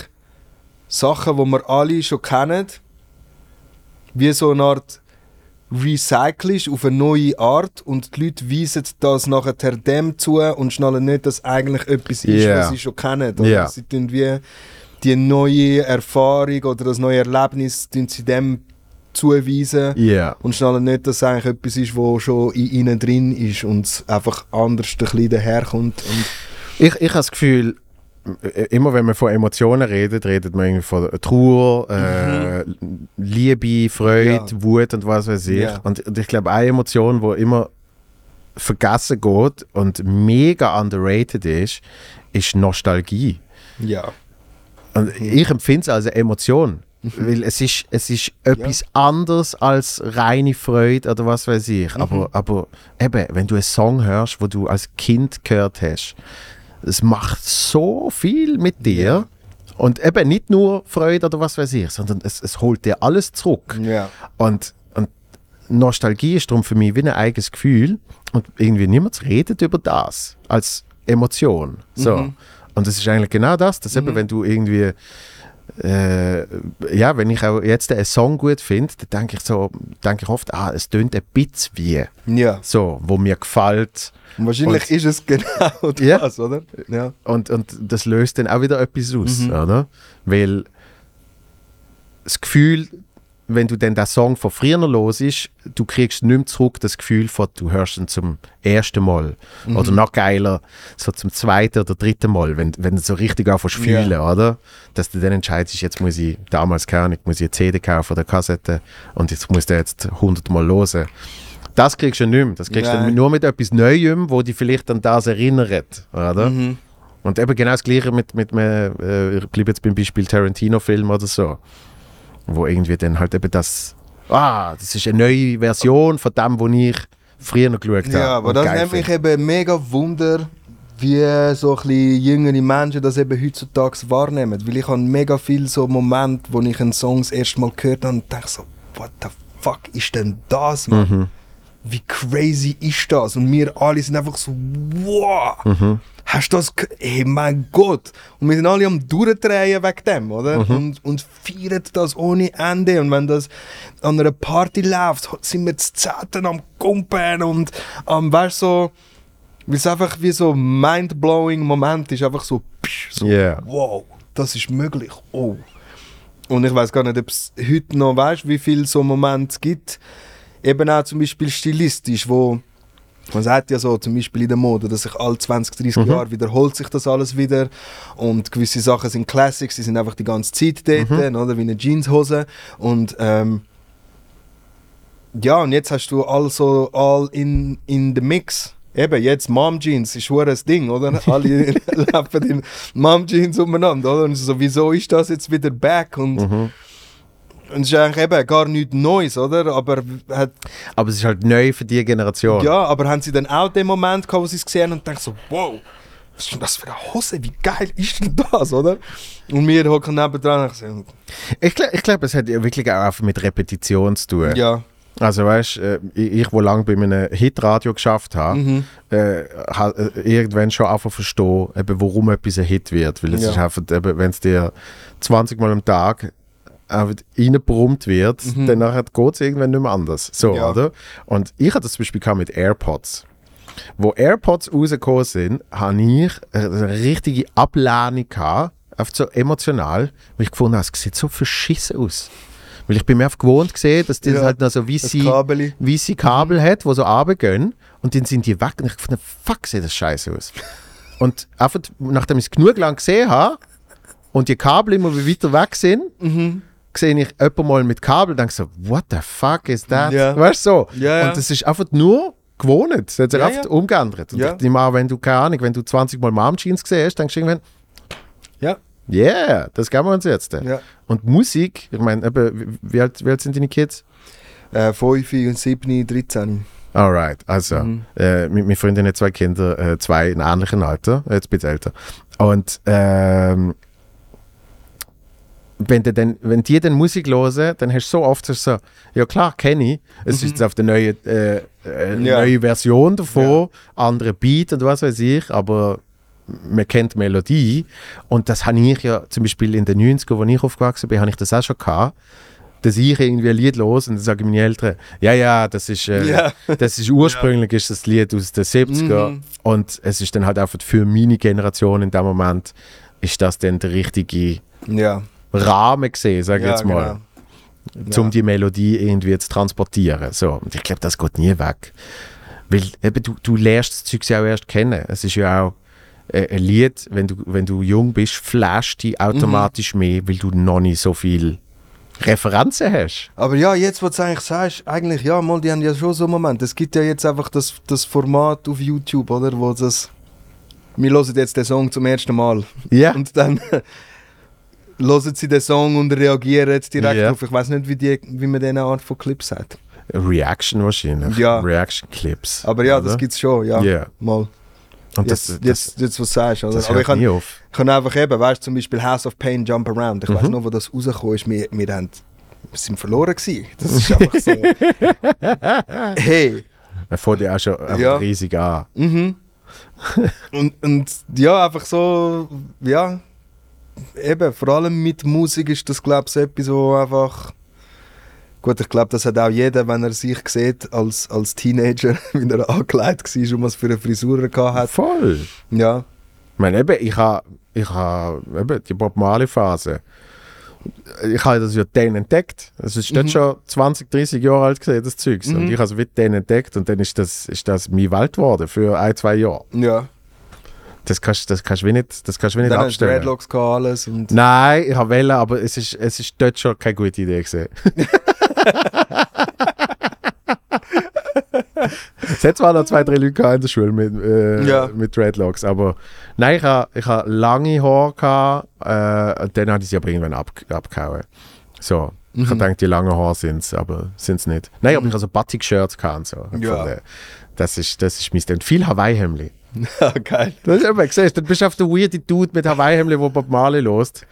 Sachen, die wir alle schon kennen, wie so eine Art recycelst auf eine neue Art und die Leute weisen das nachher dem zu und schnallen nicht, dass eigentlich etwas ist, Yeah. was sie schon kennen. Oder Yeah. sie tun wie die neue Erfahrung oder das neue Erlebnis tun sie dem zuweisen Ja. und schnallen nicht, dass es eigentlich etwas ist, was schon in ihnen drin ist und es einfach anders ein bisschen daherkommt. Ich, ich habe das Gefühl, immer wenn man von Emotionen redet, redet man irgendwie von Trauer, äh, Liebe, Freude, Mhm. Ja. Wut und was weiß ich. Ja. Und, und ich glaube, eine Emotion, die immer vergessen geht und mega underrated ist, ist Nostalgie. ja. Und Mhm. ich empfinde es als eine Emotion. Weil es ist, es ist etwas anderes als reine Freude oder was weiß Mhm. ich. Aber, aber eben, wenn du einen Song hörst, wo du als Kind gehört hast, es macht so viel mit dir. Und eben nicht nur Freude oder was weiß ich, sondern es, es holt dir alles zurück. Ja. Und, und Nostalgie ist darum für mich wie ein eigenes Gefühl und irgendwie niemand redet über das als Emotion. So. Mhm. Und es ist eigentlich genau das, dass eben, wenn du irgendwie äh, ja, wenn ich auch jetzt einen Song gut finde, dann denke ich so, denke ich oft, ah, es tönt ein bisschen wie Ja. so, wo mir gefällt. Und wahrscheinlich Und- ist es genau das, Ja. oder? Ja. Und, und das löst dann auch wieder etwas aus, Mhm. oder? Weil das Gefühl, wenn du dann den Song von früher los ist, du kriegst nicht mehr zurück das Gefühl von, du hörst ihn zum ersten Mal. Mhm. Oder noch geiler, so zum zweiten oder dritten Mal, wenn, wenn du so richtig anfängst fühlen, oder? Dass du dann entscheidest, jetzt muss ich, damals keine Ahnung, muss ich eine CD kaufen oder eine Kassette und jetzt muss der jetzt 100 Mal hören. Das kriegst du nicht mehr. Das kriegst du Nein. dann nur mit etwas Neuem, wo dich vielleicht an das erinnert, oder? Mhm. Und eben genau das Gleiche mit, mit einem, äh, ich bleibe jetzt beim Beispiel Tarantino-Film oder so, wo irgendwie dann halt eben das, ah, das ist eine neue Version von dem, wo ich früher noch geschaut habe. Ja, aber das mich finde. eben mega Wunder, wie so ein jüngere Menschen das eben heutzutage wahrnehmen. Weil ich habe mega viele so Momente, wo ich einen Song das erste Mal gehört habe und denke so, what the fuck ist denn das, Mann? Mhm. Wie crazy ist das? Und wir alle sind einfach so, wow! Mhm. Hast du das Hey, mein Gott! Und wir sind alle am Durchdrehen wegen dem, oder? Mhm. Und, und feiern das ohne Ende. Und wenn das an einer Party läuft, sind wir zu Zeiten am Kumpen und am, weißt so, weil es einfach wie so ein mind-blowing Moment ist, einfach so, psch, so Ja. wow, das ist möglich, oh. Und ich weiß gar nicht, ob es heute noch, weißt wie viel so Momente es gibt, eben auch zum Beispiel stilistisch, wo man sagt ja so, zum Beispiel in der Mode, dass sich alle 20, 30 Mhm. Jahre wiederholt sich das alles wieder und gewisse Sachen sind Classics, die sind einfach die ganze Zeit dort, Mhm. oder wie eine Jeanshose und ähm, ja, und jetzt hast du also all in, in the mix. Eben, jetzt Mom Jeans ist schon ein Ding, oder? Alle laufen in Mom Jeans umeinander, oder? Und so, wieso ist das jetzt wieder back? Und, Mhm. Und es ist eigentlich eben gar nichts Neues, oder? Aber, hat, Aber es ist halt neu für die Generation. ja, aber haben sie dann auch den Moment gehabt, wo sie es gesehen haben und denken so, wow, was ist denn das für eine Hose? Wie geil ist denn das, oder? Und wir hocken nebendran und sagen, Ich, gl- ich glaube, es hat ja wirklich auch einfach mit Repetition zu tun. ja, Also weißt äh, ich, wo lange bei einem Hitradio geschafft habe, mhm. äh, ha, äh, irgendwann schon einfach verstehen, eben, warum etwas ein Hit wird. Weil es Ja. ist einfach, eben, wenn es dir 20 Mal am Tag einfach reinbrummt wird, Mhm. dann geht es irgendwann nicht mehr anders. So, Ja. oder? Und ich hatte das zum Beispiel mit AirPods. Wo AirPods rausgekommen sind, habe ich eine richtige Ablehnung gehabt, einfach so emotional, weil ich gefunden habe, es sieht so verschissen aus. Weil ich bin mir einfach gewohnt gesehen, dass das Ja, halt noch so das weisse, Kabel. weisse Kabel hat, die so runtergehen und dann sind die weg und ich fand, fuck, sieht das scheiße aus. und einfach, nachdem ich es genug lang gesehen habe und die Kabel immer weiter weg sind, Mhm. Sehe ich jemanden mal mit Kabel und denke so, what the fuck is that? Ja. Weißt du so? Ja. Und das ist einfach nur gewohnt. Es hat sich Ja, einfach umgeändert. Und ich nehme an, wenn du, keine Ahnung, wenn du 20 Mal Mom Jeans gesehen hast, denkst du irgendwann, Ja. yeah, das geben wir uns jetzt. Ja. Und Musik, ich meine, wie, alt, wie alt sind deine Kids? Äh, 5 und 7, 13. Alright, also, Mhm. äh, mit meiner Freundin hat zwei Kinder, äh, zwei in ähnlichem Alter, jetzt ein bisschen älter. Und ähm, wenn, die dann, wenn die dann Musik hören, dann hast du so oft so, ja klar, kenne ich. Es ist jetzt auf der neue, äh, äh, Ja. neue Version davon, andere Beat und was weiß ich, aber man kennt die Melodie und das habe ich ja zum Beispiel in den 90er, als ich aufgewachsen bin, habe ich das auch schon gehabt, dass ich irgendwie ein Lied los und dann sagen meine Eltern, ja, ja, das ist, äh, Ja. das ist ursprünglich ist das Lied aus den 70er Mhm. und es ist dann halt einfach für meine Generation in dem Moment ist das dann der richtige Ja. Rahmen gesehen, sage ich ja, jetzt mal genau. um die Melodie irgendwie zu transportieren. So. Und ich glaube, das geht nie weg. Weil eben, du, du lernst das Zeug ja auch erst kennen. Es ist ja auch äh, ein Lied, wenn du, wenn du jung bist, flasht dich automatisch mehr, weil du noch nicht so viel Referenzen hast. Aber ja, jetzt, was du eigentlich sagst, eigentlich, ja, mal, die haben ja schon so einen Moment. Es gibt ja jetzt einfach das, das Format auf YouTube, oder, wo das... Wir hören jetzt den Song zum ersten Mal. Ja. Und dann hören sie den Song und reagieren direkt Ja. auf. Ich weiß nicht, wie, die, wie man diese Art von Clips sagt. Reaction wahrscheinlich. Ja. Reaction Clips. Aber ja, oder? das gibt es schon, ja. Ja. Mal. Und das, jetzt, das, jetzt, jetzt, was du sagst. Oder? das Aber ich kann, nie auf. ich kann einfach eben, weißt du, zum Beispiel House of Pain, Jump Around. Ich weiß Mhm. noch, wo das rausgekommen ist. Wir, wir, haben, wir sind verloren gewesen. Das ist einfach so. hey. Man fängt ja auch schon Ja. riesig an. Mhm. und, und ja, einfach so, ja, eben, vor allem mit Musik ist das, glaube ich, so etwas, wo einfach. Gut, ich glaube, das hat auch jeder, wenn er sich sieht als, als Teenager, wie er angelegt war und was für eine Frisur er gehabt hat. Voll. Ja, Ich meine, eben, ich habe ich ha, eben die Bob Marley-Phase. Ich habe das ja dann entdeckt. Es ist Mhm. schon 20, 30 Jahre alt gesehen, das Zeugs. Und Mhm. ich habe es denen entdeckt und dann ist das, ist das meine Welt geworden für ein, zwei Jahre. ja. Das kannst, das kannst du nicht, das kannst du nicht Dann abstellen. Dreadlocks gehabt, alles. Und Nein, ich habe wählen, aber es ist, es ist dort schon keine gute Idee gewesen. es hat zwar noch zwei, drei Leute in der Schule mit, äh, Ja. mit Dreadlocks, aber nein, ich habe ich ha lange Haare gehabt, äh, und dann habe ich sie aber irgendwann ab, abgehauen. So, ich habe Mhm. gedacht, die langen Haare sind es, aber sind es nicht. Nein, aber ich habe so Batik-Shirts gehabt und so. Ja. Das ist, das ist mein Ding. Viel Hawaii-Hemli. ja, geil. Das ist eben, siehst, dann bist du auf der weirde Dude mit Hawaii-Hemli, wo Bob Marley lost.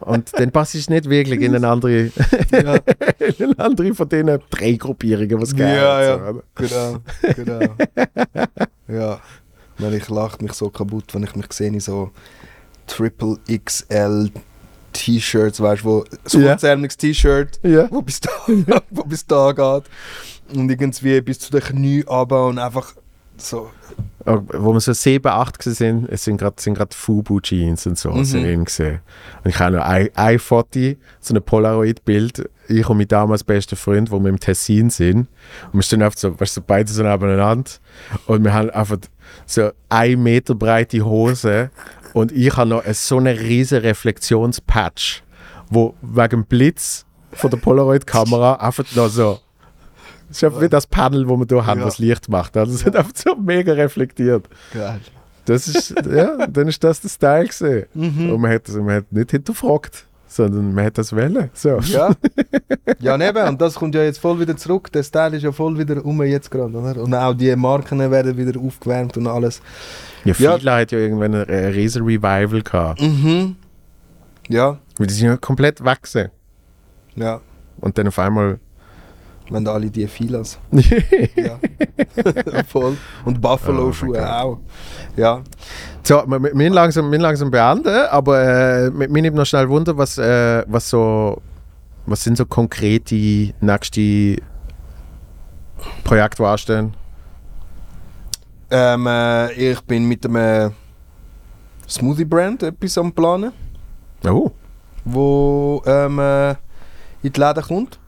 Und dann passt es nicht wirklich in eine andere, Ja, in eine andere von diesen drei Gruppierungen, was gibt. ja, ja. So, genau. genau. ja. Wenn ich lache mich so kaputt, wenn ich mich sehe in so Triple XL T-Shirts, weißt du, wo so Ja. ein T-Shirt, ja. wo bis da, wo bis da geht und irgendwie bis zu den Knien runter und einfach so. Aber Wo wir so 7, 8 gewesen sind, es sind gerade sind grad Fubu-Jeans und so, Mhm. in gesehen. Und ich habe noch ein, ein Foto, so ein Polaroid-Bild, ich und mein damals bester Freund, wo wir im Tessin sind. Und wir stehen einfach so, weißt du, so beide so nebeneinander. Und wir haben einfach so ein Meter breite Hose. Und ich habe noch so einen riesen Reflexionspatch, wo wegen dem Blitz von der Polaroid-Kamera einfach noch so. Das ist einfach wie das Panel, wo wir hier haben, Ja. was Licht macht. Also es hat einfach so mega reflektiert. Geil. Das ist, ja, dann ist das der Style gesehen. Mhm. Und man hat, man hat nicht hinterfragt, sondern man hat das wählen. So. Ja. ja, neben. Und das kommt ja jetzt voll wieder zurück. Der Style ist ja voll wieder um jetzt gerade, oder? Und auch die Marken werden wieder aufgewärmt und alles. Ja, Ja. viele hat ja irgendwann ein, riesen Revival gehabt. Mhm. Ja, Weil die sind ja komplett weg gewesen. ja. Und dann auf einmal. Wenn alle die Filas. Ja. voll. Und Buffalo-Schuhe Oh auch. Ja. so, wir, wir langsam, wir langsam beenden, aber äh, mir mir nimmt noch schnell Wunder, was, äh, was so. Was sind so konkrete nächste Projekte, die anstehen? Ähm, äh, ich bin mit einem Smoothie-Brand etwas am Planen, Oh, wo ähm, äh, in die Läden kommt.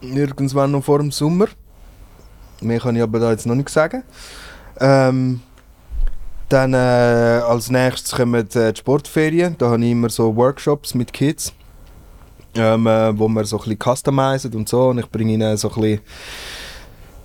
Irgendwann noch vor dem Sommer. Mehr kann ich aber da jetzt noch nicht sagen. Ähm, dann äh, als nächstes kommen äh, die Sportferien. Da habe ich immer so Workshops mit Kids, ähm, äh, wo wir so ein bisschen customizen und so. Und ich bringe ihnen so ein bisschen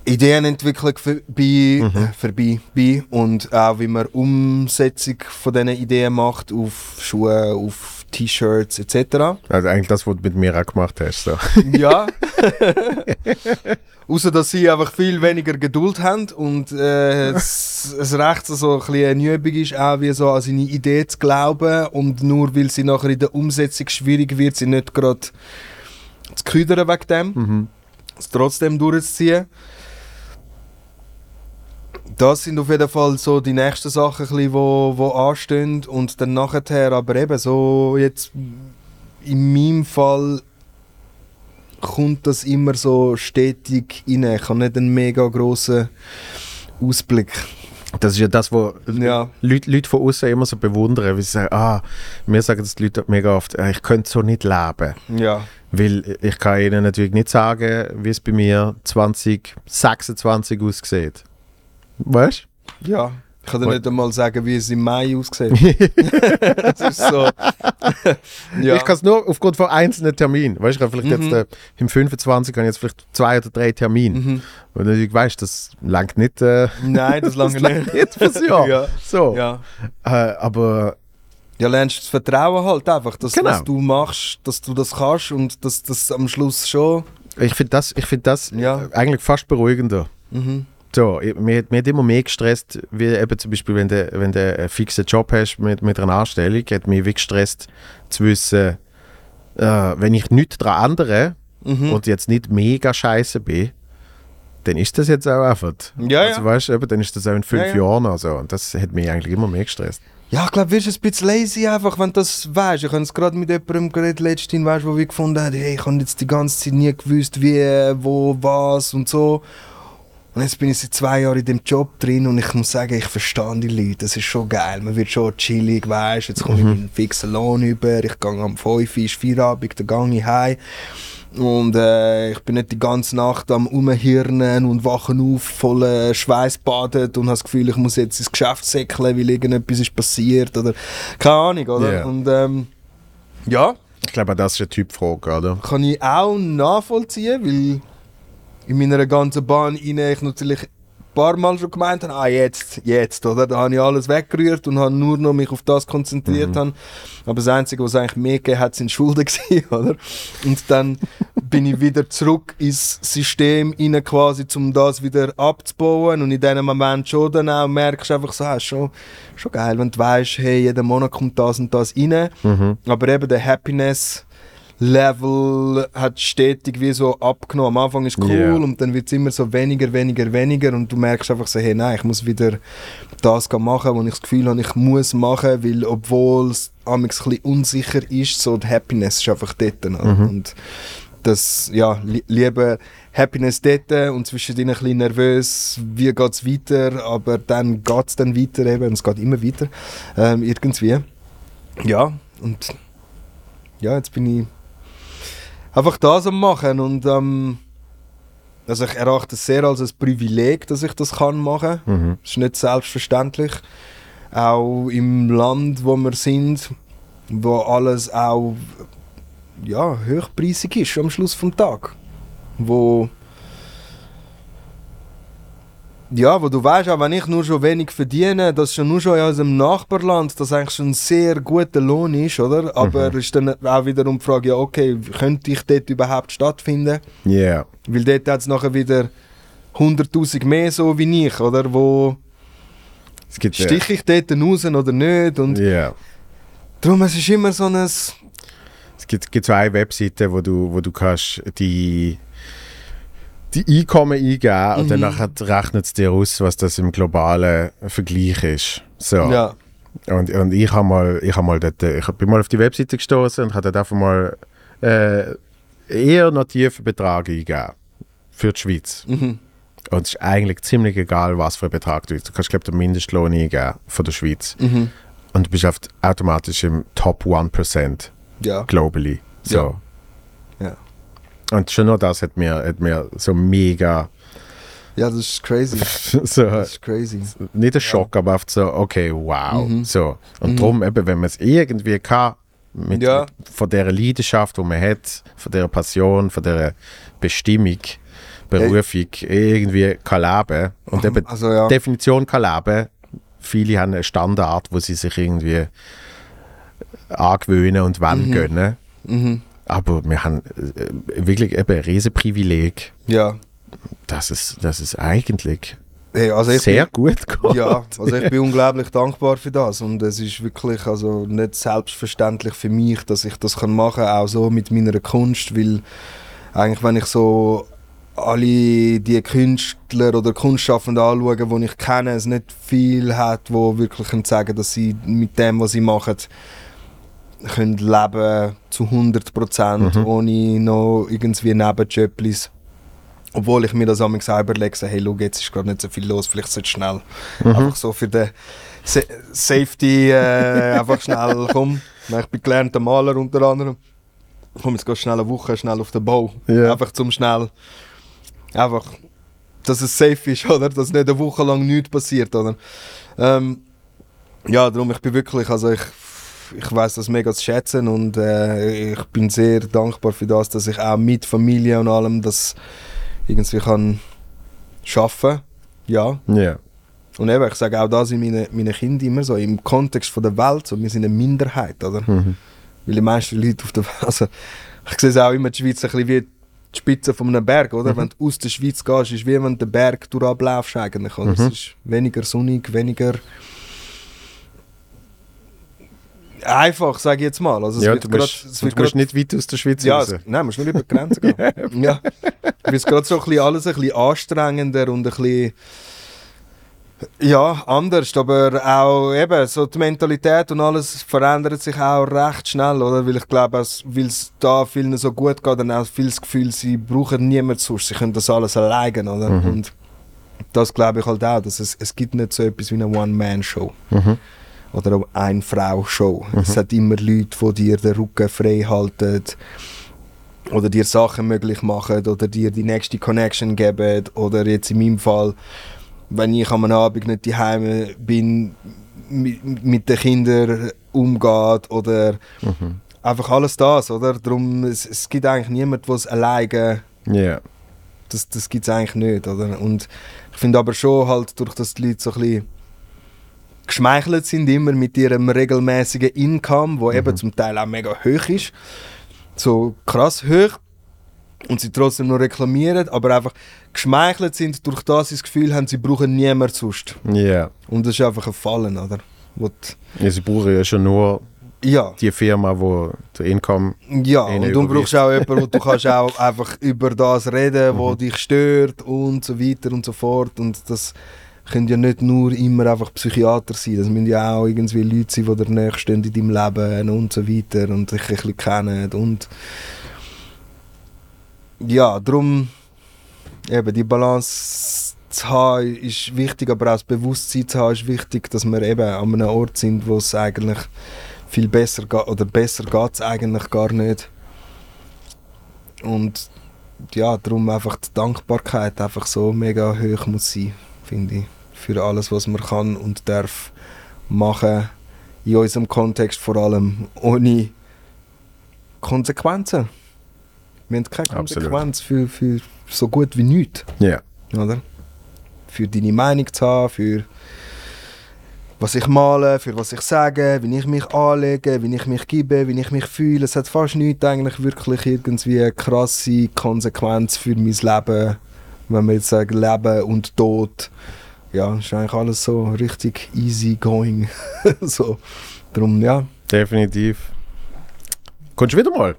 Ideenentwicklung vorbei, Mhm. vorbei bei und auch wie man Umsetzung von diesen Ideen macht auf Schuhe, auf T-Shirts etc. also eigentlich das, was du mit mir auch gemacht hast. So. Ja. Außer dass sie einfach viel weniger Geduld haben und äh, es, es recht so, ein bisschen eine Übung ist, auch wie so an seine Idee zu glauben und nur weil sie nachher in der Umsetzung schwierig wird, sie nicht gerade zu küdern wegen dem, Mhm. es trotzdem durchzuziehen. Das sind auf jeden Fall so die nächsten Sachen, die wo, wo anstehen. Und dann nachher, aber eben so jetzt in meinem Fall kommt das immer so stetig rein. Ich habe nicht einen mega grossen Ausblick. Das ist ja das, was Ja. Leute, Leute von außen immer so bewundern, weil sie sagen, ah, mir sagen das die Leute mega oft, äh, ich könnte so nicht leben. Ja. Weil ich kann ihnen natürlich nicht sagen, wie es bei mir 2026 aussieht. Weißt Ja. Ich kann dir nicht einmal sagen, wie es im Mai aussieht. das ist so. ja. Ich kann es nur aufgrund von einzelnen Terminen. Weißt du, ich habe vielleicht Mhm. jetzt äh, im 25 habe ich jetzt vielleicht zwei oder drei Termine. Mhm. Und weißt du, das langt nicht, äh, Nein, das langt nicht. nicht fürs Jahr. Ja. So. Ja. Äh, aber Ja, lernst das Vertrauen halt einfach, dass Genau. was du machst, dass du das kannst und dass das am Schluss schon. ich finde das, ich find das Ja. eigentlich fast beruhigender. Mhm. So, ich- mir, mir hat immer mehr gestresst, wie eben zum Beispiel, wenn du, wenn du einen fixen Job hast mit, mit einer Anstellung, hat mich wie gestresst zu wissen, äh, wenn ich nichts daran ändere Mhm. und jetzt nicht mega scheiße bin, dann ist das jetzt auch einfach. Ja, also, ja. weißt du, eben, dann ist das auch in fünf Ja, ja. Jahren oder so. Und das hat mich eigentlich immer mehr gestresst. Ja, ich glaube, wirst du ein bisschen lazy einfach, wenn du das weißt. Ich habe es gerade mit jemandem geredet letztens, weißt, wo wir gefunden haben, hey, ich habe jetzt die ganze Zeit nie gewusst, wie, wo, was und so. Und jetzt bin ich seit zwei Jahren in dem Job drin und ich muss sagen, ich verstehe die Leute. Das ist schon geil. Man wird schon chillig, weißt Jetzt komme ich mit einem fixen Lohn über. Ich gehe am 5 Uhr, ist Feierabend, dann gehe ich heim. Und äh, ich bin nicht die ganze Nacht am Umhirnen und wachen auf, voll äh, schweißbadet und habe das Gefühl, ich muss jetzt ins Geschäft säckeln, weil irgendetwas ist passiert oder keine Ahnung, oder? Ja. Und ähm, ja, Ich glaube, das ist eine Typfrage, oder? kann ich auch nachvollziehen, weil in meiner ganzen Bahn rein ich natürlich ein paar Mal schon gemeint habe, ah jetzt, jetzt, oder? Da habe ich alles weggerührt und habe nur noch mich auf das konzentriert. haben. Aber das Einzige, was eigentlich mehr gegeben hat, sind Schulden gewesen, oder? Und dann bin ich wieder zurück ins System rein quasi, um das wieder abzubauen und in diesem Moment schon dann auch merkst du einfach so, ah, schon, schon geil, wenn du weißt, hey, jeden Monat kommt das und das rein. Aber eben der Happiness Level hat stetig wie so abgenommen. Am Anfang ist cool Ja. und dann wird es immer so weniger, weniger, weniger und du merkst einfach so, hey, nein, ich muss wieder das machen, wo ich das Gefühl habe, ich muss machen, weil obwohl es ein bisschen unsicher ist, so die Happiness ist einfach dort. oder? Und das, ja, li lieber Happiness dort und zwischendrin ein bisschen nervös, wie geht es weiter, aber dann geht es dann weiter eben, und es geht immer weiter, ähm, irgendwie. Ja, und ja, jetzt bin ich einfach das am machen und ähm, also ich erachte es sehr als ein Privileg, dass ich das kann machen. Mhm. Das ist nicht selbstverständlich. Auch im Land, wo wir sind, wo alles auch ja, hochpreisig ist am Schluss vom Tag. Wo ja, wo du weißt, auch wenn ich nur schon wenig verdiene, dass schon nur schon in unserem Nachbarland das eigentlich schon ein sehr guter Lohn ist, oder? Aber ist dann auch wiederum die Frage, ja, okay, könnte ich dort überhaupt stattfinden? Ja. Weil dort hat es nachher wieder 100'000 mehr so wie ich, oder? Wo Es gibt, äh, stiche ich dort raus oder nicht? Und ja. darum, es ist immer so ein... Es gibt, gibt zwei Webseiten, wo du, wo du kannst die, die Einkommen eingeben und Mhm. danach rechnet es dir aus, was das im globalen Vergleich ist. So. Ja. Und, und ich habe mal, ich hab mal dort, ich bin mal auf die Webseite gestoßen und habe dort einfach mal äh, eher noch tiefen Betrag eingegeben für die Schweiz. Mhm. Und es ist eigentlich ziemlich egal, was für einen Betrag du Du kannst, glaube ich, den Mindestlohn eingeben von der Schweiz. Mhm. Und du bist oft automatisch im Top 1% Ja. globally. So. Ja. Und schon nur das hat mir, hat mir so mega, Ja, das ist crazy. so, Das ist crazy. nicht ein Schock, aber oft so, okay, wow. Mhm. So. Und Mhm. darum, eben, wenn man es irgendwie kann, mit, Ja. mit, von dieser Leidenschaft, die man hat, von dieser Passion, von dieser Bestimmung, Berufung, irgendwie kann leben. Und eben Also ja. Definition kann leben. Viele haben einen Standard, wo sie sich irgendwie angewöhnen und wann Mhm. gönnen. Mhm. Aber wir haben äh, wirklich eben ein riesen Privileg, Ja. dass es, dass es eigentlich Hey, also sehr gut bin, geht. ja, also ich bin unglaublich dankbar für das und es ist wirklich also nicht selbstverständlich für mich, dass ich das kann machen, auch so mit meiner Kunst, weil eigentlich wenn ich so alle die Künstler oder Kunstschaffenden anschauen, die ich kenne, es nicht viel hat, wo wirklich sagen dass sie mit dem, was sie machen, können leben zu 100 Prozent, Mhm. ohne noch irgendwie Nebenjobs. Obwohl ich mir das einmal selber so, hey, schau, jetzt ist gerade nicht so viel los, vielleicht sollte schnell. Einfach so für den Sa Safety äh, einfach schnell, komm. Ich bin gelernter Maler unter anderem. Komm, jetzt gehst schnell eine Woche schnell auf den Bau. Ja. Einfach zum schnell, einfach, dass es safe ist, oder? Dass nicht eine Woche lang nichts passiert, oder? Ähm, ja, darum, ich bin wirklich, also ich, ich weiß das mega zu schätzen und äh, ich bin sehr dankbar für das, dass ich auch mit Familie und allem das irgendwie kann schaffen. Ja. Ja. Und eben, ich sage auch das in meinen meine Kindern immer so, im Kontext von der Welt, so, wir sind eine Minderheit, oder? Mhm. Weil die meisten Leute auf der Welt, also ich sehe es auch immer die Schweiz ein bisschen wie die Spitze von einem Berg, oder? Mhm. Wenn du aus der Schweiz gehst, ist wie wenn du den Berg durchablaufst eigentlich, oder? Mhm. Es ist weniger sonnig, weniger einfach, sage ich jetzt mal. Also es ja, wird du grad- musst, es du wird musst grad- nicht weit aus der Schweiz ja, raus. es, nein, musst nicht über die Grenze gehen. ja. Weil es gerade so ein bisschen alles ein bisschen anstrengender und ein bisschen ja, anders, aber auch eben so die Mentalität und alles verändert sich auch recht schnell, oder? Weil ich glaube, es- weil es da vielen so gut geht, dann auch viel das Gefühl, sie brauchen niemand sonst, sie können das alles alleine, oder? Mhm. Und das glaube ich halt auch, dass es, es gibt nicht so etwas wie eine One-Man-Show Mhm. Oder eine Ein-Frau-Show. Es hat immer Leute, die dir den Rücken frei halten oder dir Sachen möglich machen oder dir die nächste Connection geben oder jetzt in meinem Fall, wenn ich am Abend nicht daheim bin, mit, mit den Kindern umgeht oder Mhm. einfach alles das, oder? Darum, es, es gibt eigentlich niemanden, der es alleine Ja. das, das gibt es eigentlich nicht. Oder? Und ich finde aber schon, halt, durch dass die Leute so ein bisschen geschmeichelt sind, immer mit ihrem regelmäßigen Income, wo eben zum Teil auch mega hoch ist, so krass hoch, und sie trotzdem noch reklamieren, aber einfach geschmeichelt sind, durch das sie das Gefühl haben, sie brauchen niemand sonst. Ja. Und das ist einfach ein Fallen, oder? Ja. Sie brauchen ja schon nur ja, die Firma, wo der Income. Ja, und du brauchst auch jemanden, wo du kannst auch einfach über das reden, wo dich stört und so weiter und so fort. Und das können ja nicht nur immer einfach Psychiater sein, das müssen ja auch irgendwie Leute sein, die dir näher in deinem Leben und so weiter und dich ein bisschen kennen und ja, darum eben die Balance zu haben ist wichtig, aber auch das Bewusstsein zu haben ist wichtig, dass wir eben an einem Ort sind, wo es eigentlich viel besser geht, oder besser geht es eigentlich gar nicht. Und ja, darum einfach die Dankbarkeit einfach so mega hoch muss sein, finde ich, für alles, was man kann und darf machen, in unserem Kontext vor allem, ohne Konsequenzen. Wir haben keine Absolut. Konsequenz für, für so gut wie nichts, Ja. oder? Für deine Meinung zu haben, für was ich male, für was ich sage, wie ich mich anlege, wie ich mich gebe, wie ich mich fühle. Es hat fast nichts eigentlich wirklich irgendwie eine krasse Konsequenz für mein Leben. Wenn wir jetzt sagen Leben und Tod. Ja, ist eigentlich alles so richtig easy going. so. Darum, ja. Definitiv. Kommst du wieder mal?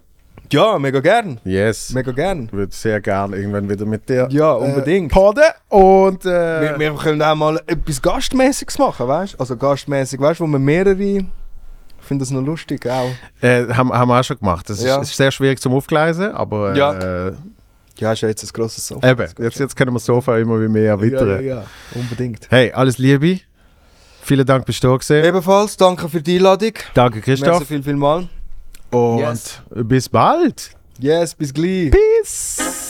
Ja, mega gern. Yes. Mega gern. Ich würde sehr gerne irgendwann wieder mit dir Ja, unbedingt. äh, podden. Und äh, Wir, wir können auch mal etwas Gastmäßiges machen, weißt du? Also Gastmäßig, weißt du, wo wir mehrere. Ich finde das noch lustig auch. äh, haben, haben wir auch schon gemacht. Das Ja. ist, ist sehr schwierig zum Aufgleisen, aber Ja. äh, ja, ist ja jetzt ein grosses Sofa. Eben, jetzt, jetzt können wir das Sofa immer wie mehr erweitern. Ja, ja, ja, unbedingt. Hey, alles Liebe. Vielen Dank, bist du da gewesen. Ebenfalls, danke für die Einladung. Danke, Christoph. Merci viel, viel mal. Und yes. bis bald. Yes, bis gleich. Peace.